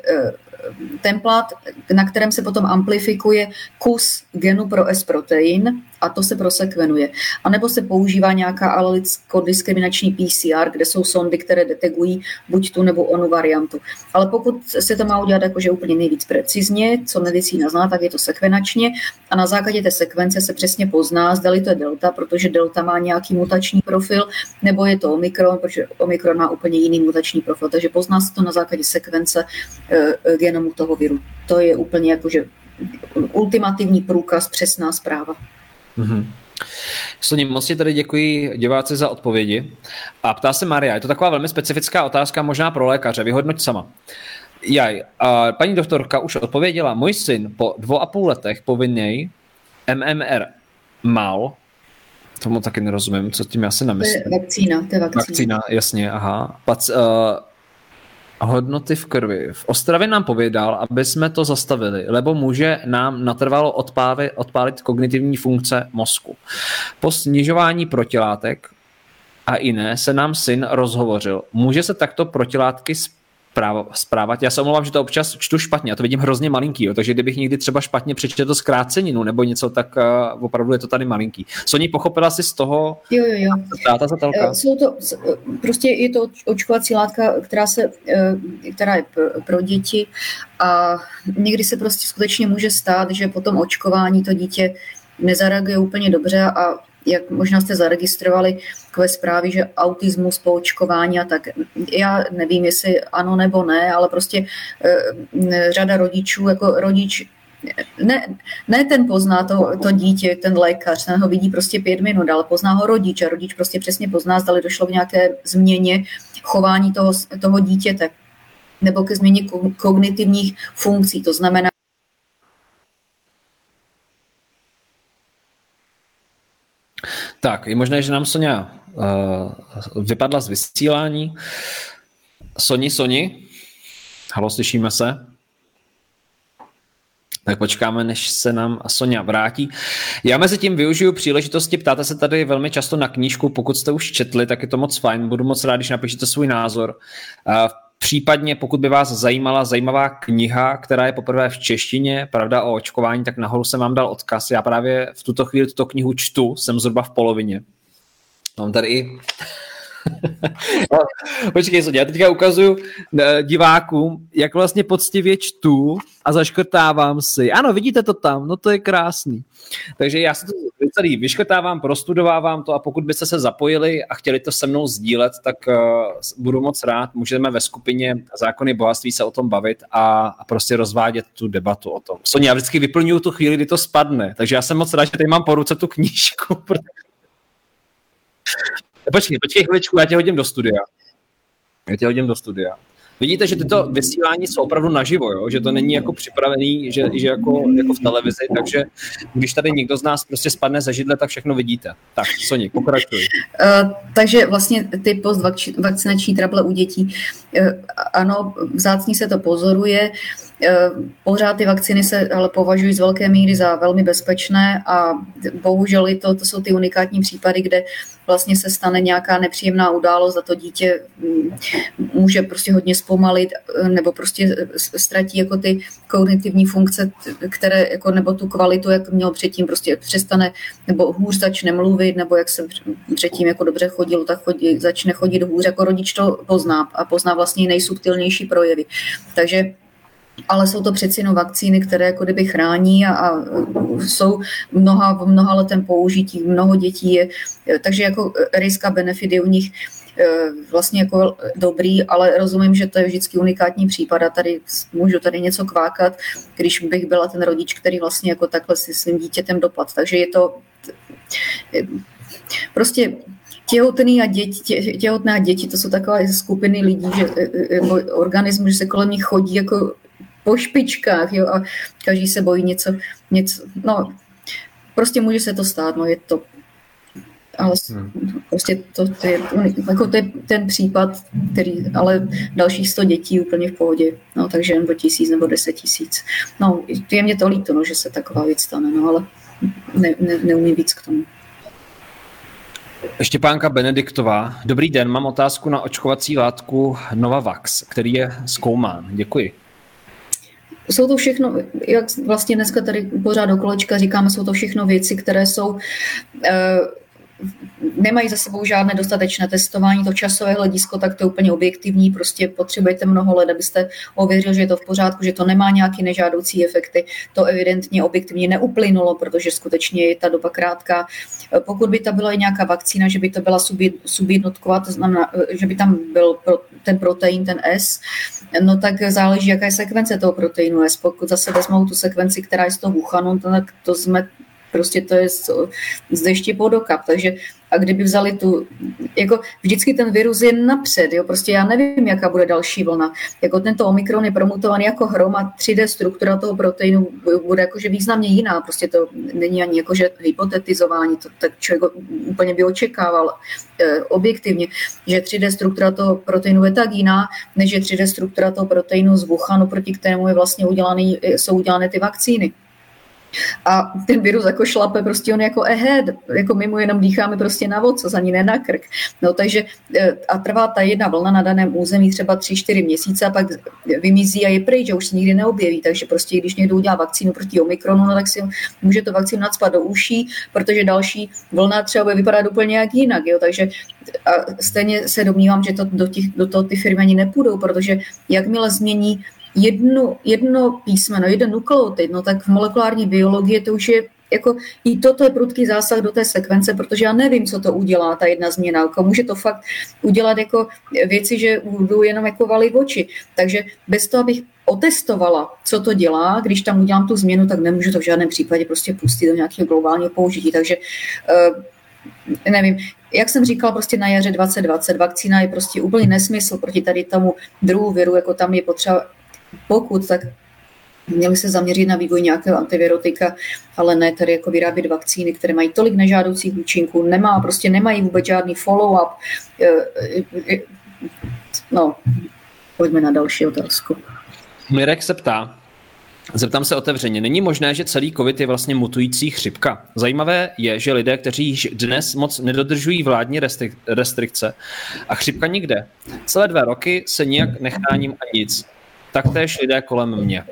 templát, na kterém se potom amplifikuje kus genu pro S-protein a to se prosekvenuje. A nebo se používá nějaká alelicko-diskriminační PCR, kde jsou sondy, které detegují buď tu nebo onu variantu. Ale pokud se to má udělat jakože úplně nejvíc precizně, co medicína zná, tak je to sekvenačně a na základě té sekvence se přesně pozná, zda to je delta, protože delta má nějaký mutační profil, nebo je to omikron, protože omikron má úplně jiný mutační profil. Takže pozná se to na základě sekvence e, genomu toho viru. To je úplně jakože ultimativní průkaz, přesná zpráva. Mm-hmm. Soně, moc ti tady děkuji diváci za odpovědi. A ptá se Maria, je to taková velmi specifická otázka, možná pro lékaře, vyhodnoť sama. Jaj, a paní doktorka už odpověděla, můj syn po dvou a půl letech povinnej MMR mal, tomu taky nerozumím, co tím já si namyslím. To je vakcína, to je vakcína. Vakcína, jasně, aha. Pac, uh, hodnoty v krvi. V Ostravě nám povědal, aby jsme to zastavili, lebo může nám natrvalo odpálit, odpálit kognitivní funkce mozku. Po snižování protilátek a jiné se nám syn rozhovořil. Může se takto protilátky zprávat. Já se omlouvám, že to občas čtu špatně, já to vidím hrozně malinký, jo, takže kdybych někdy třeba špatně přečetl zkráceninu nebo něco, tak uh, opravdu je to tady malinký. Soni, pochopila si z toho jo, jo, jo. ta zatelka? Eh, jsou to, prostě je to očkovací látka, která, se, eh, která je pro, pro děti a někdy se prostě skutečně může stát, že po tom očkování to dítě nezareaguje úplně dobře a jak možná jste zaregistrovali takové zprávy, že autismus po očkování a tak. Já nevím, jestli ano nebo ne, ale prostě e, řada rodičů, jako rodič ne, ne ten pozná to, to dítě, ten lékař, ten ho vidí prostě pět minut, ale pozná ho rodič a rodič prostě přesně pozná, zda došlo k nějaké změně chování toho, toho dítěte nebo ke změně kognitivních funkcí. To znamená, Tak, je možné, že nám Sonja uh, vypadla z vysílání. Soni, Soni, halo, slyšíme se? Tak počkáme, než se nám Sonja vrátí. Já mezi tím využiju příležitosti, ptáte se tady velmi často na knížku, pokud jste už četli, tak je to moc fajn, budu moc rád, když napíšete svůj názor. Uh, Případně, pokud by vás zajímala zajímavá kniha, která je poprvé v češtině, pravda o očkování, tak nahoru jsem vám dal odkaz. Já právě v tuto chvíli tuto knihu čtu, jsem zhruba v polovině. Mám tady i no, počkej, Soně, já teďka ukazuju eh, divákům, jak vlastně poctivě čtu a zaškrtávám si. Ano, vidíte to tam, no to je krásný. Takže já si to celý vyškrtávám, prostudovávám to a pokud byste se zapojili a chtěli to se mnou sdílet, tak uh, budu moc rád. Můžeme ve skupině Zákony bohatství se o tom bavit a, a prostě rozvádět tu debatu o tom. Sonia, já vždycky vyplňuju tu chvíli, kdy to spadne, takže já jsem moc rád, že tady mám po ruce tu knížku. Počkej, počkej chviličku, já tě hodím do studia. Já tě hodím do studia. Vidíte, že tyto vysílání jsou opravdu naživo, jo? že to není jako připravený, že, že jako, jako v televizi, takže když tady někdo z nás prostě spadne ze židle, tak všechno vidíte. Tak, Soni, pokračuj. Uh, takže vlastně ty postvakcinační trable u dětí, uh, ano, vzácně se to pozoruje, uh, pořád ty vakcíny se ale považují z velké míry za velmi bezpečné a bohužel to, to jsou ty unikátní případy, kde vlastně se stane nějaká nepříjemná událost a to dítě mm, může prostě hodně zpomalit nebo prostě ztratí jako ty kognitivní funkce, které jako, nebo tu kvalitu, jak měl předtím, prostě přestane nebo hůř začne mluvit, nebo jak se předtím jako dobře chodil, tak chodí, začne chodit hůř, jako rodič to pozná a pozná vlastně nejsubtilnější projevy. Takže ale jsou to přeci jenom vakcíny, které jako kdyby chrání a, a jsou mnoha, v mnoha letem použití, mnoho dětí je, takže jako risk a benefit je u nich e, vlastně jako dobrý, ale rozumím, že to je vždycky unikátní případ a tady můžu tady něco kvákat, když bych byla ten rodič, který vlastně jako takhle si svým dítětem dopad. Takže je to prostě těhotný a děti, tě, těhotné a děti, to jsou takové skupiny lidí, že e, e, jako organismus, že se kolem nich chodí jako po špičkách, jo, a každý se bojí něco, něco, no, prostě může se to stát, no, je to, ale hmm. prostě to, to, je, jako to je ten případ, který, ale dalších 100 dětí úplně v pohodě, no, takže nebo tisíc nebo deset tisíc. No, je mě to líto, no, že se taková věc stane, no, ale ne, ne, neumím víc k tomu. Štěpánka Benediktová. Dobrý den, mám otázku na očkovací látku Novavax, který je zkoumán. Děkuji. Jsou to všechno, jak vlastně dneska tady pořád do kolečka říkáme, jsou to všechno věci, které jsou eh, nemají za sebou žádné dostatečné testování, to časové hledisko, tak to je úplně objektivní, prostě potřebujete mnoho let, abyste ověřil, že je to v pořádku, že to nemá nějaké nežádoucí efekty. To evidentně objektivně neuplynulo, protože skutečně je ta doba krátká. Pokud by to byla i nějaká vakcína, že by to byla subjednotková, to znamená, že by tam byl ten protein, ten S, no tak záleží, jaká je sekvence toho proteinu S. Pokud zase vezmou tu sekvenci, která je z toho Wuhanu, tak to jsme prostě to je z, dešti pod okap, takže a kdyby vzali tu, jako vždycky ten virus je napřed, jo, prostě já nevím, jaká bude další vlna. Jako tento omikron je promutovaný jako hrom a 3D struktura toho proteinu bude jakože významně jiná, prostě to není ani jakože hypotetizování, to tak člověk úplně by očekával eh, objektivně, že 3D struktura toho proteinu je tak jiná, než je 3D struktura toho proteinu z Wuhanu, proti kterému je vlastně udělaný, jsou udělané ty vakcíny. A ten virus jako šlape, prostě on jako ahead, jako my mu jenom dýcháme prostě na voc, ani ne na krk. No takže e, a trvá ta jedna vlna na daném území třeba 3-4 měsíce a pak vymizí a je pryč, a už se nikdy neobjeví. Takže prostě když někdo udělá vakcínu proti Omikronu, no tak si může to vakcínu nadspat do uší, protože další vlna třeba bude vypadat úplně jak jinak. Jo? Takže a stejně se domnívám, že to do, těch, do toho ty firmy ani nepůjdou, protože jakmile změní jedno, jedno písmeno, jeden nukleotid, no tak v molekulární biologii to už je jako i toto je prudký zásah do té sekvence, protože já nevím, co to udělá, ta jedna změna. Jako může to fakt udělat jako věci, že budu jenom jako valit oči. Takže bez toho, abych otestovala, co to dělá, když tam udělám tu změnu, tak nemůžu to v žádném případě prostě pustit do nějakého globálního použití. Takže uh, nevím, jak jsem říkala, prostě na jaře 2020 vakcína je prostě úplně nesmysl proti tady tomu druhu viru, jako tam je potřeba pokud, tak měli se zaměřit na vývoj nějakého antivirotika, ale ne tady jako vyrábět vakcíny, které mají tolik nežádoucích účinků, nemá, prostě nemají vůbec žádný follow-up. No, pojďme na další otázku. Mirek se ptá, Zeptám se otevřeně. Není možné, že celý COVID je vlastně mutující chřipka? Zajímavé je, že lidé, kteří již dnes moc nedodržují vládní restrikce a chřipka nikde. Celé dva roky se nijak nechráním a nic taktéž lidé kolem mě.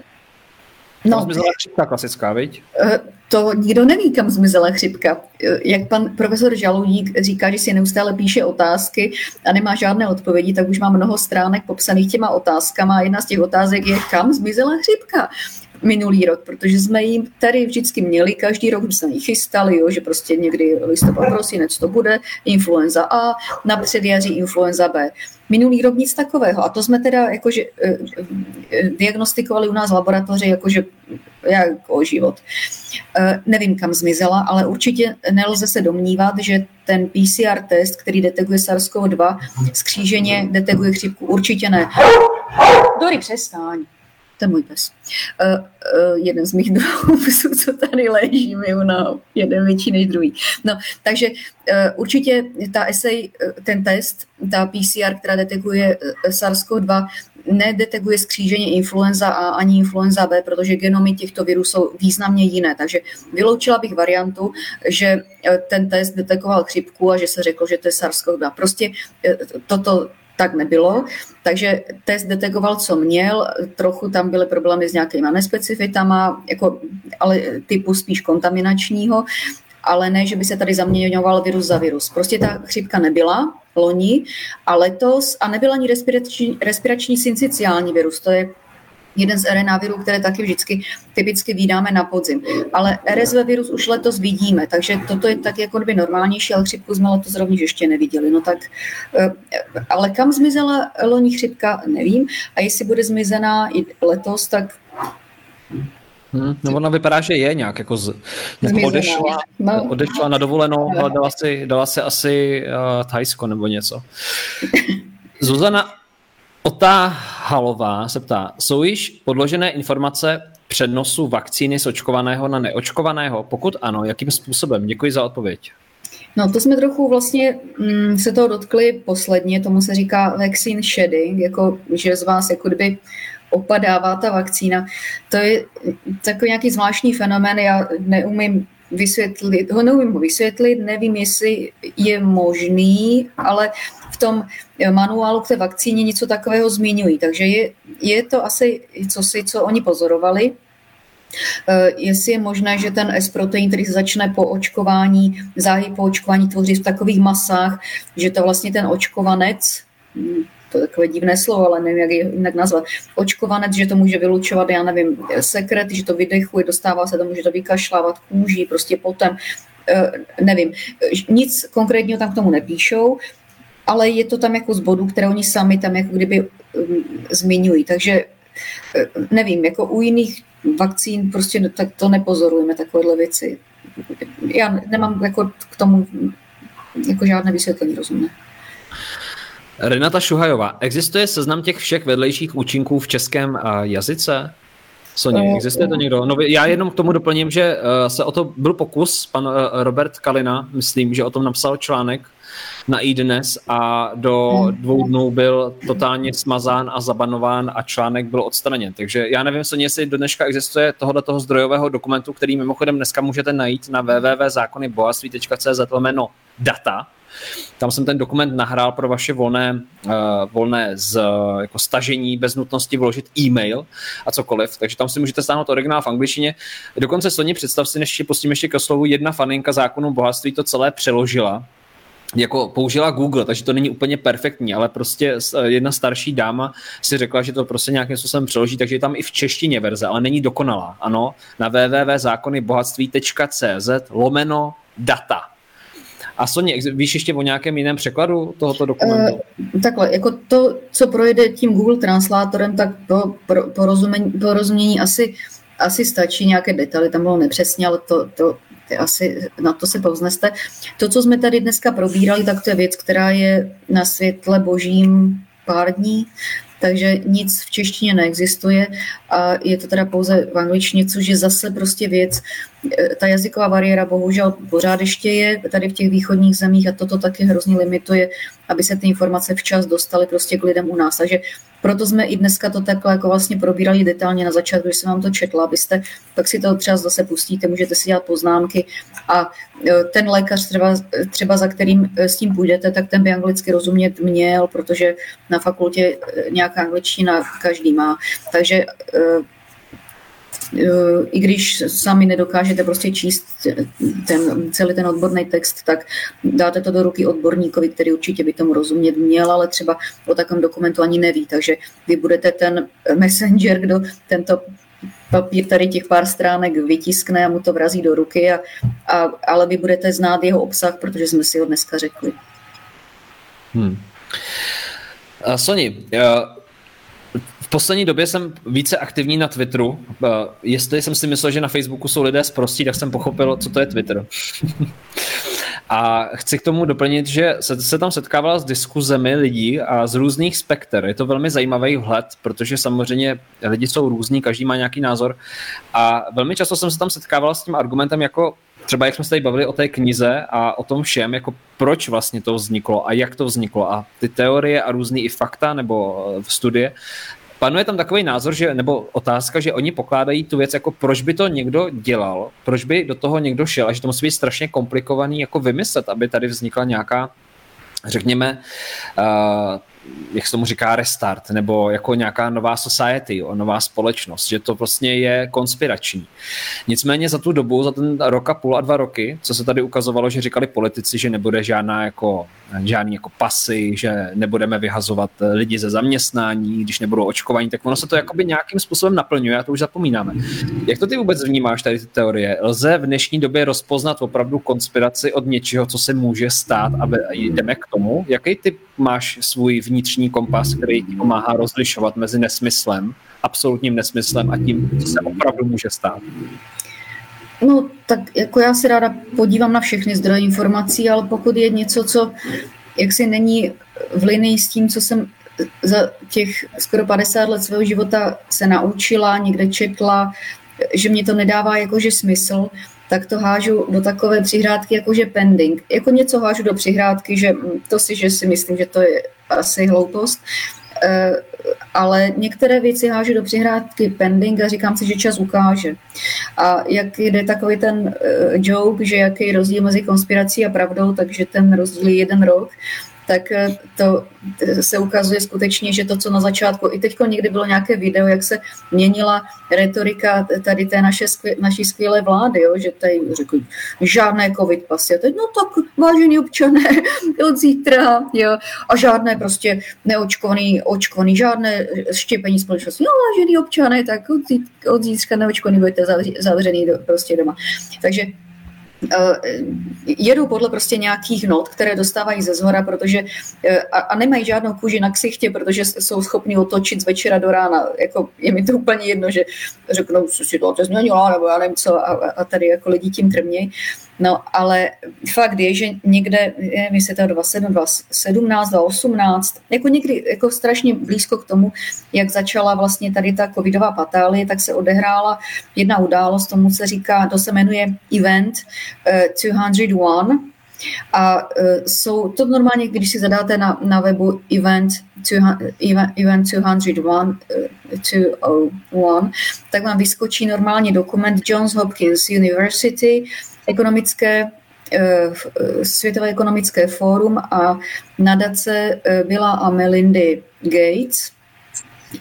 No. Zmizela chřipka klasická, viď? Eh, to nikdo neví, kam zmizela chřipka. Eh, jak pan profesor Žaludík říká, že si neustále píše otázky a nemá žádné odpovědi, tak už má mnoho stránek popsaných těma otázkama a jedna z těch otázek je, kam zmizela chřipka minulý rok, protože jsme jim tady vždycky měli, každý rok jsme ji chystali, jo, že prostě někdy listopad, prosinec to bude, influenza A, na předjaří influenza B. Minulý rok nic takového. A to jsme teda jakože eh, eh, diagnostikovali u nás v laboratoři jakože jako život. Eh, nevím, kam zmizela, ale určitě nelze se domnívat, že ten PCR test, který detekuje SARS-CoV-2, skříženě detekuje chřipku. Určitě ne. Dory, přestaň to je můj pes. Uh, uh, jeden z mých druhů psů, co tady leží, mi na jeden větší než druhý. No, takže uh, určitě ta essay, ten test, ta PCR, která detekuje SARS-CoV-2, nedetekuje skříženě influenza A ani influenza B, protože genomy těchto virů jsou významně jiné. Takže vyloučila bych variantu, že ten test detekoval chřipku a že se řeklo, že to je SARS-CoV-2. Prostě toto tak nebylo. Takže test detekoval, co měl, trochu tam byly problémy s nějakýma nespecifitama, jako, ale typu spíš kontaminačního, ale ne, že by se tady zaměňoval virus za virus. Prostě ta chřipka nebyla loni a letos a nebyla ani respirační, respirační synciciální virus, to je jeden z RNA virů, které taky vždycky typicky vydáme na podzim. Ale RSV virus už letos vidíme, takže toto je tak jako by normálnější, ale chřipku jsme letos rovněž ještě neviděli. No tak, eh, ale kam zmizela loni chřipka, nevím. A jestli bude zmizená i letos, tak Hmm, no ona vypadá, že je nějak jako, z, jako odešla, no. odešla na dovolenou, ale dala si, dala si asi uh, Thajsko nebo něco. Zuzana Otáhalová se ptá, jsou již podložené informace přednosu vakcíny z očkovaného na neočkovaného? Pokud ano, jakým způsobem? Děkuji za odpověď. No to jsme trochu vlastně mm, se toho dotkli posledně, tomu se říká vaccine shedding, jako že z vás jako kdyby opadává ta vakcína. To je takový nějaký zvláštní fenomén, já neumím vysvětlit, ho neumím ho vysvětlit, nevím, jestli je možný, ale v tom manuálu k té vakcíně něco takového zmiňují. Takže je, je to asi co si, co oni pozorovali. Uh, jestli je možné, že ten S-protein, který se začne po očkování, záhy po očkování tvoří v takových masách, že to vlastně ten očkovanec, to je takové divné slovo, ale nevím, jak je jinak nazvat, očkovanec, že to může vylučovat, já nevím, sekret, že to vydechuje, dostává se to, může to vykašlávat kůží, prostě potom, uh, nevím. Nic konkrétního tam k tomu nepíšou, ale je to tam jako z bodů, které oni sami tam jako kdyby um, zmiňují. Takže uh, nevím, jako u jiných vakcín prostě tak to nepozorujeme, takovéhle věci. Já nemám jako k tomu jako žádné vysvětlení rozumné. Renata Šuhajová, existuje seznam těch všech vedlejších účinků v českém jazyce? Soně, eh, existuje to někdo? No, já jenom k tomu doplním, že se o to byl pokus, pan Robert Kalina, myslím, že o tom napsal článek na iDnes a do hmm. dvou dnů byl totálně smazán a zabanován a článek byl odstraněn. Takže já nevím, co jestli do dneška existuje tohoto toho zdrojového dokumentu, který mimochodem dneska můžete najít na www.zákonybohatství.cz lomeno data, tam jsem ten dokument nahrál pro vaše volné, uh, volné z, uh, jako stažení bez nutnosti vložit e-mail a cokoliv, takže tam si můžete stáhnout originál v angličtině. Dokonce Soni, představ si, než pustím ještě ke slovu, jedna faninka zákonu bohatství to celé přeložila jako použila Google, takže to není úplně perfektní, ale prostě jedna starší dáma si řekla, že to prostě nějakým způsobem přeloží, takže je tam i v češtině verze, ale není dokonalá. Ano, na www.zákonybohatství.cz lomeno data. A Soně, víš ještě o nějakém jiném překladu tohoto dokumentu? Uh, takhle, jako to, co projde tím Google translátorem, tak po, pro, porozumění, porozumění asi, asi stačí nějaké detaily, tam bylo nepřesně, ale to, to asi na to se povzneste. To, co jsme tady dneska probírali, tak to je věc, která je na světle božím pár dní, takže nic v češtině neexistuje a je to teda pouze v angličtině, což je zase prostě věc, e, ta jazyková bariéra bohužel pořád ještě je tady v těch východních zemích a toto taky hrozně limituje, aby se ty informace včas dostaly prostě k lidem u nás. Takže proto jsme i dneska to takhle jako vlastně probírali detailně na začátku, když jsem vám to četla, abyste, tak si to třeba zase pustíte, můžete si dělat poznámky a e, ten lékař třeba, třeba za kterým e, s tím půjdete, tak ten by anglicky rozumět měl, protože na fakultě e, nějaká angličtina každý má. Takže i když sami nedokážete prostě číst ten, celý ten odborný text, tak dáte to do ruky odborníkovi, který určitě by tomu rozumět měl, ale třeba o takovém dokumentu ani neví, takže vy budete ten messenger, kdo tento papír tady těch pár stránek vytiskne a mu to vrazí do ruky, a, a, ale vy budete znát jeho obsah, protože jsme si ho dneska řekli. Hmm. Soni, v poslední době jsem více aktivní na Twitteru. Jestli jsem si myslel, že na Facebooku jsou lidé zprostí, tak jsem pochopil, co to je Twitter. a chci k tomu doplnit, že se, se tam setkávala s diskuzemi lidí a z různých spekter. Je to velmi zajímavý vhled, protože samozřejmě lidi jsou různí, každý má nějaký názor. A velmi často jsem se tam setkávala s tím argumentem jako třeba jak jsme se tady bavili o té knize a o tom všem, jako proč vlastně to vzniklo a jak to vzniklo a ty teorie a různý i fakta nebo v studie, panuje tam takový názor, že, nebo otázka, že oni pokládají tu věc jako proč by to někdo dělal, proč by do toho někdo šel a že to musí být strašně komplikovaný jako vymyslet, aby tady vznikla nějaká řekněme, uh, jak se tomu říká, restart, nebo jako nějaká nová society, nová společnost, že to vlastně je konspirační. Nicméně za tu dobu, za ten rok a půl a dva roky, co se tady ukazovalo, že říkali politici, že nebude žádná jako, žádný jako pasy, že nebudeme vyhazovat lidi ze zaměstnání, když nebudou očkování, tak ono se to jakoby nějakým způsobem naplňuje a to už zapomínáme. Jak to ty vůbec vnímáš, tady ty teorie? Lze v dnešní době rozpoznat opravdu konspiraci od něčeho, co se může stát a jdeme k tomu? Jaký typ máš svůj vnitřní kompas, který ti pomáhá rozlišovat mezi nesmyslem, absolutním nesmyslem a tím, co se opravdu může stát. No, tak jako já si ráda podívám na všechny zdroje informací, ale pokud je něco, co jaksi není v linii s tím, co jsem za těch skoro 50 let svého života se naučila, někde četla, že mě to nedává jakože smysl, tak to hážu do takové přihrádky jakože pending. Jako něco hážu do přihrádky, že to si, že si myslím, že to je asi hloupost, eh, ale některé věci hážu do přihrádky pending a říkám si, že čas ukáže. A jak jde takový ten eh, joke, že jaký je rozdíl mezi konspirací a pravdou, takže ten rozdíl je jeden rok, tak eh, to eh, se ukazuje skutečně, že to, co na začátku, i teď někdy bylo nějaké video, jak se měnila retorika tady té naše, naší skvělé vlády, jo, že tady řekli, žádné covid pasy. A teď, no tak vážení občané, od zítra, jo, a žádné prostě neočkovaný, očkovaný, žádné štěpení společnosti. No vážení občané, tak od, zítra, od zítřka neočkovaný budete zavřený do, prostě doma. Takže jedou podle prostě nějakých not, které dostávají ze zhora, protože eh, a, a nemají žádnou kůži na ksichtě, protože jsou schopni otočit z večera do rána. Jako, je mi to úplně jedno, že řeknou, co si to změnila, nebo já nevím co, a, a tady jako lidi tím trmějí. No, ale fakt je, že někde, nevím, jestli to je 27, 2017, 2018, jako někdy jako strašně blízko k tomu, jak začala vlastně tady ta covidová patálie, tak se odehrála jedna událost, tomu se říká, to se jmenuje Event uh, 201, a uh, jsou to normálně, když si zadáte na, na webu event, 200, event, event 201, uh, 201, tak vám vyskočí normálně dokument Johns Hopkins University, ekonomické eh, eh, Světové ekonomické fórum a nadace eh, byla a Melindy Gates.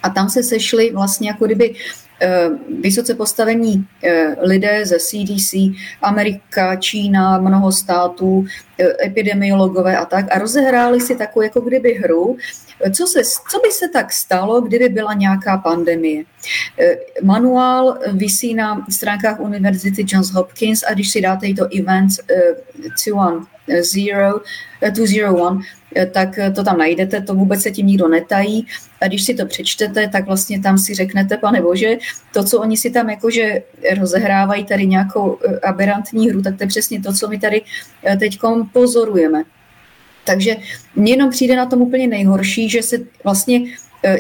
A tam se sešli vlastně jako kdyby vysoce postavení lidé ze CDC, Amerika, Čína, mnoho států, epidemiologové a tak a rozehráli si takovou jako kdyby hru, co, se, co by se tak stalo, kdyby byla nějaká pandemie? Eh, manuál visí na stránkách Univerzity Johns Hopkins a když si dáte to event 210, eh, 201, eh, tak to tam najdete, to vůbec se tím nikdo netají. A když si to přečtete, tak vlastně tam si řeknete, pane bože, to, co oni si tam jakože rozehrávají tady nějakou aberrantní hru, tak to je přesně to, co my tady teď pozorujeme. Takže mně jenom přijde na tom úplně nejhorší, že se vlastně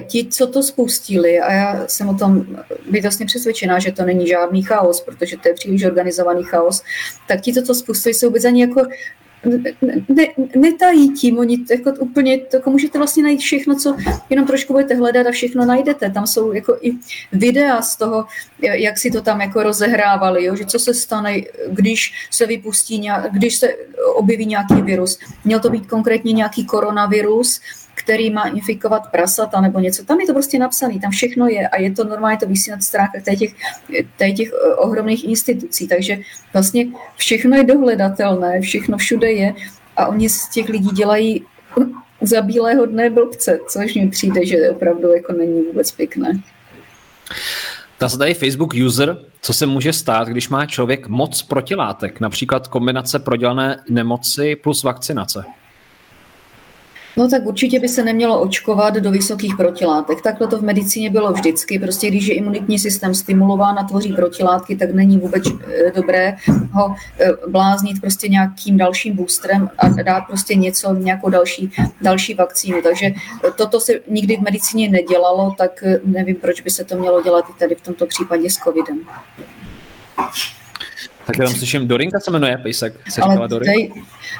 ti, co to spustili, a já jsem o tom bytostně přesvědčená, že to není žádný chaos, protože to je příliš organizovaný chaos, tak ti, co to spustili, jsou vůbec ani jako ne, netají tím, oni jako úplně, to můžete vlastně najít všechno, co jenom trošku budete hledat a všechno najdete. Tam jsou jako i videa z toho, jak si to tam jako rozehrávali, jo? že co se stane, když se vypustí, nějak, když se objeví nějaký virus. Měl to být konkrétně nějaký koronavirus, který má infikovat prasata nebo něco. Tam je to prostě napsané, tam všechno je a je to normálně to vysí na stránkách těch, těch eh, ohromných institucí. Takže vlastně všechno je dohledatelné, všechno všude je a oni z těch lidí dělají za bílého dne blbce, což mi přijde, že opravdu jako není vůbec pěkné. Ta se tady Facebook user, co se může stát, když má člověk moc protilátek, například kombinace prodělané nemoci plus vakcinace? No tak určitě by se nemělo očkovat do vysokých protilátek. Takhle to v medicíně bylo vždycky. Prostě když je imunitní systém stimulován a tvoří protilátky, tak není vůbec eh, dobré ho eh, bláznit prostě nějakým dalším boostrem a dát prostě něco, nějakou další, další vakcínu. Takže toto se nikdy v medicíně nedělalo, tak eh, nevím, proč by se to mělo dělat i tady v tomto případě s covidem. Tak já tam slyším, Dorinka se jmenuje Pejsek. Se Ale Dory. Tady,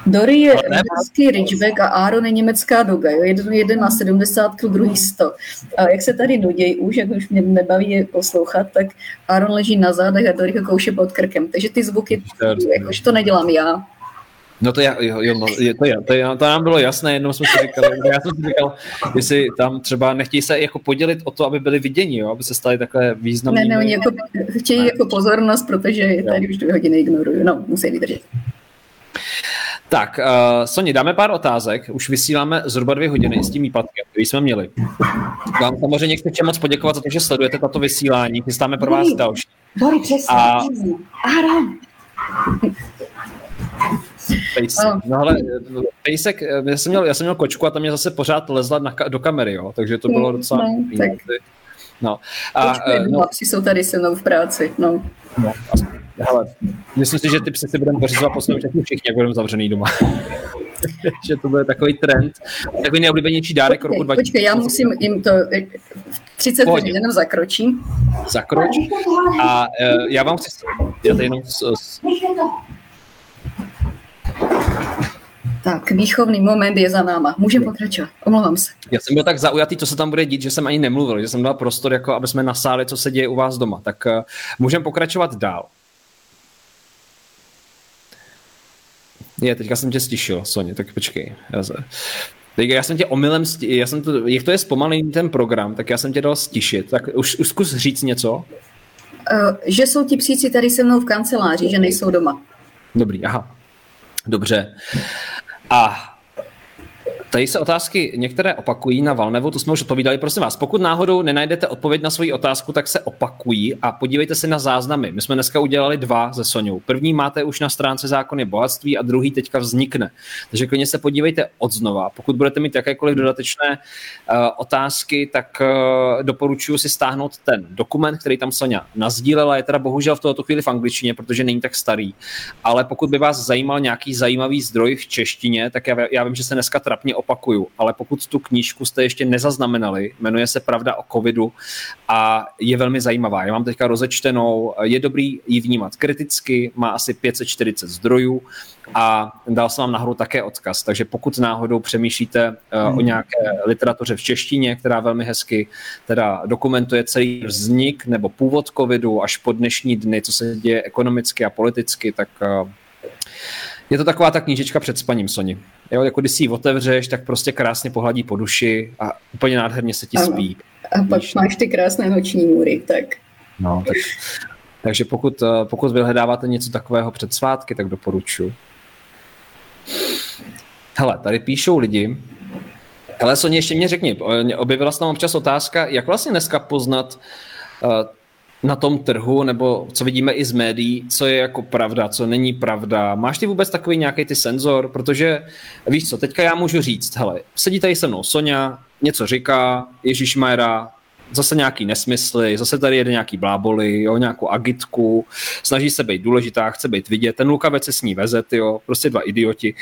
Dory je německý Ridgeback a Aaron je německá doga. Jo? Jeden, jeden má 70 kg, druhý 100. A jak se tady nudějí už, jak už mě nebaví je poslouchat, tak Aaron leží na zádech a Dory ho kouše pod krkem. Takže ty zvuky, jakože to nedělám já. No to, já, jo, jo, no, je, to, je, to, je, to nám bylo jasné, jednou jsme si říkali, já jsem si říkal, jestli tam třeba nechtějí se jako podělit o to, aby byli viděni, jo, aby se stali takové významné. Ne, ne, oni jako, chtějí ne. jako pozornost, protože je tady už dvě hodiny ignoruju, no, musí vydržet. Tak, uh, Soni, dáme pár otázek. Už vysíláme zhruba dvě hodiny s tím výpadkem, který jsme měli. Vám samozřejmě chci moc poděkovat za to, že sledujete tato vysílání. Chystáme pro vás další. Bori, přesně. A... Pejsek. No ale pejsek, já jsem, měl, já jsem měl kočku a tam mě zase pořád lezla na, do kamery, jo, takže to bylo docela... No, tak. no. A, Počkej, no, chlapci jsou tady se mnou v práci, no. no hele, myslím si, že ty psy si budeme pořizovat posledně všichni, všichni, jak budeme zavřený doma. že to bude takový trend. Takový nejoblíbenější dárek počkej, roku 2000. Počkej, já musím jim to 30 hodin jenom zakročím. Zakroč. A uh, já vám chci... Já tady jenom... Tak, výchovný moment je za náma. Můžeme pokračovat. Omlouvám se. Já jsem byl tak zaujatý, co se tam bude dít, že jsem ani nemluvil, že jsem dal prostor, jako aby jsme nasáli, co se děje u vás doma. Tak uh, můžeme pokračovat dál. Je, teďka jsem tě stišil, Soně, tak počkej. Já, se... Tak já jsem tě omylem, sti... já jsem to, jak to je zpomalený ten program, tak já jsem tě dal stišit. Tak už, už zkus říct něco. Uh, že jsou ti psíci tady se mnou v kanceláři, že nejsou doma. Dobrý, aha. Dobře. A Tady se otázky některé opakují na Valnevu, to jsme už odpovídali. Prosím vás, pokud náhodou nenajdete odpověď na svoji otázku, tak se opakují a podívejte se na záznamy. My jsme dneska udělali dva ze Soňou. První máte už na stránce zákony bohatství a druhý teďka vznikne. Takže klidně se podívejte od znova. Pokud budete mít jakékoliv dodatečné uh, otázky, tak uh, doporučuji si stáhnout ten dokument, který tam Sonja nazdílela. Je teda bohužel v tuto chvíli v angličtině, protože není tak starý. Ale pokud by vás zajímal nějaký zajímavý zdroj v češtině, tak já, já vím, že se dneska trapně opakuju, ale pokud tu knížku jste ještě nezaznamenali, jmenuje se Pravda o covidu a je velmi zajímavá. Já mám teďka rozečtenou, je dobrý ji vnímat kriticky, má asi 540 zdrojů a dal jsem vám nahoru také odkaz, takže pokud náhodou přemýšlíte uh, o nějaké literatuře v češtině, která velmi hezky teda dokumentuje celý vznik nebo původ covidu až po dnešní dny, co se děje ekonomicky a politicky, tak uh, je to taková ta knížečka před spaním, Soni. Jo, jako když si ji otevřeš, tak prostě krásně pohladí po duši a úplně nádherně se ti ano. spí. A pak Víš? máš ty krásné noční můry, tak... No, tak, takže pokud, eh, pokud vyhledáváte něco takového před svátky, tak doporučuji. Hele, tady píšou lidi, ale Soně, ještě mě řekni, objevila se tam občas otázka, jak vlastně dneska poznat uh, na tom trhu, nebo co vidíme i z médií, co je jako pravda, co není pravda. Máš ty vůbec takový nějaký ty senzor? Protože víš co, teďka já můžu říct, hele, sedí tady se mnou Sonja, něco říká, Ježíš Majera, zase nějaký nesmysly, zase tady jede nějaký bláboli, jo, nějakou agitku, snaží se být důležitá, chce být vidět, ten lukavec se s ní veze, jo, prostě dva idioti.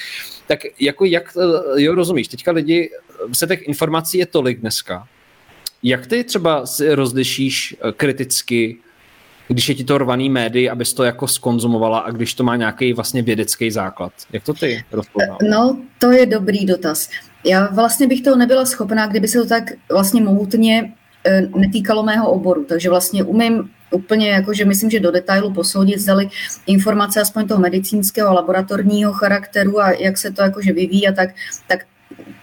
Tak jako jak, jo, rozumíš, teďka lidi, se těch informací je tolik dneska, jak ty třeba si rozlišíš eh, kriticky, když je ti to rvaný médií, abys to jako skonzumovala a když to má nějaký vlastně vědecký základ? Jak to ty rozpoznáváš? No, to je dobrý dotaz. Já vlastně bych toho nebyla schopná, kdyby se to tak vlastně mohutně eh, netýkalo mého oboru. Takže vlastně umím úplně, jakože myslím, že do detailu posoudit, zdali informace aspoň toho medicínského laboratorního charakteru a jak se to jakože vyvíjí a tak, tak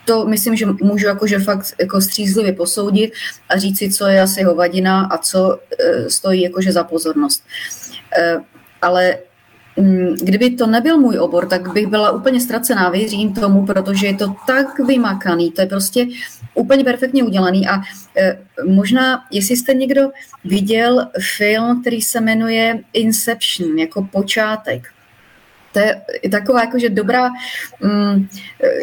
to myslím, že můžu jakože fakt jako střízlivě posoudit a říct si, co je asi hovadina a co stojí jakože za pozornost. Ale mm, kdyby to nebyl můj obor, tak bych byla úplně ztracená, věřím tomu, protože je to tak vymakaný, to je prostě úplně perfektně udělaný. A e, možná, jestli jste někdo viděl film, který se jmenuje Inception, jako počátek, to je taková jakože dobrá, mm,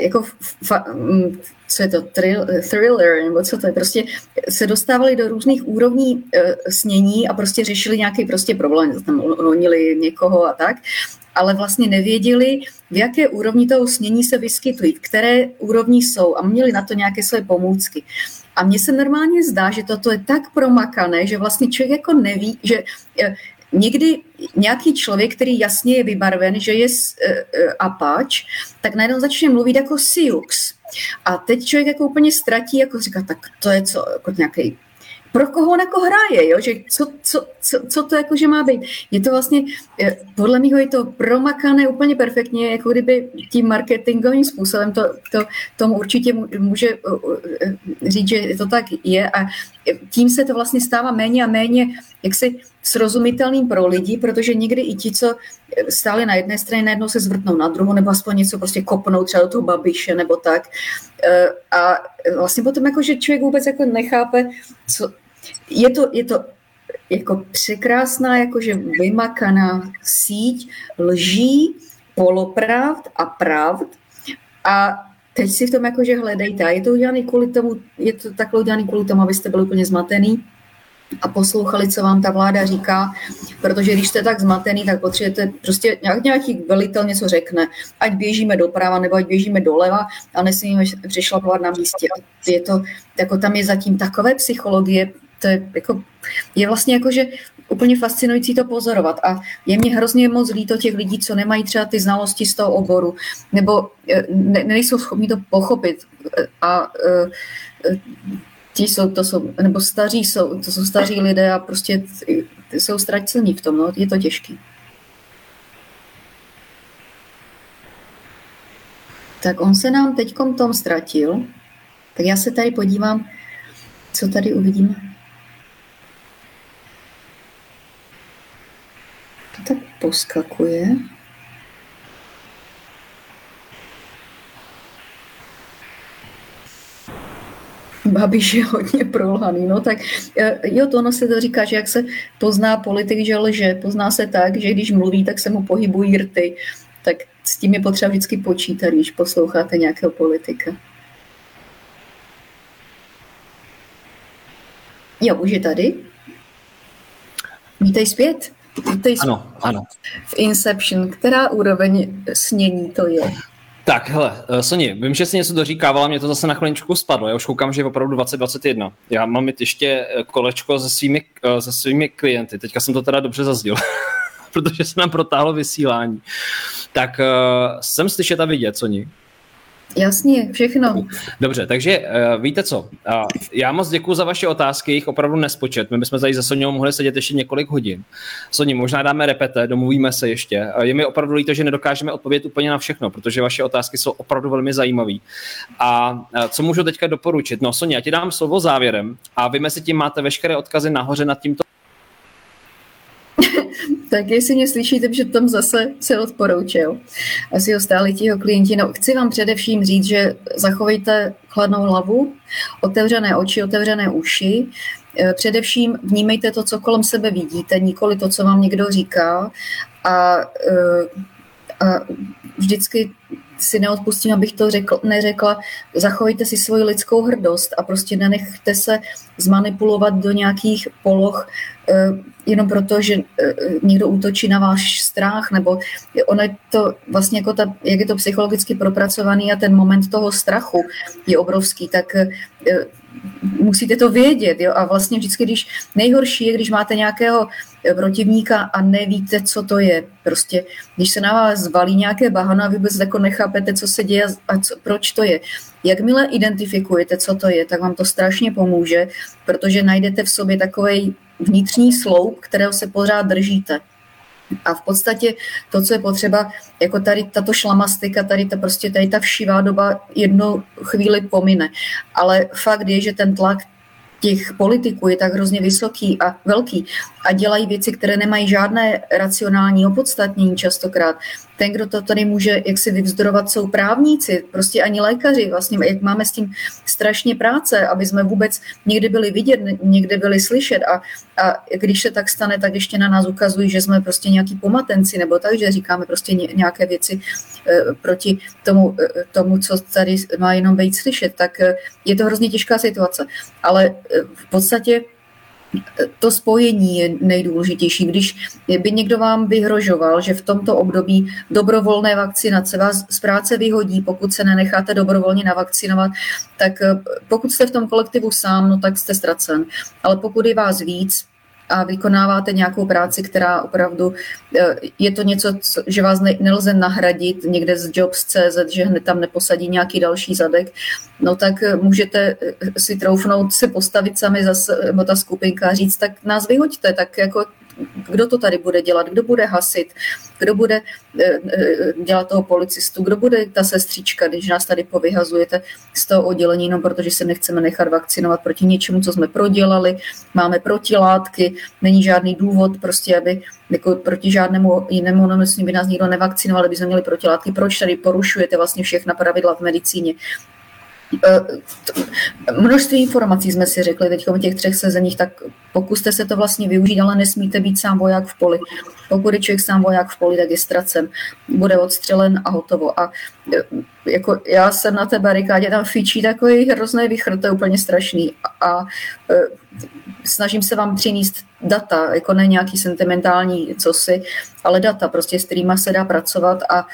jako fa, mm, co je to, thrill, thriller, nebo co to je, prostě se dostávali do různých úrovní uh, snění a prostě řešili nějaký prostě problém, tam honili někoho a tak, ale vlastně nevěděli, v jaké úrovni toho snění se vyskytují, které úrovni jsou a měli na to nějaké své pomůcky. A mně se normálně zdá, že toto je tak promakané, že vlastně člověk jako neví, že eh, někdy nějaký člověk, který jasně je vybarven, že je uh, apač, tak najednou začne mluvit jako Siux. A teď člověk jako úplně ztratí, jako říká, tak to je co, jako nějaký pro koho on jako hraje, jo? že co, co, co, co to jako, že má být. Je to vlastně, eh, podle mého je to promakané úplně perfektně, jako kdyby tím marketingovým způsobem to, to tomu určitě může říct, že to tak je a tím se to vlastně stává méně a méně jaksi srozumitelným pro lidi, protože někdy i ti, co stáli na jedné straně, najednou se zvrtnou na druhou, nebo aspoň něco prostě kopnou třeba do toho babiše, nebo tak. A vlastně potom jako, že člověk vůbec jako nechápe, co, je to, je to jako překrásná, jakože vymakaná síť lží, polopravd a pravd a teď si v tom jakože hledejte. A je to udělané kvůli tomu, je to takhle udělané kvůli tomu, abyste byli úplně zmatený a poslouchali, co vám ta vláda říká, protože když jste tak zmatený, tak potřebujete prostě nějak, nějaký velitel něco řekne, ať běžíme doprava nebo ať běžíme doleva a nesmíme přešlapovat na místě. Je to, jako tam je zatím takové psychologie, to je, jako, je vlastně jako, že úplně fascinující to pozorovat a je mě hrozně moc líto těch lidí, co nemají třeba ty znalosti z toho oboru, nebo eh, ne, nejsou schopni to pochopit a, eh, ti jsou, to jsou, nebo staří jsou, to jsou staří lidé a prostě jsou ztracení v tom, no, je to těžký. Tak on se nám teď tom ztratil, tak já se tady podívám, co tady uvidíme. Tak poskakuje. Babiš je hodně prolhaný. No tak e, jo, to ono se to říká, že jak se pozná politik, že lže, pozná se tak, že když mluví, tak se mu pohybují rty. Tak s tím je potřeba vždycky počítat, když posloucháte nějakého politika. Jo, už je tady. Vítej zpět. Vítej ano, ano. V Inception, která úroveň snění to je? Tak, hele, eh, Soni, vím, že jsi něco doříkávala, mě to zase na chviličku spadlo. Já už koukám, že je opravdu 2021. Já mám mít ještě eh, kolečko se svými, eh, se svými klienty. Teďka jsem to teda dobře zazdil, protože se nám protáhlo vysílání. Tak jsem slyšet a vidět, Soni. Jasně, všechno. Dobře, takže uh, víte co, uh, já moc děkuji za vaše otázky, jich opravdu nespočet. My bychom tady za Soněm mohli sedět ještě několik hodin. Soni, možná dáme repete, domluvíme se ještě. Uh, je mi opravdu líto, že nedokážeme odpovědět úplně na všechno, protože vaše otázky jsou opravdu velmi zajímavé. A uh, co můžu teďka doporučit? No, Sonia, já ti dám slovo závěrem a vy mezi tím máte veškeré odkazy nahoře nad tímto tak jestli mě slyšíte, že tam zase se odporoučil. Asi ho stáli tiho klienti. No, chci vám především říct, že zachovejte chladnou hlavu, otevřené oči, otevřené uši. E, především vnímejte to, co kolem sebe vidíte, nikoli to, co vám někdo říká. A, e, a vždycky si neodpustím, abych to řekl, neřekla, zachovejte si svoji lidskou hrdost a prostě nenechte se zmanipulovat do nějakých poloh, eh, jenom proto, že eh, někdo útočí na váš strach, nebo ono je to vlastně jako ta, jak je to psychologicky propracovaný a ten moment toho strachu je obrovský, tak eh, musíte to vědět. Jo? A vlastně vždycky, když nejhorší je, když máte nějakého protivníka a nevíte, co to je. Prostě, když se na vás zvalí nějaké bahano a vy vůbec jako nechápete, co se děje a co, proč to je. Jakmile identifikujete, co to je, tak vám to strašně pomůže, protože najdete v sobě takový vnitřní sloup, kterého se pořád držíte. A v podstatě to, co je potřeba, jako tady tato šlamastika, tady ta prostě tady ta všivá doba jednu chvíli pomine. Ale fakt je, že ten tlak těch politiků je tak hrozně vysoký a velký a dělají věci, které nemají žádné racionální opodstatnění častokrát. Ten, kdo to tady může jak si vyvzdorovat, jsou právníci, prostě ani lékaři. Vlastně, jak máme s tím strašně práce, aby jsme vůbec někdy byli vidět, někde byli slyšet a, a když se tak stane, tak ještě na nás ukazují, že jsme prostě nějaký pomatenci nebo tak, že říkáme prostě nějaké věci e, proti tomu, e, tomu, co tady má jenom být slyšet, tak e, je to hrozně těžká situace. Ale v podstatě to spojení je nejdůležitější. Když by někdo vám vyhrožoval, že v tomto období dobrovolné vakcinace vás z práce vyhodí, pokud se nenecháte dobrovolně navakcinovat, tak eh, pokud jste v tom kolektivu sám, no tak jste ztracen. Ale pokud je vás víc, a vykonáváte nějakou práci, která opravdu eh, je to něco, že vás ne, nelze nahradit někde z Jobs.cz, že hned tam neposadí nějaký další zadek, no tak eh, můžete eh, si troufnout se postavit sami nebo ta skupinka a říct, tak nás vyhoďte, tak jako kdo to tady bude dělat, kdo bude hasit, kdo bude eh, eh, dělat toho policistu, kdo bude ta sestřička, když nás tady povyhazujete z toho oddělení, no protože se nechceme nechat vakcinovat proti něčemu, co jsme prodělali, máme protilátky, není žádný důvod prostě, aby jako proti žádnému jinému onemocnění by nás nikdo nevakcinoval, aby jsme měli protilátky. Proč tady porušujete vlastně všechna pravidla v medicíně? Eh, množství informací jsme si řekli teď v těch třech sezeních, tak pokuste se to vlastně využít, ale nesmíte být sám voják v poli. Pokud je člověk sám voják v poli, tak je ztracen. Bude odstřelen a hotovo. A eh, jako já jsem na té barikádě, tam fičí takový hrozný vychr, to je úplně strašný. A, a eh, snažím se vám přinést data, jako ne nějaký sentimentální cosi, ale data, prostě s kterými se dá pracovat a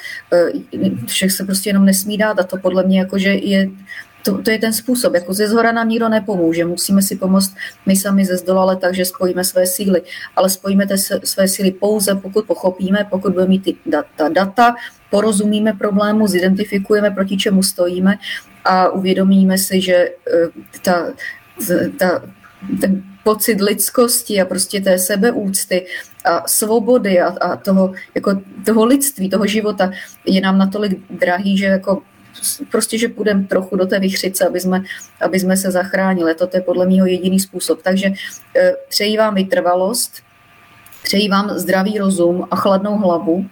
všech se prostě jenom nesmí dát a to podle mě jakože je to, to je ten způsob. Jako ze zhora nám nikdo nepomůže. Musíme si pomoct my sami ze zdola, ale takže spojíme své síly. Ale spojíme te své síly pouze, pokud pochopíme, pokud budeme mít ty data, data porozumíme problému, zidentifikujeme, proti čemu stojíme a uvědomíme si, že eh, ta, ta, ten pocit lidskosti a prostě té sebeúcty a svobody a, a toho, jako toho lidství, toho života je nám natolik drahý, že jako prostě, že půjdeme trochu do té vychřice, aby jsme, aby jsme se zachránili. To je podle mého jediný způsob. Takže eh, přeji vám vytrvalost, přeji vám zdravý rozum a chladnou hlavu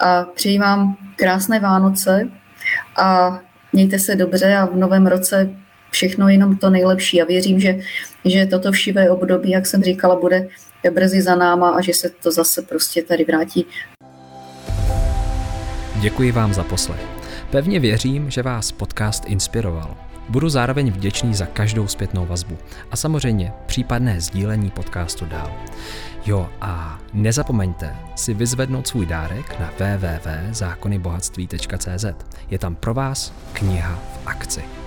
a přeji vám krásné Vánoce a mějte se dobře a v novém roce všechno jenom to nejlepší a věřím, že, že toto všivé období, jak jsem říkala, bude brzy za náma a že se to zase prostě tady vrátí. Děkuji vám za poslech. Pevně věřím, že vás podcast inspiroval. Budu zároveň vděčný za každou zpětnou vazbu a samozřejmě případné sdílení podcastu dál. Jo a nezapomeňte si vyzvednout svůj dárek na www.zákonybohatství.cz. Je tam pro vás kniha v akci.